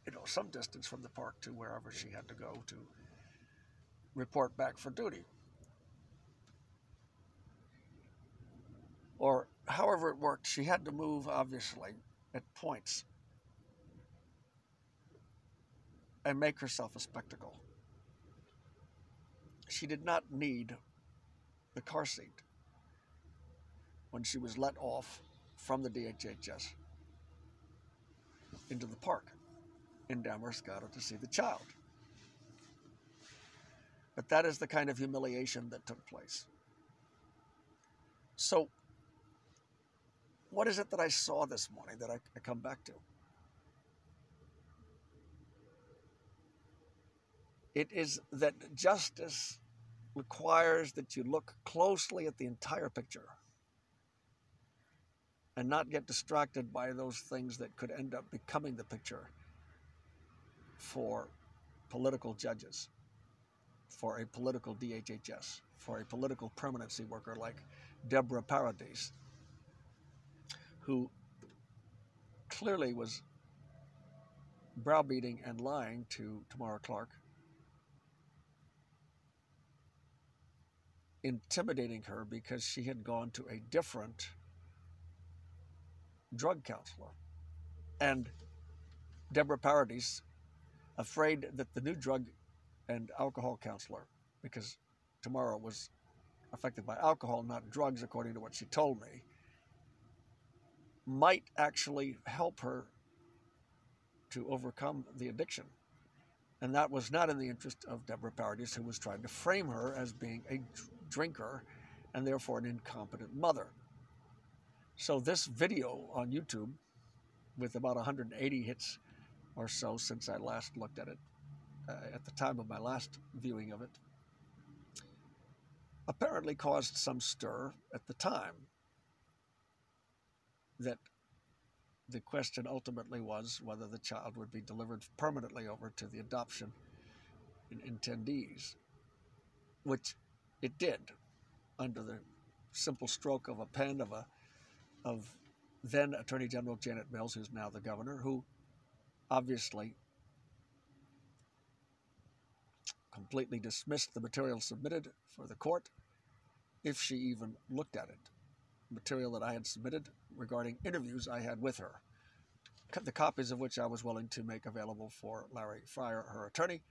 C: you know, some distance from the park to wherever she had to go to report back for duty. Or however it worked, she had to move, obviously, at points and make herself a spectacle. She did not need the car seat when she was let off from the DHHS into the park in Damariscotta to see the child. But that is the kind of humiliation that took place. So, what is it that I saw this morning that I, I come back to? It is that justice requires that you look closely at the entire picture and not get distracted by those things that could end up becoming the picture for political judges, for a political DHHS, for a political permanency worker like Deborah Paradis, who clearly was browbeating and lying to Tamara Clark, intimidating her because she had gone to a different drug counselor. And Deborah Paradis afraid that the new drug and alcohol counselor, because Tamara was affected by alcohol, not drugs, according to what she told me, might actually help her to overcome the addiction. And that was not in the interest of Deborah Paradis, who was trying to frame her as being a drinker and therefore an incompetent mother. So, this video on YouTube, with about 180 hits, or so since I last looked at it, uh, at the time of my last viewing of it, apparently caused some stir at the time. That the question ultimately was whether the child would be delivered permanently over to the adoption intendees, which it did under the simple stroke of a pen of a of then Attorney General Janet Mills, who's now the governor, who obviously completely dismissed the material submitted for the court, if she even looked at it. Material that I had submitted regarding interviews I had with her, the copies of which I was willing to make available for Larry Fryer, her attorney.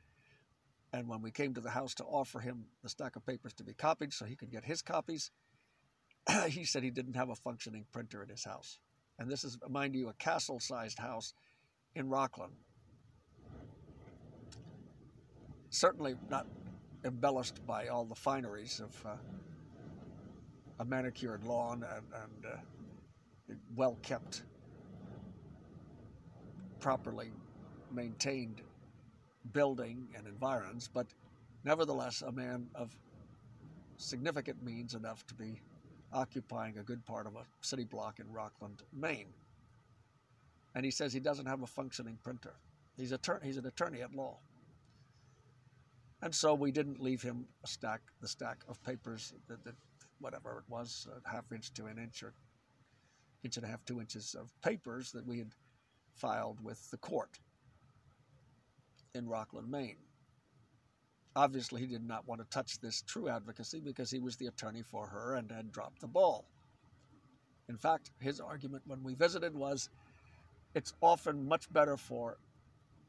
C: And when we came to the house to offer him the stack of papers to be copied so he could get his copies, he said he didn't have a functioning printer in his house. And this is, mind you, a castle sized house in Rockland. Certainly not embellished by all the fineries of uh, a manicured lawn and, and uh, well kept, properly maintained building and environs, but nevertheless a man of significant means enough to be occupying a good part of a city block in Rockland, Maine and he says he doesn't have a functioning printer. He's, attorney, he's an attorney at law. And so we didn't leave him a stack, the stack of papers that, that whatever it was, a half inch to an inch or inch and a half, two inches of papers that we had filed with the court in Rockland, Maine. Obviously, he did not want to touch this true advocacy because he was the attorney for her and had dropped the ball. In fact, his argument when we visited was it's often much better for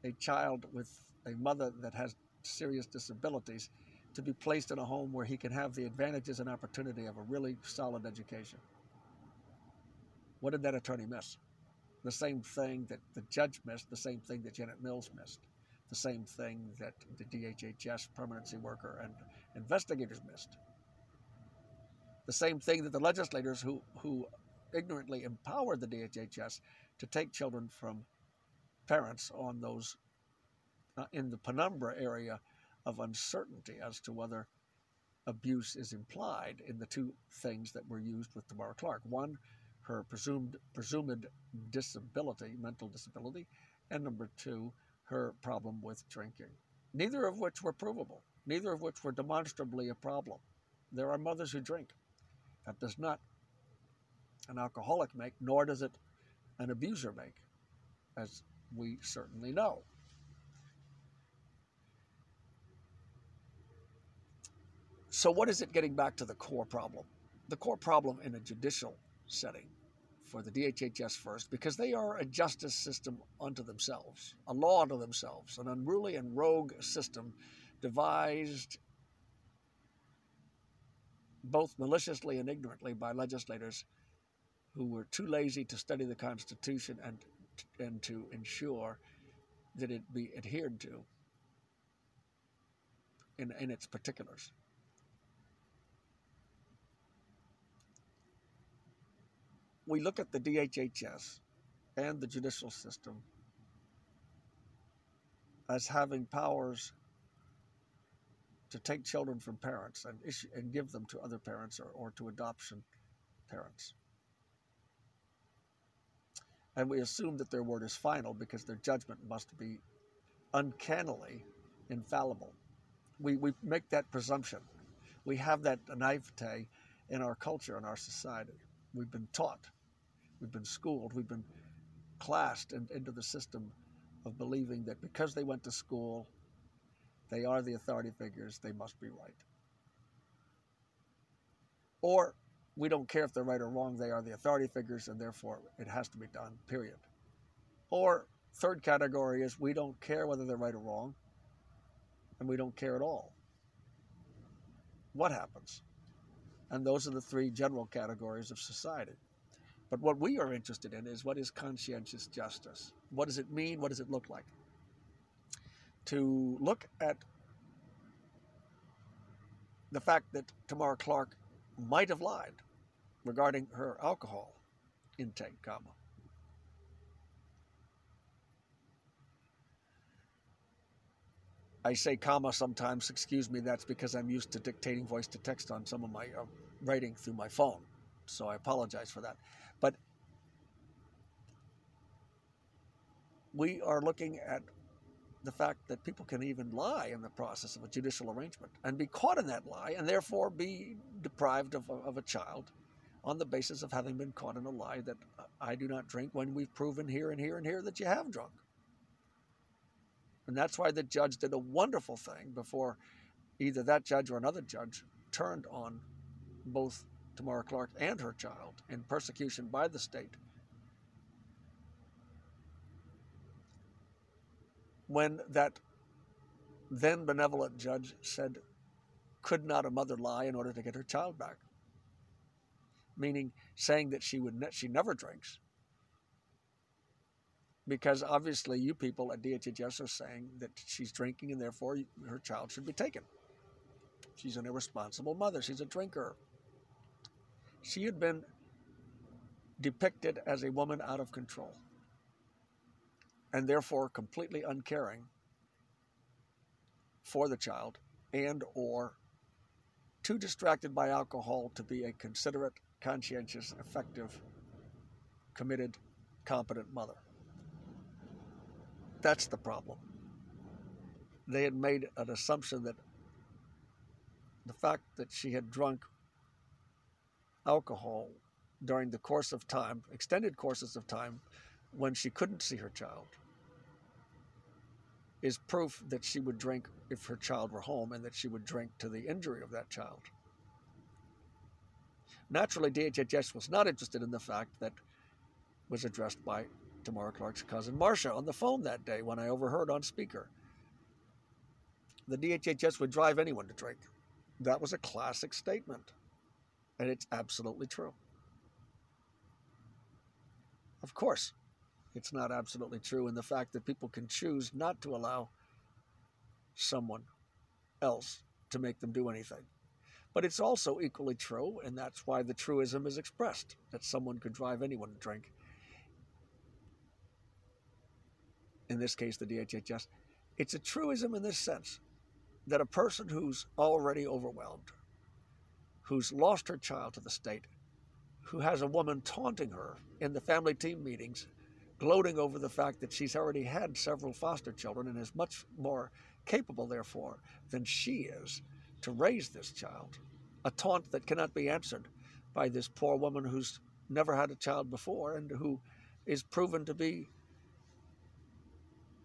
C: a child with a mother that has serious disabilities to be placed in a home where he can have the advantages and opportunity of a really solid education. What did that attorney miss? The same thing that the judge missed, the same thing that Janet Mills missed, the same thing that the DHHS permanency worker and investigators missed. The same thing that the legislators who, who ignorantly empowered the DHHS to take children from parents on those uh, in the penumbra area of uncertainty as to whether abuse is implied in the two things that were used with Tamara Clark. One, her presumed presumed disability, mental disability, and number two, her problem with drinking. Neither of which were provable, neither of which were demonstrably a problem. There are mothers who drink. That does not an alcoholic make, nor does it an abuser make, as we certainly know. So, what is it getting back to the core problem? The core problem in a judicial setting for the DHHS first, because they are a justice system unto themselves, a law unto themselves, an unruly and rogue system devised both maliciously and ignorantly by legislators who were too lazy to study the Constitution and, and to ensure that it be adhered to in, in its particulars. We look at the DHHS and the judicial system as having powers to take children from parents and, issue, and give them to other parents or, or to adoption parents. And we assume that their word is final because their judgment must be uncannily infallible. We, we make that presumption. We have that naivete in our culture, in our society. We've been taught, we've been schooled, we've been classed in, into the system of believing that because they went to school, they are the authority figures, they must be right. Or we don't care if they're right or wrong, they are the authority figures, and therefore it has to be done, period. Or, third category is we don't care whether they're right or wrong, and we don't care at all. What happens? And those are the three general categories of society. But what we are interested in is what is conscientious justice? What does it mean? What does it look like? To look at the fact that Tamara Clark might have lied regarding her alcohol intake, comma. I say comma sometimes, excuse me, that's because I'm used to dictating voice to text on some of my uh, writing through my phone. So I apologize for that. But we are looking at the fact that people can even lie in the process of a judicial arrangement and be caught in that lie and therefore be deprived of, of a child on the basis of having been caught in a lie that uh, I do not drink when we've proven here and here and here that you have drunk. And that's why the judge did a wonderful thing before either that judge or another judge turned on both Tamara Clark and her child in persecution by the state. When that then benevolent judge said, Could not a mother lie in order to get her child back? Meaning saying that she would ne- she never drinks. Because obviously, you people at DHHS are saying that she's drinking and therefore her child should be taken. She's an irresponsible mother. She's a drinker. She had been depicted as a woman out of control and therefore completely uncaring for the child and or too distracted by alcohol to be a considerate conscientious, effective, committed, competent mother. That's the problem. they had made an assumption that the fact that she had drunk alcohol during the course of time, extended courses of time, when she couldn't see her child, is proof that she would drink if her child were home and that she would drink to the injury of that child. Naturally, DHHS was not interested in the fact that was addressed by Tamara Clark's cousin Marcia on the phone that day when I overheard on speaker. The DHHS would drive anyone to drink. That was a classic statement, and it's absolutely true. Of course, it's not absolutely true in the fact that people can choose not to allow someone else to make them do anything. But it's also equally true, and that's why the truism is expressed that someone could drive anyone to drink. In this case, the DHHS. It's a truism in this sense that a person who's already overwhelmed, who's lost her child to the state, who has a woman taunting her in the family team meetings, gloating over the fact that she's already had several foster children and is much more capable, therefore, than she is to raise this child. A taunt that cannot be answered by this poor woman who's never had a child before and who is proven to be,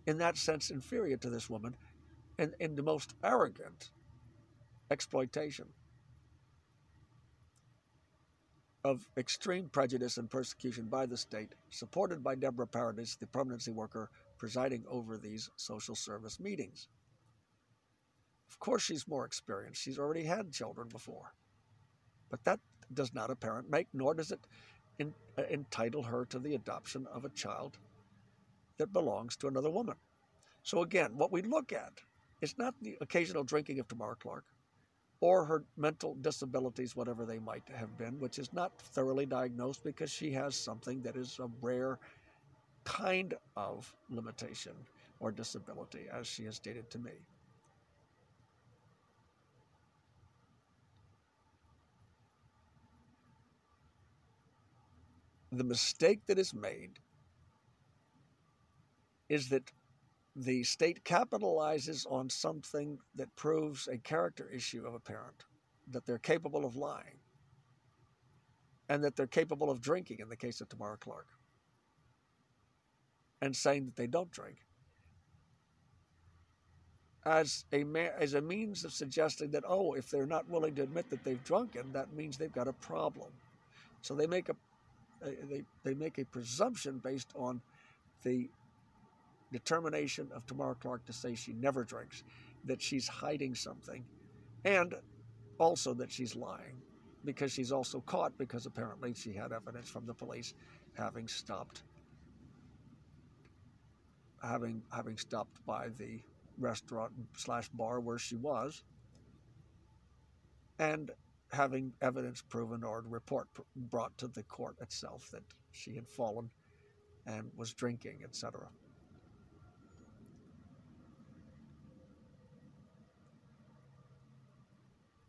C: in that sense, inferior to this woman in the most arrogant exploitation of extreme prejudice and persecution by the state, supported by Deborah Paradis, the permanency worker presiding over these social service meetings. Of course, she's more experienced. She's already had children before. But that does not a parent make, nor does it in, uh, entitle her to the adoption of a child that belongs to another woman. So, again, what we look at is not the occasional drinking of Tamara Clark or her mental disabilities, whatever they might have been, which is not thoroughly diagnosed because she has something that is a rare kind of limitation or disability, as she has stated to me. The mistake that is made is that the state capitalizes on something that proves a character issue of a parent, that they're capable of lying, and that they're capable of drinking in the case of Tamara Clark and saying that they don't drink. As a, as a means of suggesting that, oh, if they're not willing to admit that they've drunken, that means they've got a problem. So they make a they, they make a presumption based on the determination of Tamara Clark to say she never drinks, that she's hiding something, and also that she's lying because she's also caught because apparently she had evidence from the police having stopped having having stopped by the restaurant slash bar where she was. And having evidence proven or report brought to the court itself that she had fallen and was drinking, etc.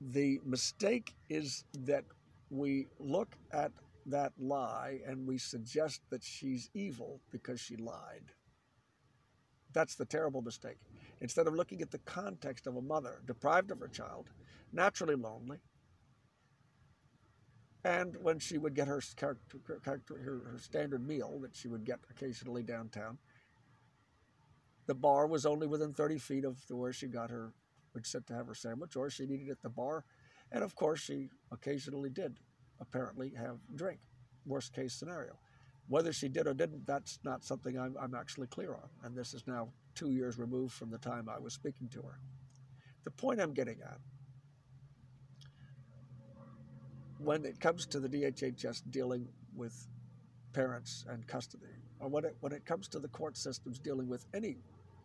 C: The mistake is that we look at that lie and we suggest that she's evil because she lied. That's the terrible mistake. Instead of looking at the context of a mother deprived of her child, naturally lonely, and when she would get her, her, her standard meal that she would get occasionally downtown, the bar was only within 30 feet of where she got her, would sit to have her sandwich, or she needed at the bar. And of course, she occasionally did apparently have drink, worst case scenario. Whether she did or didn't, that's not something I'm, I'm actually clear on. And this is now two years removed from the time I was speaking to her. The point I'm getting at when it comes to the DHHS dealing with parents and custody, or when it, when it comes to the court systems dealing with any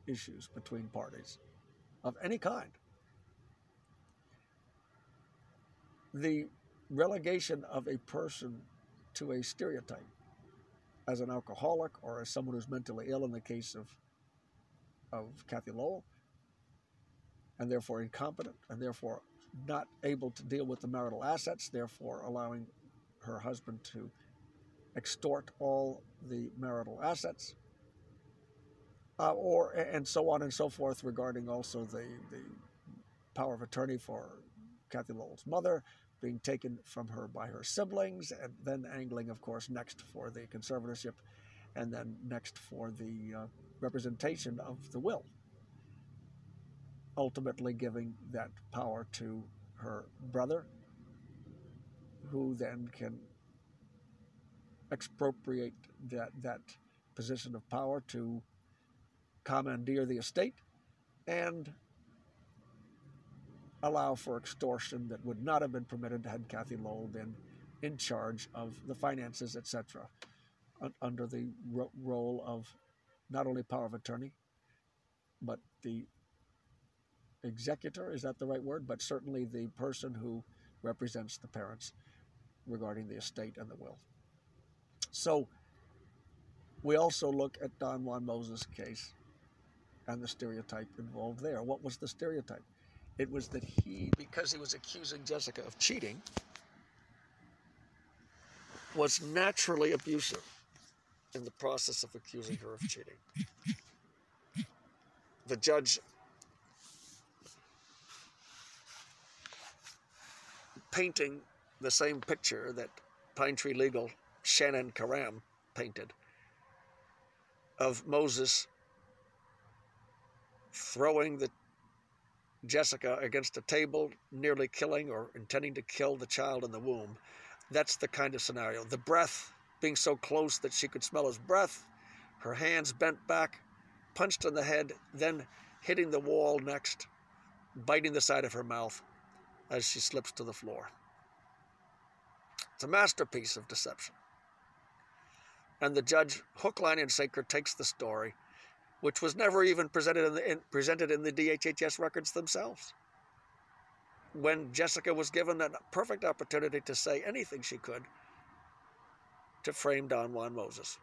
C: issues between parties of any kind, the relegation of a person to a stereotype as an alcoholic or as someone who's mentally ill in the case of of Kathy Lowell, and therefore incompetent, and therefore not able to deal with the marital assets, therefore allowing her husband to extort all the marital assets. uh, or and so on and so forth regarding also the the power of attorney for Kathy Lowell's mother being taken from her by her siblings, and then angling, of course, next for the conservatorship, and then next for the uh, representation of the will. Ultimately, giving that power to her brother, who then can expropriate that that position of power to commandeer the estate and allow for extortion that would not have been permitted had Kathy Lowell been in charge of the finances, etc., under the ro- role of not only power of attorney, but the executor, is that the right word? But certainly the person who represents the parents regarding the estate and the will. So we also look at Don Juan Moses' case and the stereotype involved there. What was the stereotype? It was that he, because he was accusing Jessica of cheating, was naturally abusive in the process of accusing her of cheating. The judge painting the same picture that Pine Tree Legal Shannon Karam painted of Moses throwing the Jessica against a table, nearly killing or intending to kill the child in the womb. That's the kind of scenario. The breath being so close that she could smell his breath, her hands bent back, punched in the head, then hitting the wall next, biting the side of her mouth as she slips to the floor. It's a masterpiece of deception. And the judge, hook, line, and sinker, takes the story which was never even presented in the, in, presented in the DHHS records themselves. When Jessica was given a perfect opportunity to say anything she could to frame Don Juan Moses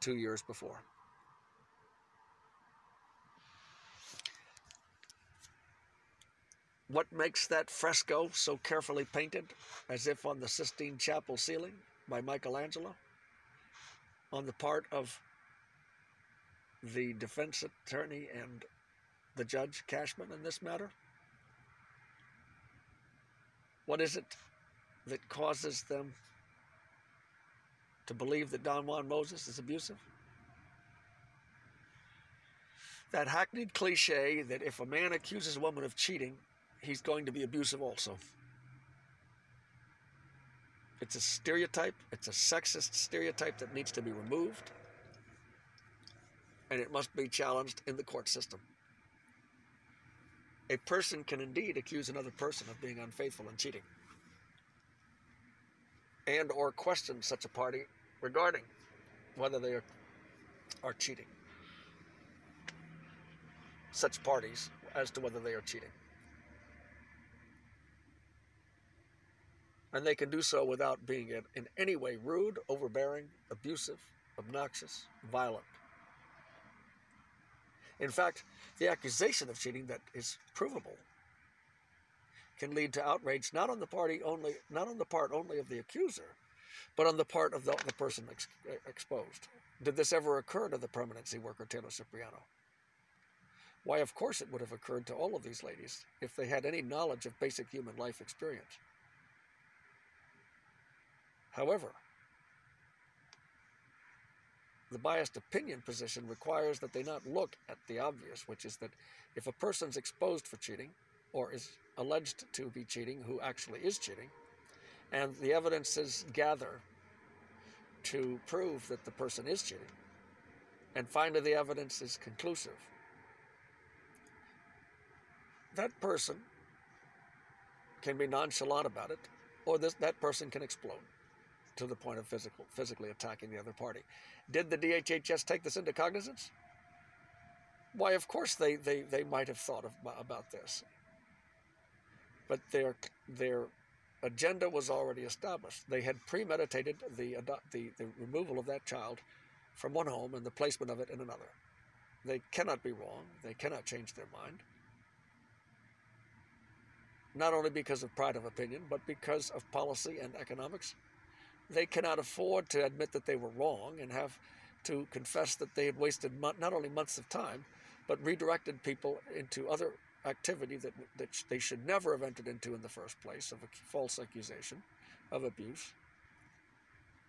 C: two years before. What makes that fresco so carefully painted, as if on the Sistine Chapel ceiling by Michelangelo, on the part of the defense attorney and the judge, Cashman, in this matter? What is it that causes them to believe that Don Juan Moses is abusive? That hackneyed cliche that if a man accuses a woman of cheating, he's going to be abusive also. It's a stereotype, it's a sexist stereotype that needs to be removed and it must be challenged in the court system. A person can indeed accuse another person of being unfaithful and cheating and or question such a party regarding whether they are, are cheating. Such parties as to whether they are cheating. And they can do so without being in any way rude, overbearing, abusive, obnoxious, violent, in fact, the accusation of cheating that is provable can lead to outrage not on the party only, not on the part only of the accuser, but on the part of the, the person ex- exposed. Did this ever occur to the permanency worker Taylor Cipriano? Why, of course, it would have occurred to all of these ladies if they had any knowledge of basic human life experience. However, the biased opinion position requires that they not look at the obvious, which is that if a person's exposed for cheating or is alleged to be cheating who actually is cheating, and the evidences gather to prove that the person is cheating, and finally the evidence is conclusive, that person can be nonchalant about it, or this, that person can explode to the point of physical, physically attacking the other party. Did the DHHS take this into cognizance? Why, of course they, they, they might have thought of, about this. But their, their agenda was already established. They had premeditated the, the, the removal of that child from one home and the placement of it in another. They cannot be wrong. They cannot change their mind. Not only because of pride of opinion, but because of policy and economics they cannot afford to admit that they were wrong and have to confess that they had wasted not only months of time, but redirected people into other activity that, that they should never have entered into in the first place of a false accusation of abuse.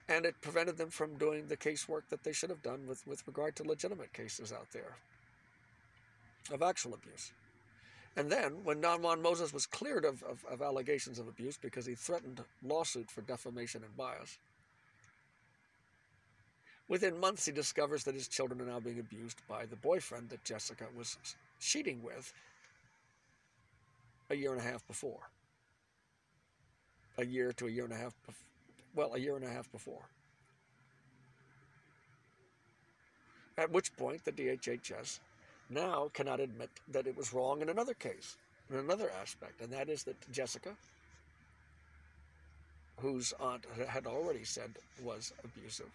C: And it prevented them from doing the casework that they should have done with, with regard to legitimate cases out there of actual abuse. And then, when Don Juan Moses was cleared of, of, of allegations of abuse because he threatened lawsuit for defamation and bias, within months he discovers that his children are now being abused by the boyfriend that Jessica was cheating with a year and a half before. A year to a year and a half, well, a year and a half before. At which point the DHHS now cannot admit that it was wrong in another case, in another aspect, and that is that Jessica, whose aunt had already said was abusive,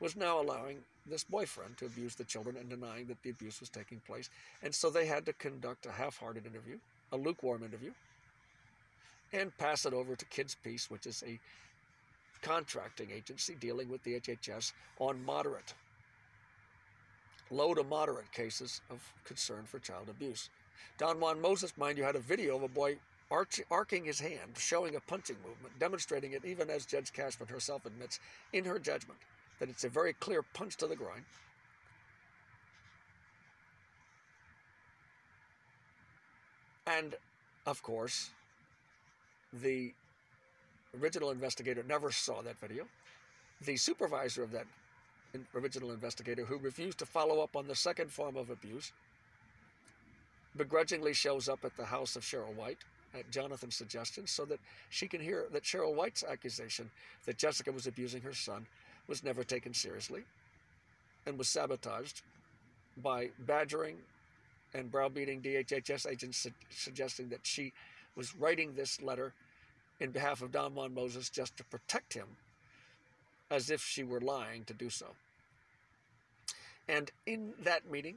C: was now allowing this boyfriend to abuse the children and denying that the abuse was taking place. And so they had to conduct a half hearted interview, a lukewarm interview, and pass it over to KidsPeace, which is a contracting agency dealing with the HHS on moderate low to moderate cases of concern for child abuse. Don Juan Moses, mind you, had a video of a boy arch- arcing his hand, showing a punching movement, demonstrating it even as Judge Cashman herself admits in her judgment that it's a very clear punch to the groin. And, of course, the original investigator never saw that video. The supervisor of that original investigator who refused to follow up on the second form of abuse begrudgingly shows up at the house of Cheryl White at Jonathan's suggestion so that she can hear that Cheryl White's accusation that Jessica was abusing her son was never taken seriously and was sabotaged by badgering and browbeating DHHS agents su- suggesting that she was writing this letter in behalf of Don Juan Moses just to protect him as if she were lying to do so. And in that meeting,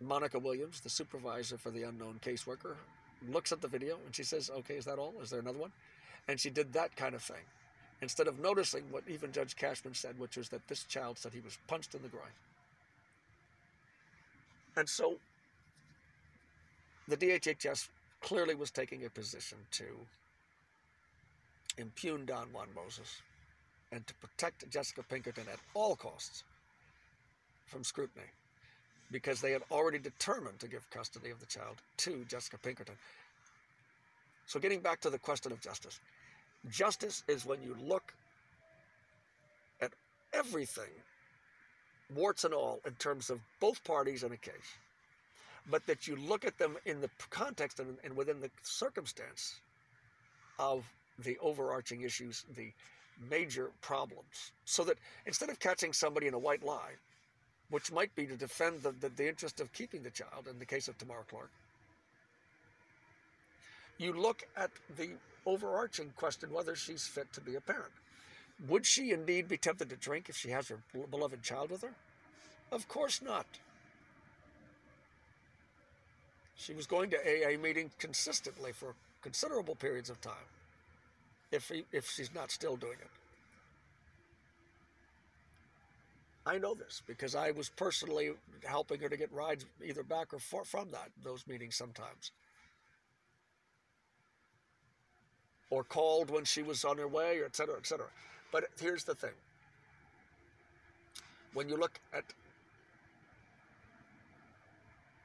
C: Monica Williams, the supervisor for the unknown caseworker, looks at the video and she says, Okay, is that all? Is there another one? And she did that kind of thing. Instead of noticing what even Judge Cashman said, which was that this child said he was punched in the groin. And so the DHHS clearly was taking a position to impugn Don Juan Moses and to protect Jessica Pinkerton at all costs from scrutiny because they had already determined to give custody of the child to Jessica Pinkerton. So, getting back to the question of justice, justice is when you look at everything, warts and all, in terms of both parties in a case, but that you look at them in the context and, and within the circumstance of the overarching issues, the major problems. So that instead of catching somebody in a white lie, which might be to defend the, the, the, interest of keeping the child in the case of Tamara Clark, you look at the overarching question whether she's fit to be a parent. Would she indeed be tempted to drink if she has her beloved child with her? Of course not. She was going to AA meetings consistently for considerable periods of time if, he, if she's not still doing it. I know this because I was personally helping her to get rides either back or for, from that those meetings sometimes. Or called when she was on her way, or et cetera, et cetera. But here's the thing. When you look at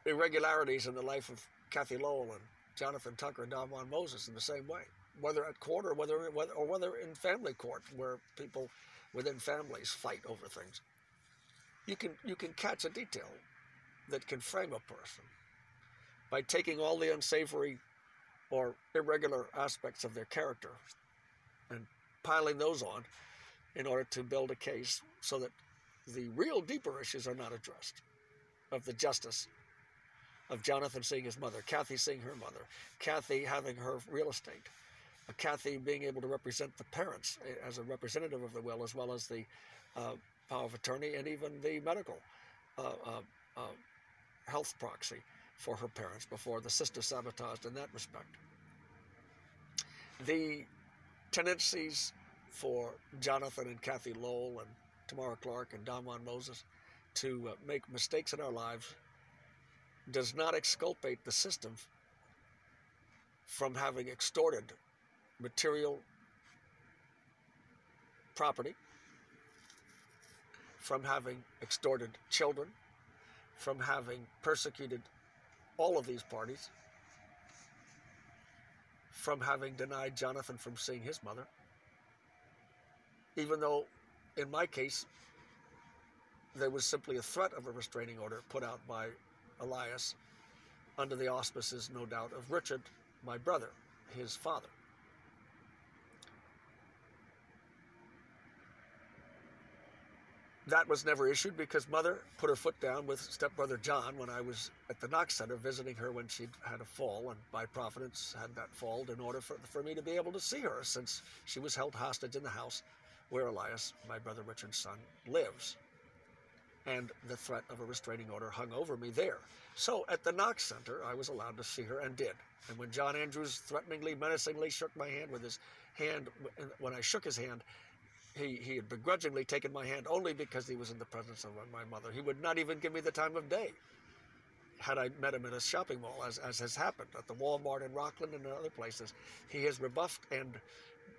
C: irregularities in the life of Kathy Lowell and Jonathan Tucker and Don Juan Moses in the same way, whether at court or whether, or whether in family court where people within families fight over things. You can you can catch a detail that can frame a person by taking all the unsavory or irregular aspects of their character and piling those on in order to build a case so that the real deeper issues are not addressed of the justice of Jonathan seeing his mother, Kathy seeing her mother, Kathy having her real estate, Kathy being able to represent the parents eh, as a representative of the will as well as the uh, power of attorney and even the medical uh, uh, uh, health proxy for her parents before the sister sabotaged in that respect. The tendencies for Jonathan and Kathy Lowell and Tamara Clark and Don Juan Moses to uh, make mistakes in our lives does not exculpate the system from having extorted material property, from having extorted children, from having persecuted all of these parties, from having denied Jonathan from seeing his mother, even though in my case there was simply a threat of a restraining order put out by Elias under the auspices, no doubt, of Richard, my brother, his father. That was never issued because mother put her foot down with stepbrother John when I was at the Knox Center visiting her when she'd had a fall, and by providence had that fall in order for, for me to be able to see her since she was held hostage in the house where Elias, my brother Richard's son, lives and the threat of a restraining order hung over me there. So at the Knox Center, I was allowed to see her and did. And when John Andrews threateningly, menacingly shook my hand with his hand, when I shook his hand, he, he had begrudgingly taken my hand only because he was in the presence of my mother. He would not even give me the time of day had I met him in a shopping mall, as, as has happened at the Walmart in Rockland and other places. He has rebuffed and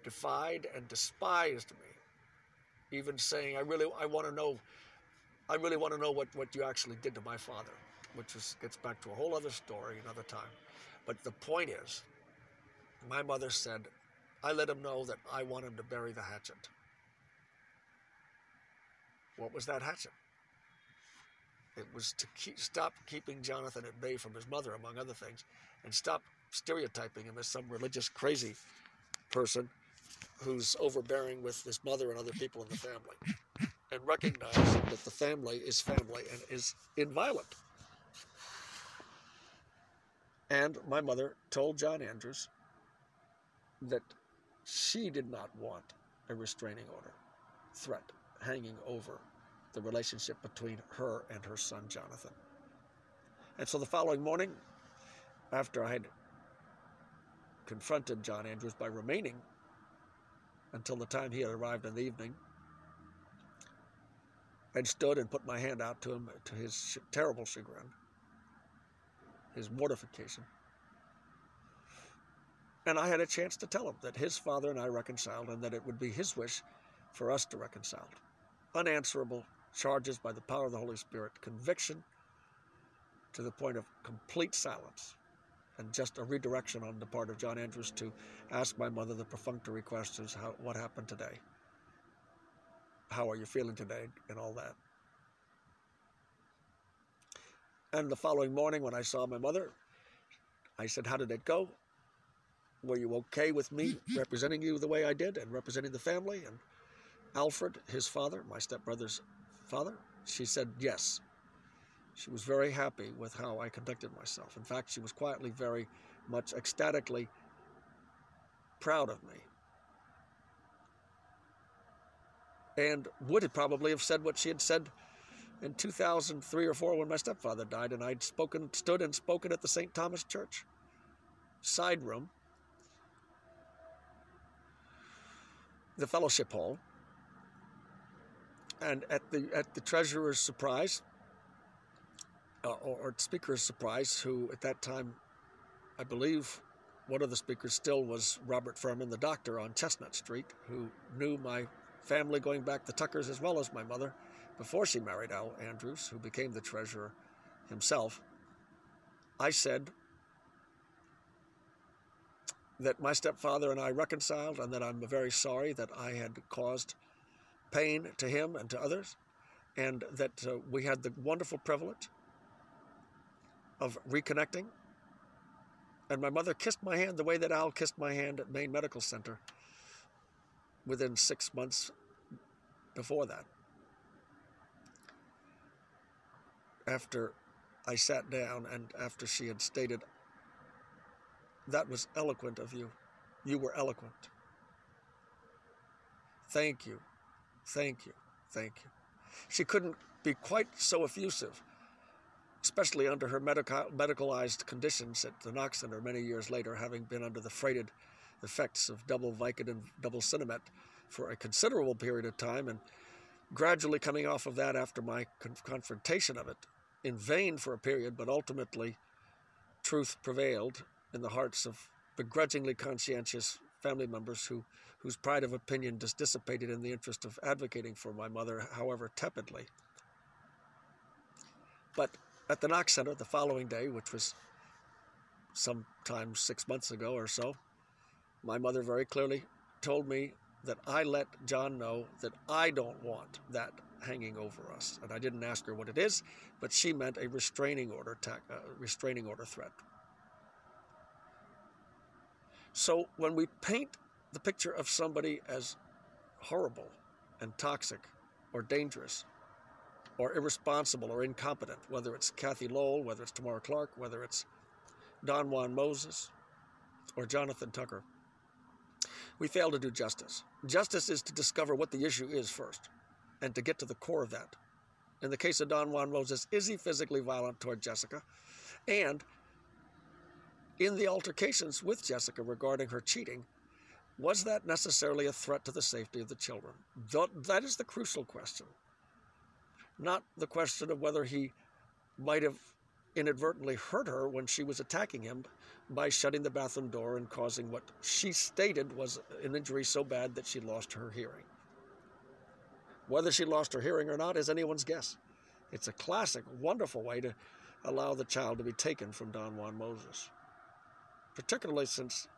C: defied and despised me, even saying, I really I want to know I really want to know what, what you actually did to my father, which is, gets back to a whole other story another time. But the point is, my mother said, I let him know that I want him to bury the hatchet. What was that hatchet? It was to keep, stop keeping Jonathan at bay from his mother, among other things, and stop stereotyping him as some religious crazy person who's overbearing with his mother and other people in the family and recognize that the family is family and is inviolate. And my mother told John Andrews that she did not want a restraining order threat hanging over the relationship between her and her son Jonathan. And so the following morning, after I had confronted John Andrews by remaining until the time he had arrived in the evening, and stood and put my hand out to him to his terrible chagrin, his mortification. And I had a chance to tell him that his father and I reconciled and that it would be his wish for us to reconcile. Unanswerable charges by the power of the Holy Spirit, conviction to the point of complete silence, and just a redirection on the part of John Andrews to ask my mother the perfunctory questions how, what happened today? how are you feeling today, and all that. And the following morning, when I saw my mother, I said, How did it go? Were you okay with me representing you the way I did and representing the family? And Alfred, his father, my stepbrother's father, she said, Yes. She was very happy with how I conducted myself. In fact, she was quietly very much ecstatically proud of me and would have probably have said what she had said in 2003 or 4 when my stepfather died, and I'd spoken, stood and spoken at the St. Thomas Church side room, the fellowship hall, and at the at the treasurer's surprise, uh, or, or speaker's surprise, who at that time, I believe, one of the speakers still was Robert Furman, the doctor on Chestnut Street, who knew my family going back the Tuckers as well as my mother before she married Al Andrews, who became the treasurer himself. I said that my stepfather and I reconciled and that I'm very sorry that I had caused pain to him and to others, and that uh, we had the wonderful privilege of reconnecting. And my mother kissed my hand the way that Al kissed my hand at Maine Medical Center within six months before that. After I sat down and after she had stated, That was eloquent of you. You were eloquent. Thank you. Thank you. Thank you. She couldn't be quite so effusive, especially under her medical, medicalized conditions at the Knox Center many years later, having been under the freighted effects of double Vicodin, double Sinemet for a considerable period of time. And gradually coming off of that after my con- confrontation of it, in vain for a period, but ultimately truth prevailed in the hearts of begrudgingly conscientious family members who, whose pride of opinion just dissipated in the interest of advocating for my mother, however tepidly. But at the Knox Center the following day, which was sometime six months ago or so, my mother very clearly told me that I let John know that I don't want that hanging over us. And I didn't ask her what it is, but she meant a restraining order, ta- uh, restraining order threat. So when we paint the picture of somebody as horrible and toxic or dangerous or irresponsible or incompetent, whether it's Kathy Lowell, whether it's Tamara Clark, whether it's Don Juan Moses or Jonathan Tucker, we fail to do justice. Justice is to discover what the issue is first and to get to the core of that. In the case of Don Juan Moses, is he physically violent toward Jessica? And in the altercations with Jessica regarding her cheating, was that necessarily a threat to the safety of the children? That is the crucial question. Not the question of whether he might have inadvertently hurt her when she was attacking him by shutting the bathroom door and causing what she stated was an injury so bad that she lost her hearing. Whether she lost her hearing or not is anyone's guess. It's a classic, wonderful way to allow the child to be taken from Don Juan Moses, particularly since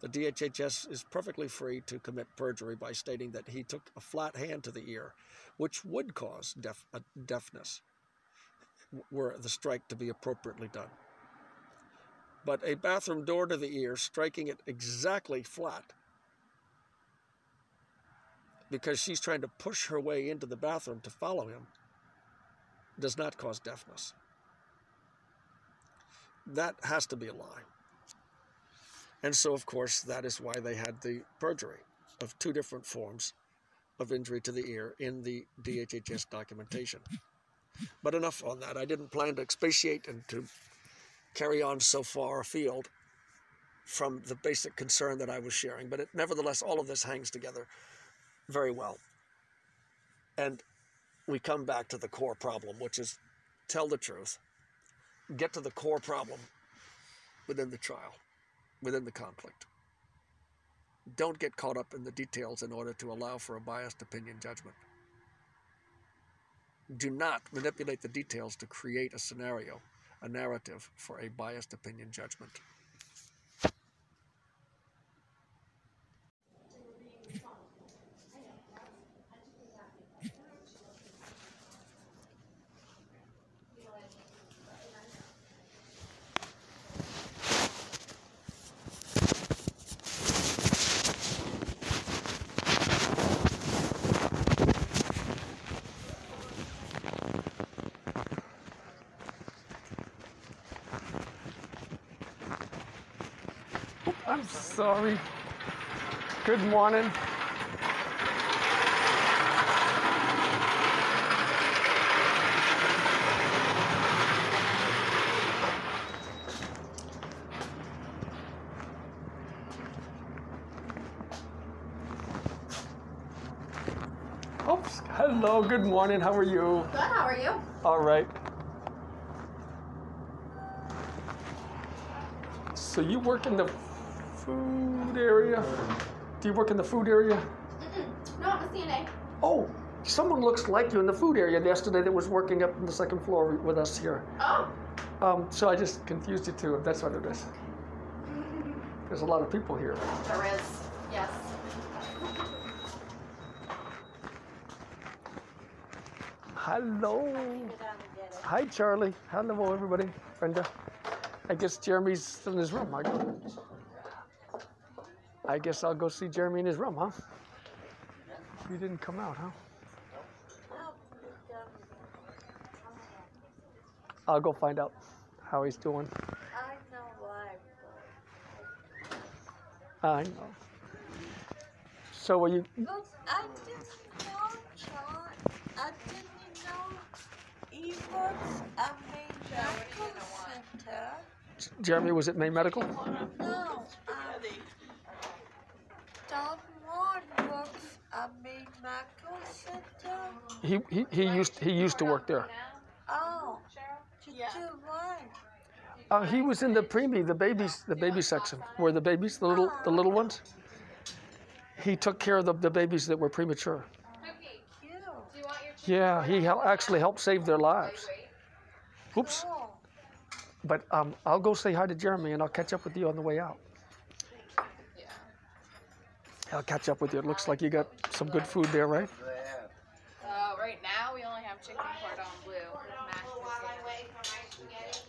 C: the DHHS is perfectly free to commit perjury by stating that he took a flat hand to the ear, which would cause deaf, deafness were the strike to be appropriately done. But a bathroom door to the ear, striking it exactly flat, because she's trying to push her way into the bathroom to follow him, does not cause deafness. That has to be a lie. And so, of course, that is why they had the perjury of two different forms of injury to the ear in the DHHS documentation. But enough on that. I didn't plan to expatiate and to carry on so far afield from the basic concern that I was sharing. But it, nevertheless, all of this hangs together very well. And we come back to the core problem, which is tell the truth, get to the core problem within the trial, within the conflict. Don't get caught up in the details in order to allow for a biased opinion judgment. Do not manipulate the details to create a scenario, a narrative for a biased opinion judgment.
D: I'm sorry. Good morning. Oops. Hello. Good morning. How are you?
E: Good. How are you?
D: All right. So you work in the food area? Do you work in the food area?
E: Mm-mm. No, I'm a CNA.
D: Oh, someone looks like you in the food area yesterday that was working up on the second floor with us here.
E: Oh.
D: Um, so I just confused you too, if that's what it is. There's a lot of people here.
E: There is. Yes.
D: Hello. Hi, Charlie. Hello, everybody. Brenda. I guess Jeremy's still in his room. I, I guess I'll go see Jeremy in his room, huh? You didn't come out, huh? I'll go find out how he's doing.
F: I know why.
D: I know. So are you?
F: Look, I didn't know, John. I didn't know he was a medical center.
D: Jeremy was at Maine Medical.
F: No, um, Don Juan works a Maine Medical Center.
C: He, he, he used he used to work there.
F: Oh, to do what?
C: Uh, he was in the preemie, the babies, the baby section, where the babies, the little the little ones. He took care of the, the babies that were premature. Yeah, he hel- actually helped save their lives. Oops.
F: Oh,
C: But um, I'll go say hi to Jeremy and I'll catch up with you on the way out. I'll catch up with you. It looks like you got some good food there, right?
G: Uh, right now we only have chicken cordon bleu with mashed potatoes.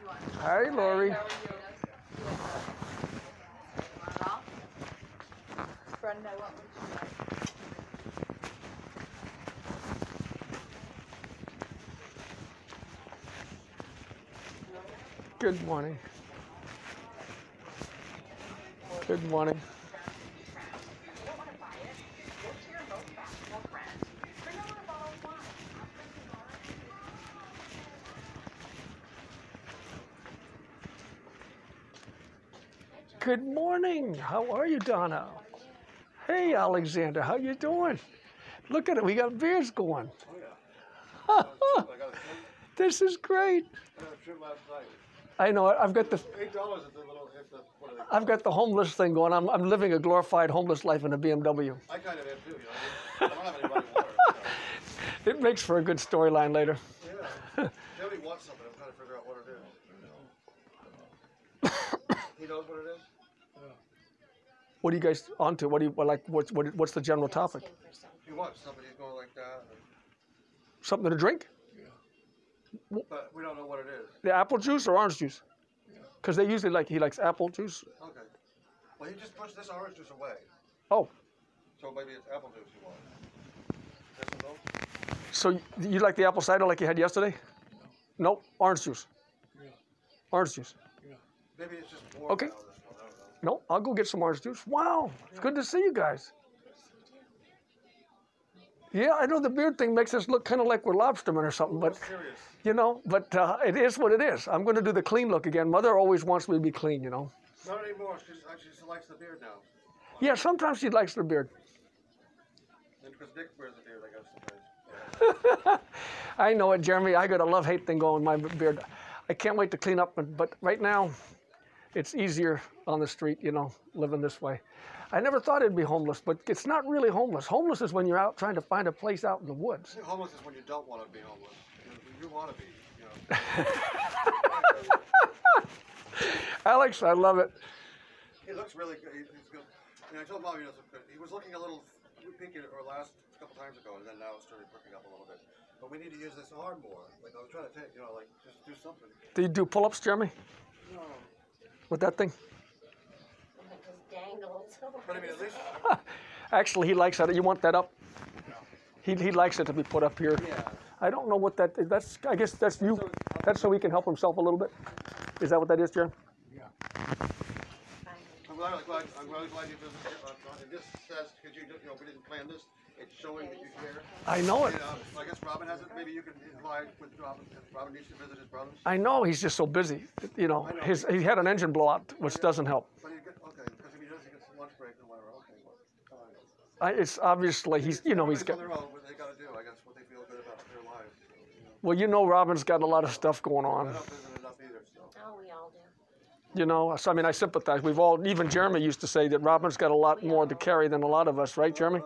G: You want it?
C: Hi, Lori.
G: You? You want it all? Brenda, what would you like?
C: Good morning. Good morning. Good morning. How are you, Donna? Hey, Alexander. How you doing? Look at it. We got beers going. this is great. I know. I've got the
H: Eight dollars at the little, at the, what are they?
C: I've got the homeless thing going. I'm, I'm living a glorified homeless life in a BMW.
H: I kind of am too, you know. I don't have any running water.
C: It makes for a good storyline later.
H: Yeah. Jody wants something. I'm trying to figure out what it is. He knows what it is?
C: What are you guys onto? What do you what, like? What's what, what's the general topic?
H: He wants somebody who's going like that.
C: Something to drink? Yeah.
H: but we don't know what it is.
C: The apple juice or orange juice? Because they usually like he likes apple juice.
H: Okay. Well, he just pushed this orange juice away.
C: Oh,
H: So maybe it's apple juice you wants. This one though?
C: so you, you like the apple cider like you had yesterday? No. Nope, orange juice. Yeah. Orange juice. Yeah.
H: Maybe it's just warm
C: Okay. No, I'll go get some orange juice. Wow, it's good to see you guys. Yeah, I know the beard thing makes us look kind of like we're lobstermen or something, but you know, but uh, it is what it is. I'm going to do the clean look again. Mother always wants me to be clean, you know.
H: Not anymore. She just likes the beard now.
C: Yeah, sometimes she likes the beard.
H: And because Nick wears the beard, I guess sometimes.
C: I know it, Jeremy. I got a love hate thing going with my beard. I can't wait to clean up, but, but right now, it's easier on the street, you know, living this way. I never thought it'd be homeless, but it's not really homeless. Homeless is when you're out trying to find a place out in the woods.
H: Homeless is when you don't want to be homeless. You, you want to be, you know.
C: Alex, I love it.
H: He looks really good. He- He's good. And I told Mom he was looking a little pinky or last couple times ago, and then now it's starting perking up a little bit. But we need to use this arm more. Like I was trying to take, you know, like just do something.
C: Do you do pull ups, Jeremy,
H: No.
C: With that thing?
H: But I mean, at least.
C: Actually, he likes that. You want that up? He, he likes it to be put up here.
H: Yeah.
C: I don't know what that is. That's, I guess that's you. That's so he can help himself a little bit. Is that what that is, Jeremy?
H: I'm really glad. I'm really glad you visited. Uh, uh, and this says, because you, you know, we didn't plan this. It's showing that you care.
C: I know it.
H: And, uh, I guess Robin has it. Maybe you can lie with Robin. Robin needs to visit his brothers.
C: I know he's just so busy. You know, his he had an engine blowout, which doesn't help.
H: But you get okay because if he does, he gets some lunch break or whatever. Okay, well, fine.
C: I, it's obviously he's you know he's got.
H: On their own, what they got to do. I guess what they feel good about their lives. You know,
C: Well, you know, Robin's got a lot of stuff going on.
H: don't visit enough either. So.
F: Oh, we all do.
C: You know, so, I mean, I sympathize. We've all, even Jeremy used to say that Robin's got a lot more to carry than a lot of us, right, Jeremy?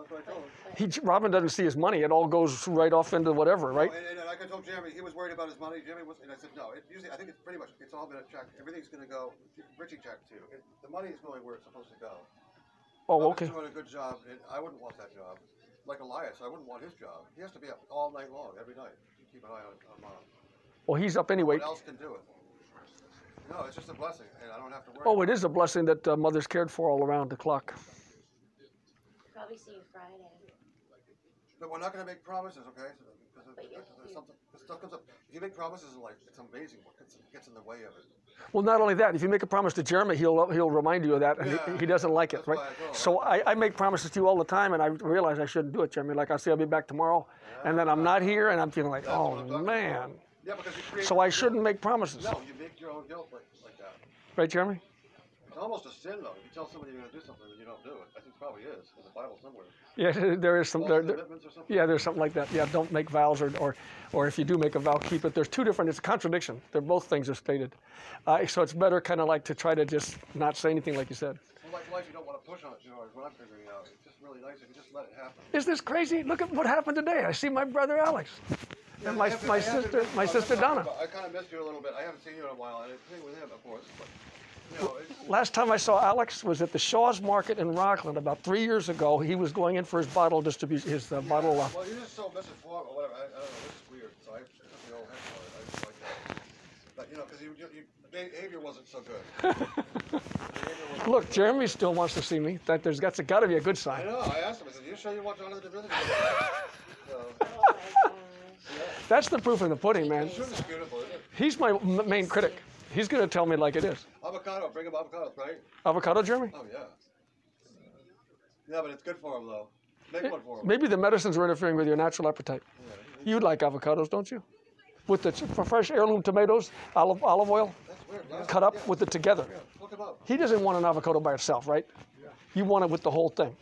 H: That's what I told him.
C: He, Robin doesn't see his money; it all goes right off into whatever, right?
H: And, and like I told Jeremy, he was worried about his money. Jeremy was, and I said, no. It usually, I think it's pretty much, it's all been a check. Everything's going to go. Richie checked too. It, the money is going where it's supposed to go.
C: Oh,
H: Robin's
C: okay.
H: Doing a good job, and I wouldn't want that job. Like Elias, I wouldn't want his job. He has to be up all night long, every night. to Keep an eye on, on mom.
C: Well, he's up anyway.
H: What else can do it? No, it's just a blessing, and I don't have to worry.
C: Oh, it is a blessing that uh, mother's cared for all around the clock.
I: Probably see you Friday.
H: But we're not going to make promises, okay? So, because
I: But you-
H: there's something, if stuff comes up. If you make promises in life, it's amazing what gets, gets in the way of it.
C: Well, not only that, if you make a promise to Jeremy, he'll he'll remind you of that, and
H: Yeah.
C: he, he doesn't like it,
H: That's
C: right?
H: why I told him.
C: So I, I make promises to you all the time, and I realize I shouldn't do it, Jeremy. Like I say, I'll be back tomorrow, and then I'm not here, and I'm feeling like,
H: That's oh, what
C: oh
H: I'm talking
C: man.
H: about. Yeah, because you create.
C: So I shouldn't make promises,
H: No, you make your own guilt like, like that.
C: right, Jeremy?
H: It's almost a sin, though. If you tell somebody you're going to do something and you don't do it, I think it probably is. In the Bible somewhere.
C: Yeah, there is some. There, there- yeah, there's something like that. Yeah, don't make vows, or, or, or if you do make a vow, keep it. There's two different. It's a contradiction. They're both things are stated. Uh, so it's better, kind of like to try to just not say anything, like you said.
H: Well, like life, you don't want to push on it too hard. What I'm figuring out. It's just really nice if you just let it happen.
C: Is this crazy? Look at what happened today. I see my brother Alex,
H: Yeah,
C: and my my sister my sister Donna.
H: I kind of missed you a little bit. I haven't seen you in a while. and it's with him, of course. But you know, it's,
C: Last time I saw Alex was at the Shaw's Market in Rockland about three years ago. He was going in for his bottle distribution, his uh, bottle. Uh,
H: well, you're just so misinformed or whatever. I, I don't know. This is weird. So I took the old head. I just like that. But you know, because you, you, you, behavior wasn't so good. Wasn't
C: look,
H: good.
C: Jeremy still wants to see me. That there's got to be a good sign.
H: I know. I asked him. I said, "You sure you want John to do this?" So,
C: That's the proof in the pudding, man.
H: sure, it's beautiful, isn't it?
C: He's my m- main critic. He's going to tell me like it is.
H: Avocado. Bring him avocados, right?
C: Avocado, Jeremy?
H: Oh yeah. Yeah, but it's good for him though. Make one for him.
C: Maybe the medicines are interfering with your natural appetite. You like avocados, don't you? With the fresh heirloom tomatoes, olive olive oil, cut up
H: yeah,
C: with it together.
H: Yeah, look him up.
C: He doesn't want an avocado by itself, right? Yeah. You want it with the whole thing.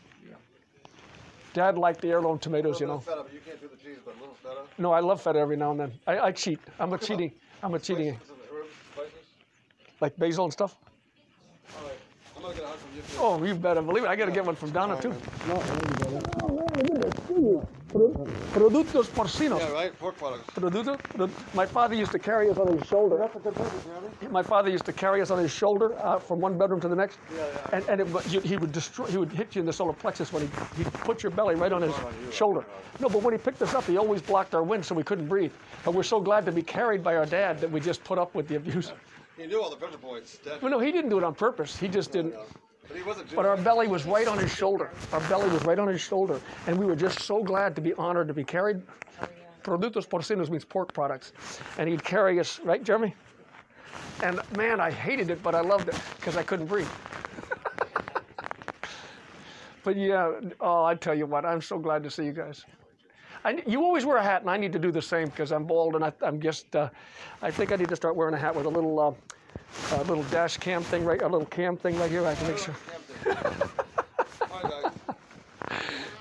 C: Dad liked the heirloom tomatoes, you know.
H: feta, you can't do the cheese, but a little feta.
C: No, I love feta every now and then. I, I cheat. I'm a cheating. I'm a cheating. Like basil and stuff.
H: All right. I'm gonna get a hug from you too.
C: Oh, you better believe it. I got to get one from Donna too. Productos porcinos.
H: Yeah, right. Pork products.
C: Producto. My father used to carry us on his shoulder.
H: That's a good business,
C: My father used to carry us on his shoulder uh, from one bedroom to the next,
H: Yeah, yeah.
C: and and it, you, he would destroy. He would hit you in the solar plexus when he he'd put your belly right on his
H: on
C: shoulder.
H: right.
C: No, but when he picked us up, he always blocked our wind, so we couldn't breathe. But we're so glad to be carried by our dad that we just put up with the abuse.
H: He knew all the pressure points. Dad.
C: Well, no, he didn't do it on purpose. He just didn't.
H: No. But he wasn't.
C: But our belly was right on his shoulder. Our belly was right on his shoulder, and we were just so glad to be honored to be carried. Oh, Productos porcinos means pork products, and he'd carry us, right, Jeremy? And man, I hated it, but I loved it because I couldn't breathe. but yeah, oh, I tell you what, I'm so glad to see you guys. I, you always wear a hat, and I need to do the same because I'm bald, and I, I'm just, uh, I think I need to start wearing a hat with a little, uh, a little dash cam thing, right, a little cam thing right here. I can make sure.
H: All right, guys.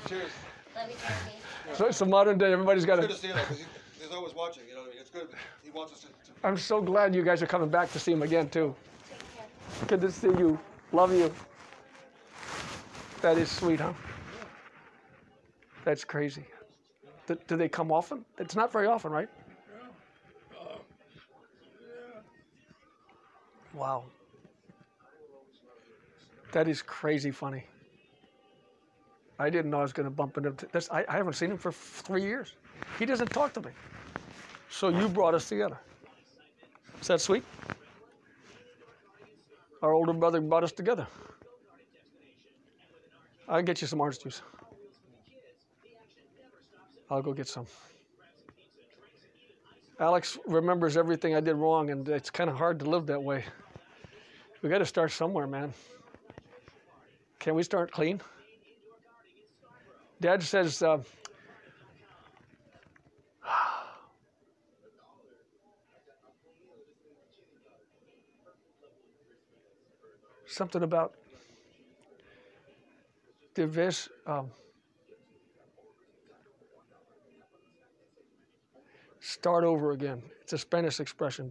H: Cheers.
F: Love you, Jeremy.
C: So it's a modern day. Everybody's got
H: It's good to
C: to.
H: see you he's always watching. You know what I mean? It's good. He wants us to. to
C: I'm so glad you guys are coming back to see him again too.
F: Take care.
C: Good to see you. Love you. That is sweet, huh? That's crazy. Do, they come often? It's not very often, right? Wow. That is crazy funny. I didn't know I was going to bump into this. I, I haven't seen him for three years. He doesn't talk to me. So you brought us together. Is that sweet? Our older brother brought us together. I'll get you some orange juice. I'll go get some. Alex remembers everything I did wrong, and it's kind of hard to live that way. We got to start somewhere, man. Can we start clean? Dad says, uh, something about debes, um, start over again. It's a Spanish expression.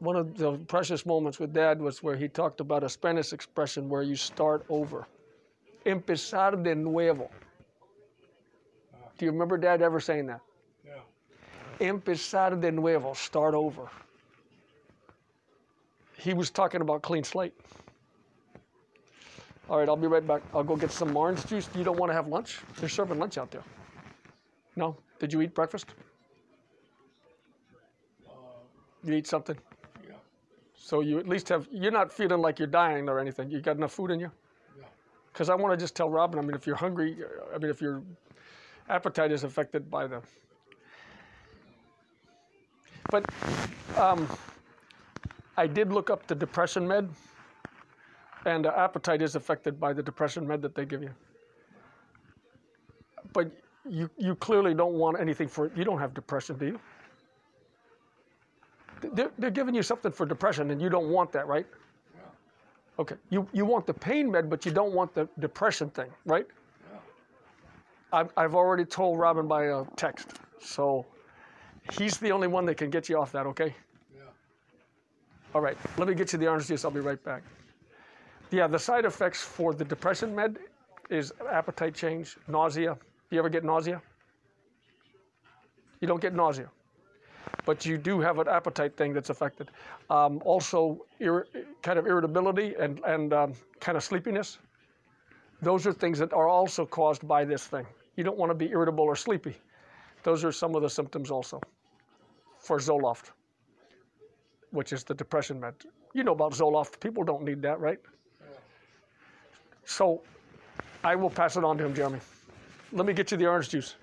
C: One of the precious moments with Dad was where he talked about a Spanish expression where you start over. Empezar de nuevo. Do you remember Dad ever saying that?
D: Yeah.
C: Empezar de nuevo, start over. He was talking about clean slate. All right, I'll be right back. I'll go get some orange juice. You don't want to have lunch? They're serving lunch out there. No? Did you eat breakfast? You eat something?
D: Yeah.
C: So you at least have, you're not feeling like you're dying or anything. You got enough food in you?
D: Yeah.
C: Because I want to just tell Robin, I mean, if you're hungry, I mean, if your appetite is affected by the. But um, I did look up the depression med, and uh, appetite is affected by the depression med that they give you. But you, you clearly don't want anything for you don't have depression, do you? They're, they're giving you something for depression, and you don't want that, right? yeah. Okay. You you want the pain med, but you don't want the depression thing, right? I've I've already told Robin by a text, so he's the only one that can get you off that. Okay.
J: Yeah.
C: All right. Let me get you the orange juice. I'll be right back. Yeah, the side effects for the depression med is appetite change, nausea. You ever get nausea? You don't get nausea, but you do have an appetite thing that's affected. Um, also, kind of irritability and, and um, kind of sleepiness. Those are things that are also caused by this thing. You don't want to be irritable or sleepy. Those are some of the symptoms also for Zoloft, which is the depression med. You know about Zoloft. People don't need that, right? So I will pass it on to him, Jeremy. Let me get you the orange juice.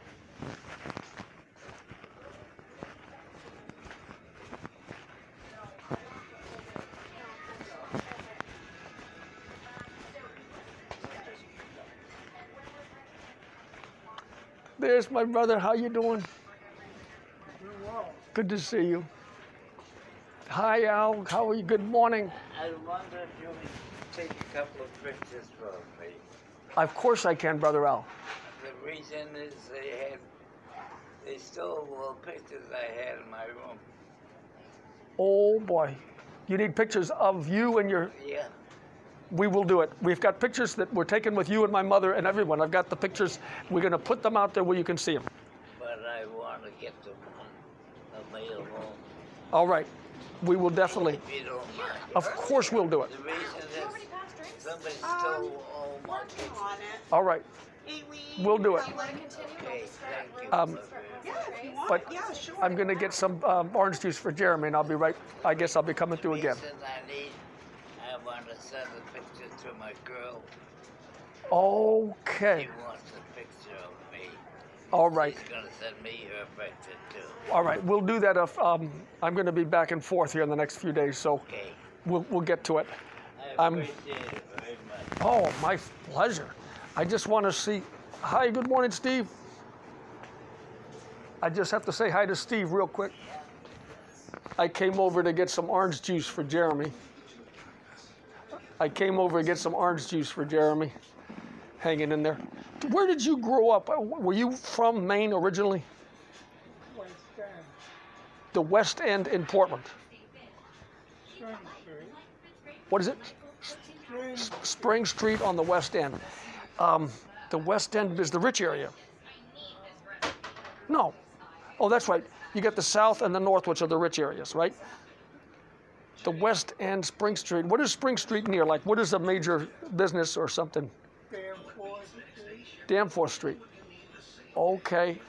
C: There's my brother. How you doing? Good to see you. Hi, Al. How are you? Good morning.
K: I wonder if you would take a couple of pictures for me.
C: Of course I can, brother Al.
K: The reason is they had, they stole all the pictures I had in my room.
C: Oh boy, you need pictures of you and your.
K: Yeah.
C: We will do it. We've got pictures that were taken with you and my mother and everyone. I've got the pictures. We're going to put them out there where you can see them.
K: But I want to get them available.
C: All right. We will definitely.
K: If you don't mind.
C: Of course, we'll do it.
K: The reason is somebody stole all my pictures.
G: on it.
C: All right. We'll do it.
K: Okay, thank you.
C: Um,
G: Yeah, if you want.
C: But. I'm going to get some um, orange juice for Jeremy, and I'll be right. I guess I'll be coming through again.
K: reason I want to send a picture to my girl.
C: Okay.
K: She wants a picture of me.
C: All right.
K: She's gonna send me her picture too.
C: All right. We'll do that. If um, I'm going to be back and forth here in the next few days, so
K: Okay.
C: we'll we'll get to it.
K: I
C: Um,
K: it very much.
C: Oh, my pleasure. I just want to see. Hi, good morning, Steve. I just have to say hi to Steve real quick. I came over to get some orange juice for Jeremy. I came over to get some orange juice for Jeremy. Hanging in there. Where did you grow up? Uh, Were you from Maine originally? The West End in Portland. What is it? Spring Street on the West End. Um, the West End is the rich area. No. Oh, that's right. You got the South and the North, which are the rich areas, right? The West End, Spring Street. What is Spring Street near? Like, what is a major business or something? Danforth Street. Okay.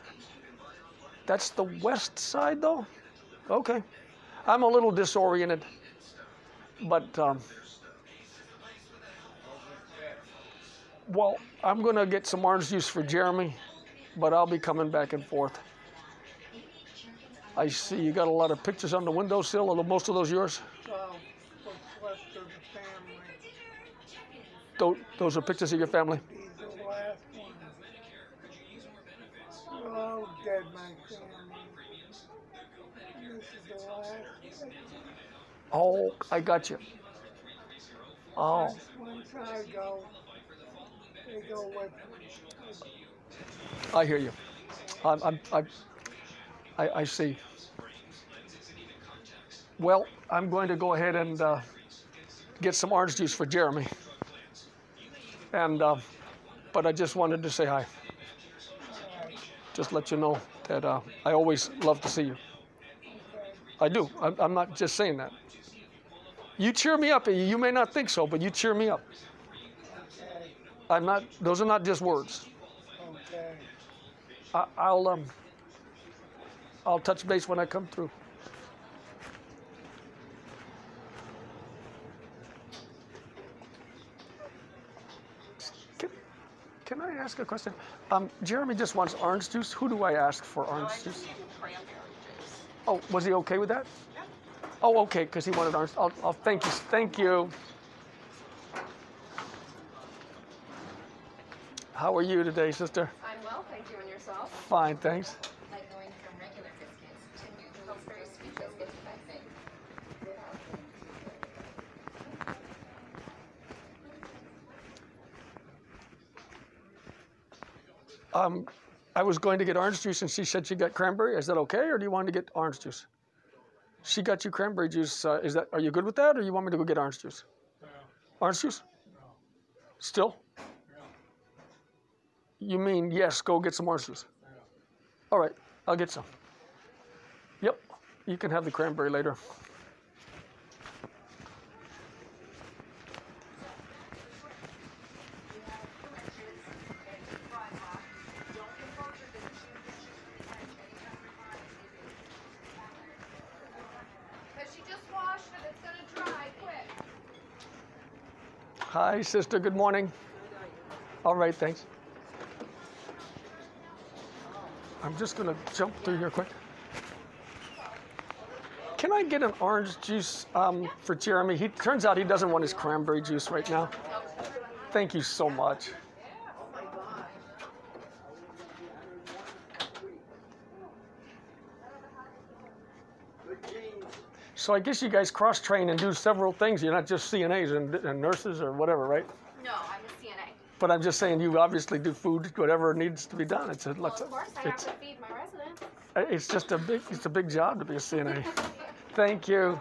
C: That's the west side, though? Okay. I'm a little disoriented, but um, well, I'm gonna get some orange juice for Jeremy, but I'll be coming back and forth. I see you got a lot of pictures on the windowsill. Are most of those yours?
J: Well, what's left family.
C: Tho- Those are pictures of your family.
J: All dead.
C: Oh, I got you. Oh,
J: I
C: hear you. I'm, I'm, I, I, I see. Well, I'm going to go ahead and uh, get some orange juice for Jeremy. And, uh, but I just wanted to say hi. Just let you know that uh, I always love to see you. I do. I'm, I'm not just saying that. You cheer me up. You may not think so, but you cheer me up. I'm not. Those are not just words.
J: Okay.
C: I, I'll um, I'll touch base when I come through. Can, can I ask a question? Um, Jeremy just wants orange juice. Who do I ask for orange juice? Oh, was he okay with that? Oh, okay, because he wanted orange. I'll, I'll thank you. Thank you. How are you today, sister?
F: I'm well, thank you, and yourself?
C: Fine, thanks.
F: Going from regular to.
C: Um, I was going to get orange juice, and she said she got cranberry. Is that okay, or do you want to get orange juice? She got you cranberry juice. Uh, is that? Are you good with that, or you want me to go get orange juice? No. Orange juice. No. Still. You mean yes? Go get some orange juice. All right, I'll get some. Yep, you can have the cranberry later.
E: Cause she just washed it, it's gonna dry quick.
C: Hi, sister. Good morning. All right, thanks. I'm just gonna jump through here quick. Can I get an orange juice um, for Jeremy? He turns out he doesn't want his cranberry juice right now. Thank you so much. So I guess you guys cross train and do several things. You're not just CNAs and, and nurses or whatever, right?
E: No, I'm a CNA.
C: But I'm just saying you obviously do food, whatever needs to be done. It's a,
E: Well, of course, I have to feed my residents.
C: Uh, it's just a big it's a big job to be a CNA. Thank you.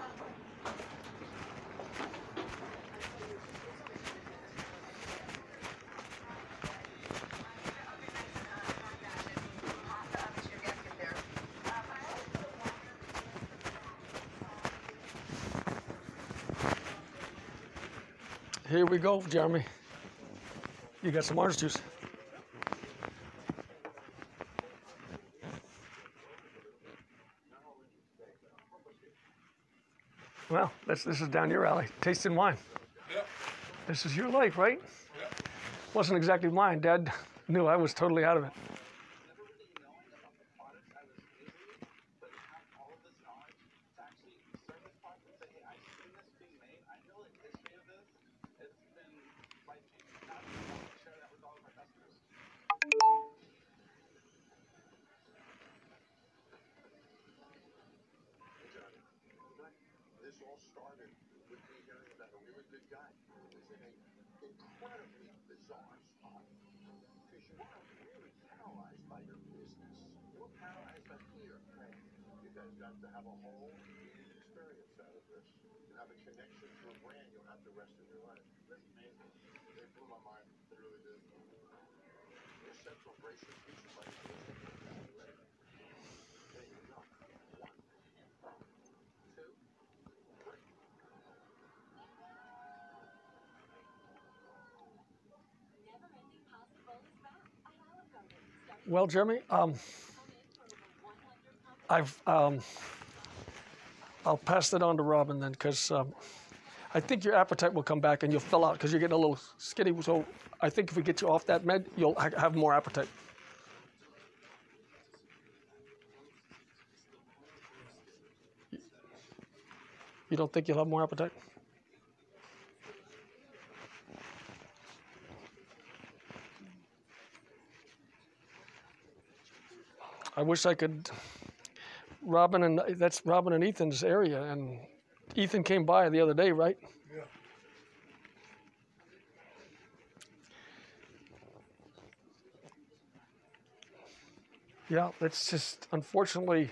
C: Here we go, Jeremy. You got some orange juice. Well, this, this is down your alley. Tasting wine.
D: Yep.
C: This is your life, right? Wasn't exactly mine. Dad knew I was totally out of it.
L: This all started with me hearing about a really good guy who was in a incredibly bizarre spot. Because you are really paralyzed by your business. You're paralyzed by fear. You guys got to have a whole experience out of this. You have a connection to a brand you'll have the rest of your life. That's amazing. They blew my mind. They really did. Your central brace your future like this. There you go. One. Two.
C: Well, Jeremy, um, I've um, I'll pass that on to Robin then, because um, I think your appetite will come back and you'll fill out because you're getting a little skinny. So I think if we get you off that med, you'll ha- have more appetite. You don't think you'll have more appetite? I wish I could. Robin and that's Robin and Ethan's area, and Ethan came by the other day, right?
D: Yeah.
C: Yeah, it's just unfortunately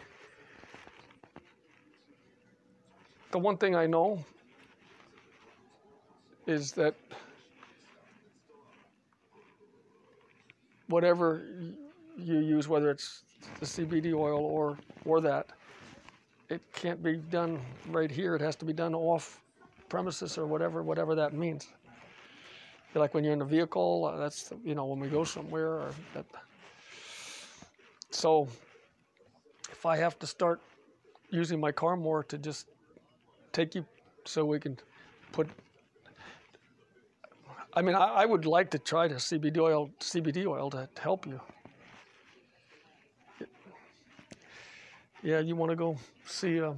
C: the one thing I know is that whatever you use, whether it's the CBD oil or or that, it can't be done right here. It has to be done off premises or whatever whatever that means. Like when you're in a vehicle, uh, that's you know when we go somewhere. That. So if I have to start using my car more to just take you so we can put I mean I, I would like to try to CBD oil CBD oil to help you. Yeah, you want to go see uh,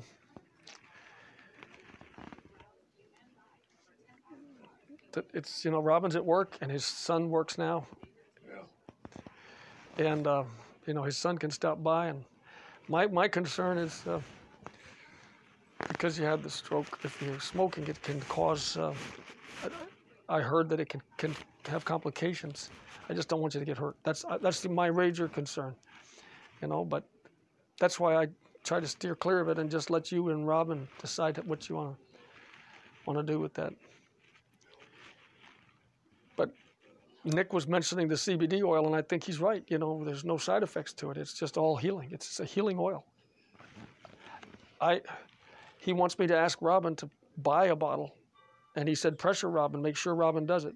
C: it's you know Robin's at work and his son works now. Yeah. And uh, you know his son can stop by and my my concern is uh, because you had the stroke, if you're smoking, it can cause uh, I heard that it can, can have complications. I just don't want you to get hurt. That's that's my major concern, you know. But that's why I try to steer clear of it and just let you and Robin decide what you want to want to do with that. But Nick was mentioning the CBD oil, and I think he's right. You know, there's no side effects to it. It's just all healing. It's a healing oil. I, he wants me to ask Robin to buy a bottle, and he said pressure Robin, make sure Robin does it,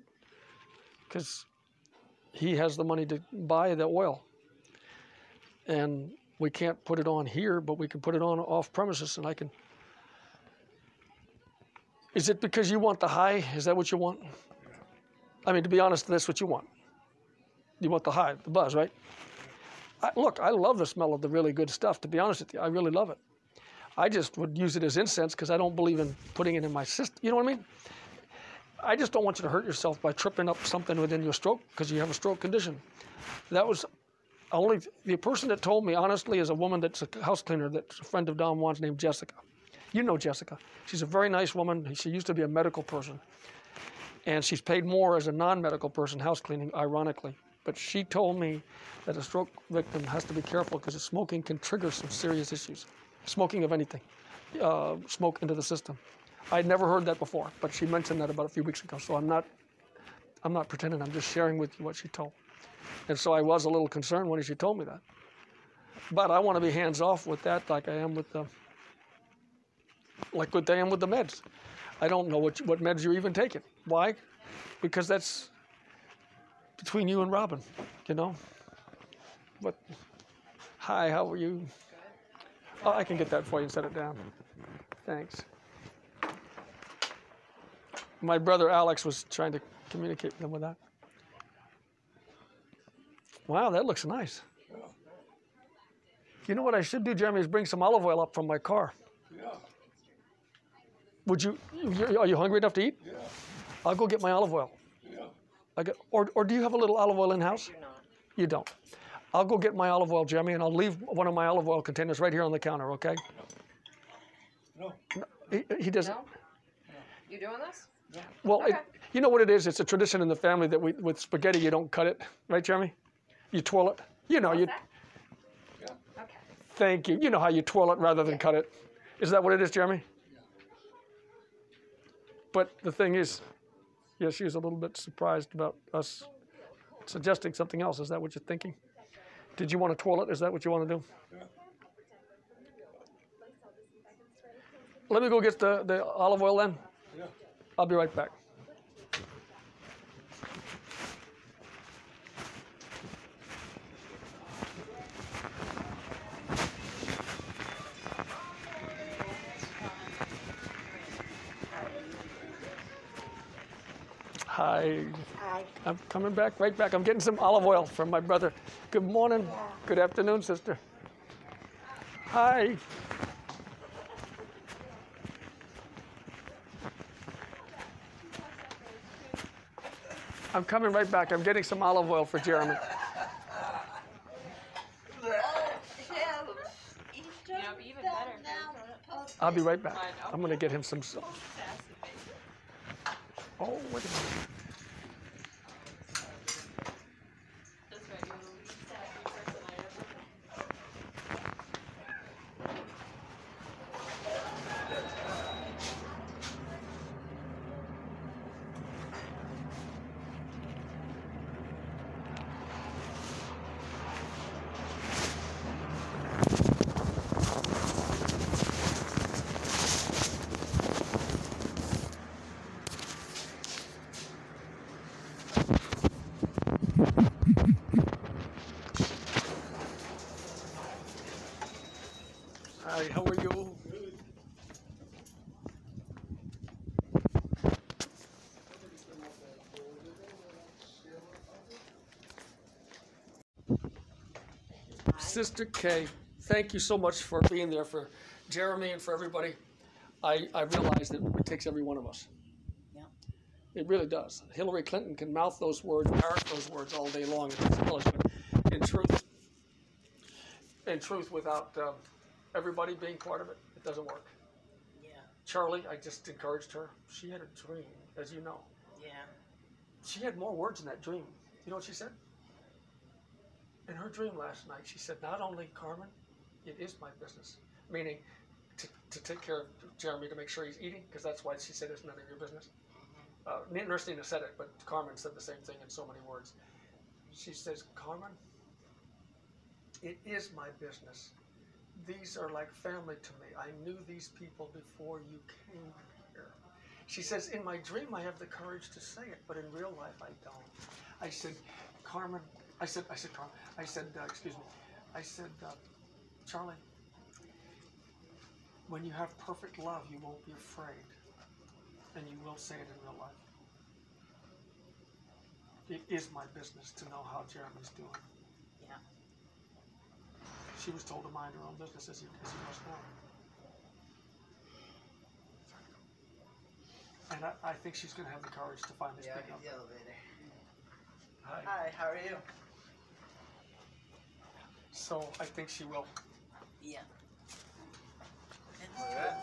C: because he has the money to buy the oil. And we can't put it on here, but we can put it on off premises, and I can. Is it because you want the high? Is that what you want? I mean, to be honest, that's what you want. You want the high, the buzz, right? I, look, I love the smell of the really good stuff. To be honest with you, I really love it. I just would use it as incense because I don't believe in putting it in my system. You know what I mean? I just don't want you to hurt yourself by tripping up something within your stroke because you have a stroke condition. That was only the person that told me honestly is a woman that's a house cleaner that's a friend of Don Juan's named Jessica. You know Jessica. She's a very nice woman. She used to be a medical person. And she's paid more as a non medical person house cleaning, ironically. But she told me that a stroke victim has to be careful because smoking can trigger some serious issues. Smoking of anything, uh, smoke into the system. I'd never heard that before, but she mentioned that about a few weeks ago. So I'm not, I'm not pretending. I'm just sharing with you what she told. And so I was a little concerned when she told me that. But I want to be hands off with that, like I am with the, like what I am with the meds. I don't know what what meds you're even taking. Why? Because that's between you and Robin, you know. But hi, how are you? Oh, I can get that for you and set it down. Thanks. My brother Alex was trying to communicate with them with that. Wow, that looks nice. You know what I should do, Jeremy, is bring some olive oil up from my car.
D: Yeah.
C: Would you? you- Are you hungry enough to eat?
D: Yeah.
C: I'll go get my olive oil.
D: Yeah.
C: I get, or, or do you have a little olive oil in house? You don't. I'll go get my olive oil, Jeremy, and I'll leave one of my olive oil containers right here on the counter. Okay?
D: No.
C: He, he doesn't.
E: No? You doing this?
C: Well, it, you know what it is? It's a tradition in the family that we, with spaghetti, you don't cut it, right, Jeremy? You twirl it. You know, you.
E: that? Okay.
C: Thank you. You know how you twirl it rather than cut it. Is that what it is, Jeremy? But the thing is, yeah, she was a little bit surprised about us suggesting something else. Is that what you're thinking? Did you want to twirl it? Is that what you want to do? Let me go get the, the olive oil then.
D: Yeah.
C: I'll be right back. Hi.
M: Hi.
C: I'm coming back, right back. I'm getting some olive oil from my brother. Good morning. Good afternoon, sister. Hi. I'm coming right back. I'm getting some olive oil for Jeremy. I'll be right back. I'm going to get him some. Oh, wait a minute. Hi, how are you? Sister Kay, thank you so much for being there for Jeremy and for everybody. I, I realize that it takes every one of us.
M: Yeah.
C: It really does. Hillary Clinton can mouth those words, parrot those words all day long, and it's but in truth, in truth, without um, everybody being part of it, it doesn't work.
M: Yeah.
C: Charlie, I just encouraged her. She had a dream, as you know.
N: Yeah.
C: She had more words in that dream. You know what she said? In her dream last night, she said, Not only, Carmen, it is my business. Meaning to, to take care of Jeremy to make sure he's eating, because that's why she said it's none of your business. Uh, Nurse Nina said it, but Carmen said the same thing in so many words. She says, Carmen, it is my business. These are like family to me. I knew these people before you came here. She says, In my dream, I have the courage to say it, but in real life, I don't. I said, Carmen, I said, I said, Carmen, I said, uh, excuse me, I said, uh, Charlie, when you have perfect love, you won't be afraid, and you will say it in real life. It is my business to know how Jeremy's doing.
N: Yeah.
C: She was told to mind her own business, as you, as you must know. And I, I think she's going to have the courage to finally
M: Yeah,
C: speak up.
M: the elevator.
C: Hi.
M: Hi, how are you?
C: So I think she will.
M: Yeah.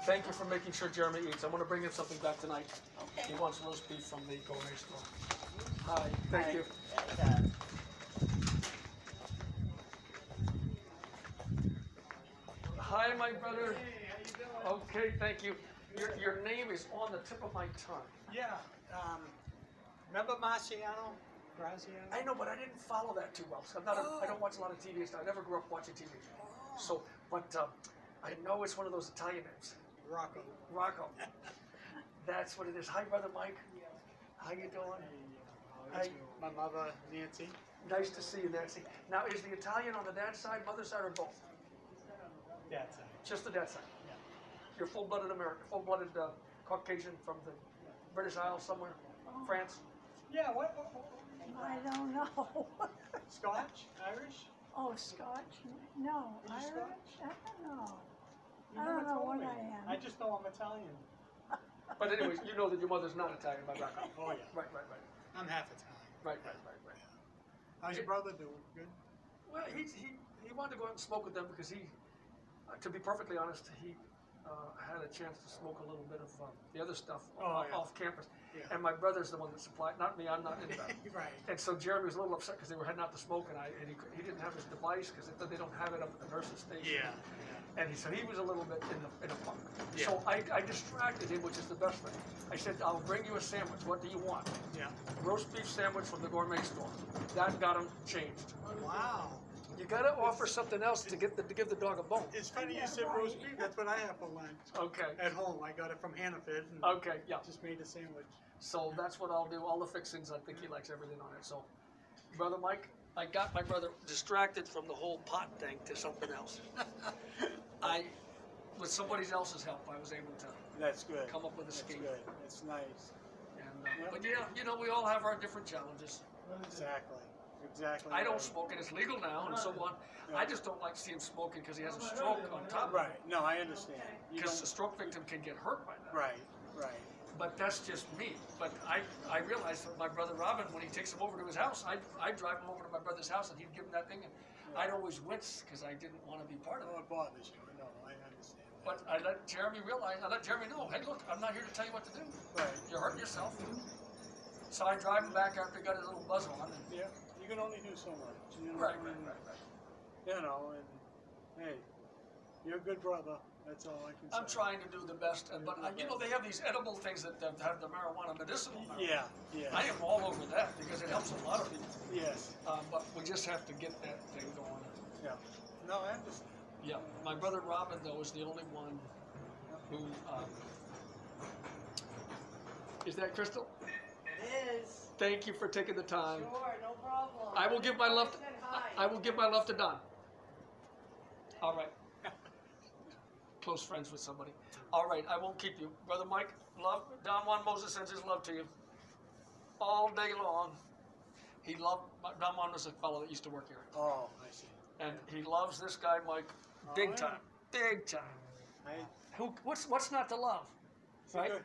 C: Thank you for making sure Jeremy eats. I'm going to bring him something back tonight.
M: Okay.
C: He wants roast beef from the gourmet store. Hi, thank
M: Hi.
C: you.
M: Anytime.
C: Hi, my brother. Hey, how you doing? Okay, thank you. Your, your name is on the tip of my tongue.
O: Yeah. Um, remember Marciano? Graziano?
C: I know, but I didn't follow that too well. So I'm not. A, I don't watch a lot of TV. So I never grew up watching TV. So, but uh, I know it's one of those Italian names.
O: Rocco.
C: Rocco. That's what it is. Hi, brother Mike. How you doing? Hi.
O: My mother, Nancy.
C: Nice to see you, Nancy. Now, is the Italian on the dad's side, mother's side, or both?
O: Dad's side.
C: Just the dad side. Yeah. You're full-blooded American, full-blooded uh, Caucasian from the British Isles somewhere, France.
O: Yeah, what? what- what-
J: I don't know.
O: Scotch? Irish?
J: oh, Scotch? No,
O: Are you
J: Irish? I don't know.
O: You
J: I don't know what
O: me.
J: I am.
O: I just know I'm Italian.
C: But anyways, you know that your mother's not Italian by background.
O: Oh, yeah.
C: Right, right, right.
O: I'm half Italian.
C: Right, right, right, right.
O: How's your brother doing? Good?
C: Well, he, he, he wanted to go out and smoke with them because he, uh, to be perfectly honest, he uh, I had a chance to smoke a little bit of uh, the other stuff
O: Oh,
C: off,
O: yeah.
C: off campus.
O: Yeah.
C: And my brother's the one that supplied, not me, I'm not into that.
O: right.
C: And so Jeremy was a little upset because they were heading out to smoke, and I and he, he didn't have his device because they don't have it up at the nurse's station.
O: Yeah.
C: And he, so he was a little bit in the in a funk.
O: Yeah.
C: So I, I distracted him, which is the best thing. I said, "I'll bring you a sandwich. What do you want?"
O: Yeah.
C: Roast beef sandwich from the gourmet store. That got him changed.
O: Wow.
C: You got to offer something else to get the, to give the dog a bone.
O: It's funny you said roast beef. That's what I have for lunch.
C: Okay.
O: At home, I got it from Hannaford. And
C: Okay. Yeah.
O: Just made a sandwich.
C: So that's what I'll do. All the fixings. I think he likes everything on it. So, brother Mike, I got my brother distracted from the whole pot thing to something else. I, with somebody else's help, I was able to
O: That's good.
C: come up with a
O: That's
C: scheme.
O: good. That's nice.
C: And, uh, But yeah, you know, we all have our different challenges.
O: Exactly. Exactly.
C: I don't smoke, and it's legal now, and so on.
O: Yeah.
C: I just don't like to see him smoking because he has a stroke on top
O: Right.
C: it.
O: No, I understand.
C: Because a stroke victim can get hurt by that.
O: Right. Right.
C: But that's just me. But I, I realized that my brother Robin, when he takes him over to his house, I'd, I'd drive him over to my brother's house and he'd give him that thing. And I'd always wince because I didn't want to be part of it.
O: Oh,
C: it.
O: it bothers you. No, I understand.
C: But I let Jeremy realize, I let Jeremy know, hey, look, I'm not here to tell you what to do.
O: Right.
C: You're hurting yourself. So I drive him back after he got his little buzz on. And,
O: Yeah. You can only do so much. You know?
C: right,
O: I
C: right, right, right.
O: You know, and hey, you're a good brother. That's all I can say.
C: I'm trying to do the best, and, but uh, you know they have these edible things that, that have the marijuana medicinal. Marijuana.
O: Yeah. Yeah.
C: I am all over that because it helps a lot of people.
O: Yes.
C: Um, but we just have to get that thing going.
O: Yeah. No, I understand.
C: Yeah, my brother Robin though is the only one who. Um, is that Crystal?
I: It is.
C: Thank you for taking the time.
I: Sure, no problem.
C: I will give my love. To,
I: hi.
C: I will give my love to Don. All right. Close friends with somebody. All right, I won't keep you, brother Mike. Love Don Juan Moses sends his love to you all day long. He loved Don Juan was a fellow that used to work here,
O: Oh, I see.
C: and he loves this guy Mike, oh, big
O: Oh, yeah.
C: time, big time.
O: I,
C: Who? What's what's not to love?
O: he's, a
C: Right?
O: good,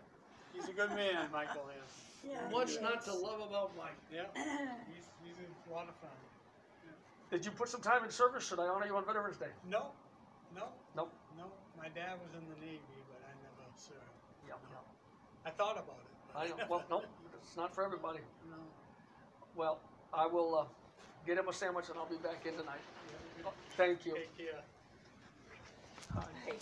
O: he's a good man, Michael is.
J: Yeah,
C: What's not to love about Mike?
O: Yeah. He's, he's a lot of fun.
C: Did you put some time in service? Should I honor you on Veterans Day?
O: No, no,
C: Nope.
O: no. My dad was in the Navy, but I never served.
C: Yeah,
O: No. I thought about it,
D: I know. Well, no, it's not for everybody. No. Well, I will uh, get him a sandwich and I'll be back in tonight. Thank you.
O: Take care.
B: don't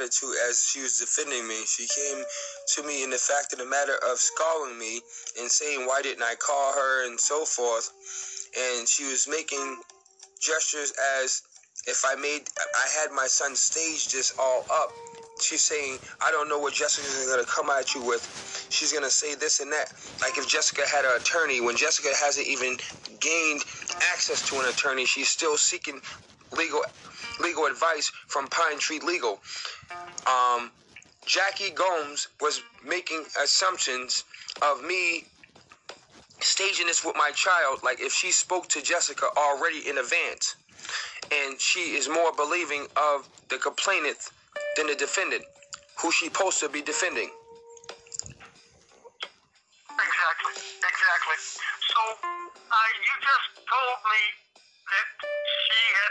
B: attitude
A: as she was defending me. She came to me in the fact of the matter of scolding me and saying, Why didn't I call her and so forth. And she was making gestures as if I made, I had my son stage this all up. She's saying, I don't know what Jessica's to come at you with. She's to say this and that. Like if Jessica had an attorney, when Jessica hasn't even gained access to an attorney, she's still seeking legal legal advice from Pine Tree Legal. Um, Jackie Gomes was making assumptions of me staging this with my child, like if she spoke to Jessica already in advance. And she is more believing of the complainant than the defendant, who she supposed to be defending.
B: Exactly, exactly. So, uh, you just told me that she had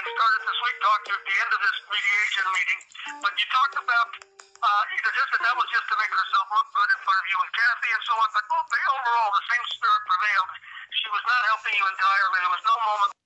B: and started to sweet talk you at the end of this mediation meeting, but you talked about uh, either just that was just to make herself look good in front of you and Kathy and so on, but overall the same spirit prevailed. She was not helping you entirely. There was no moment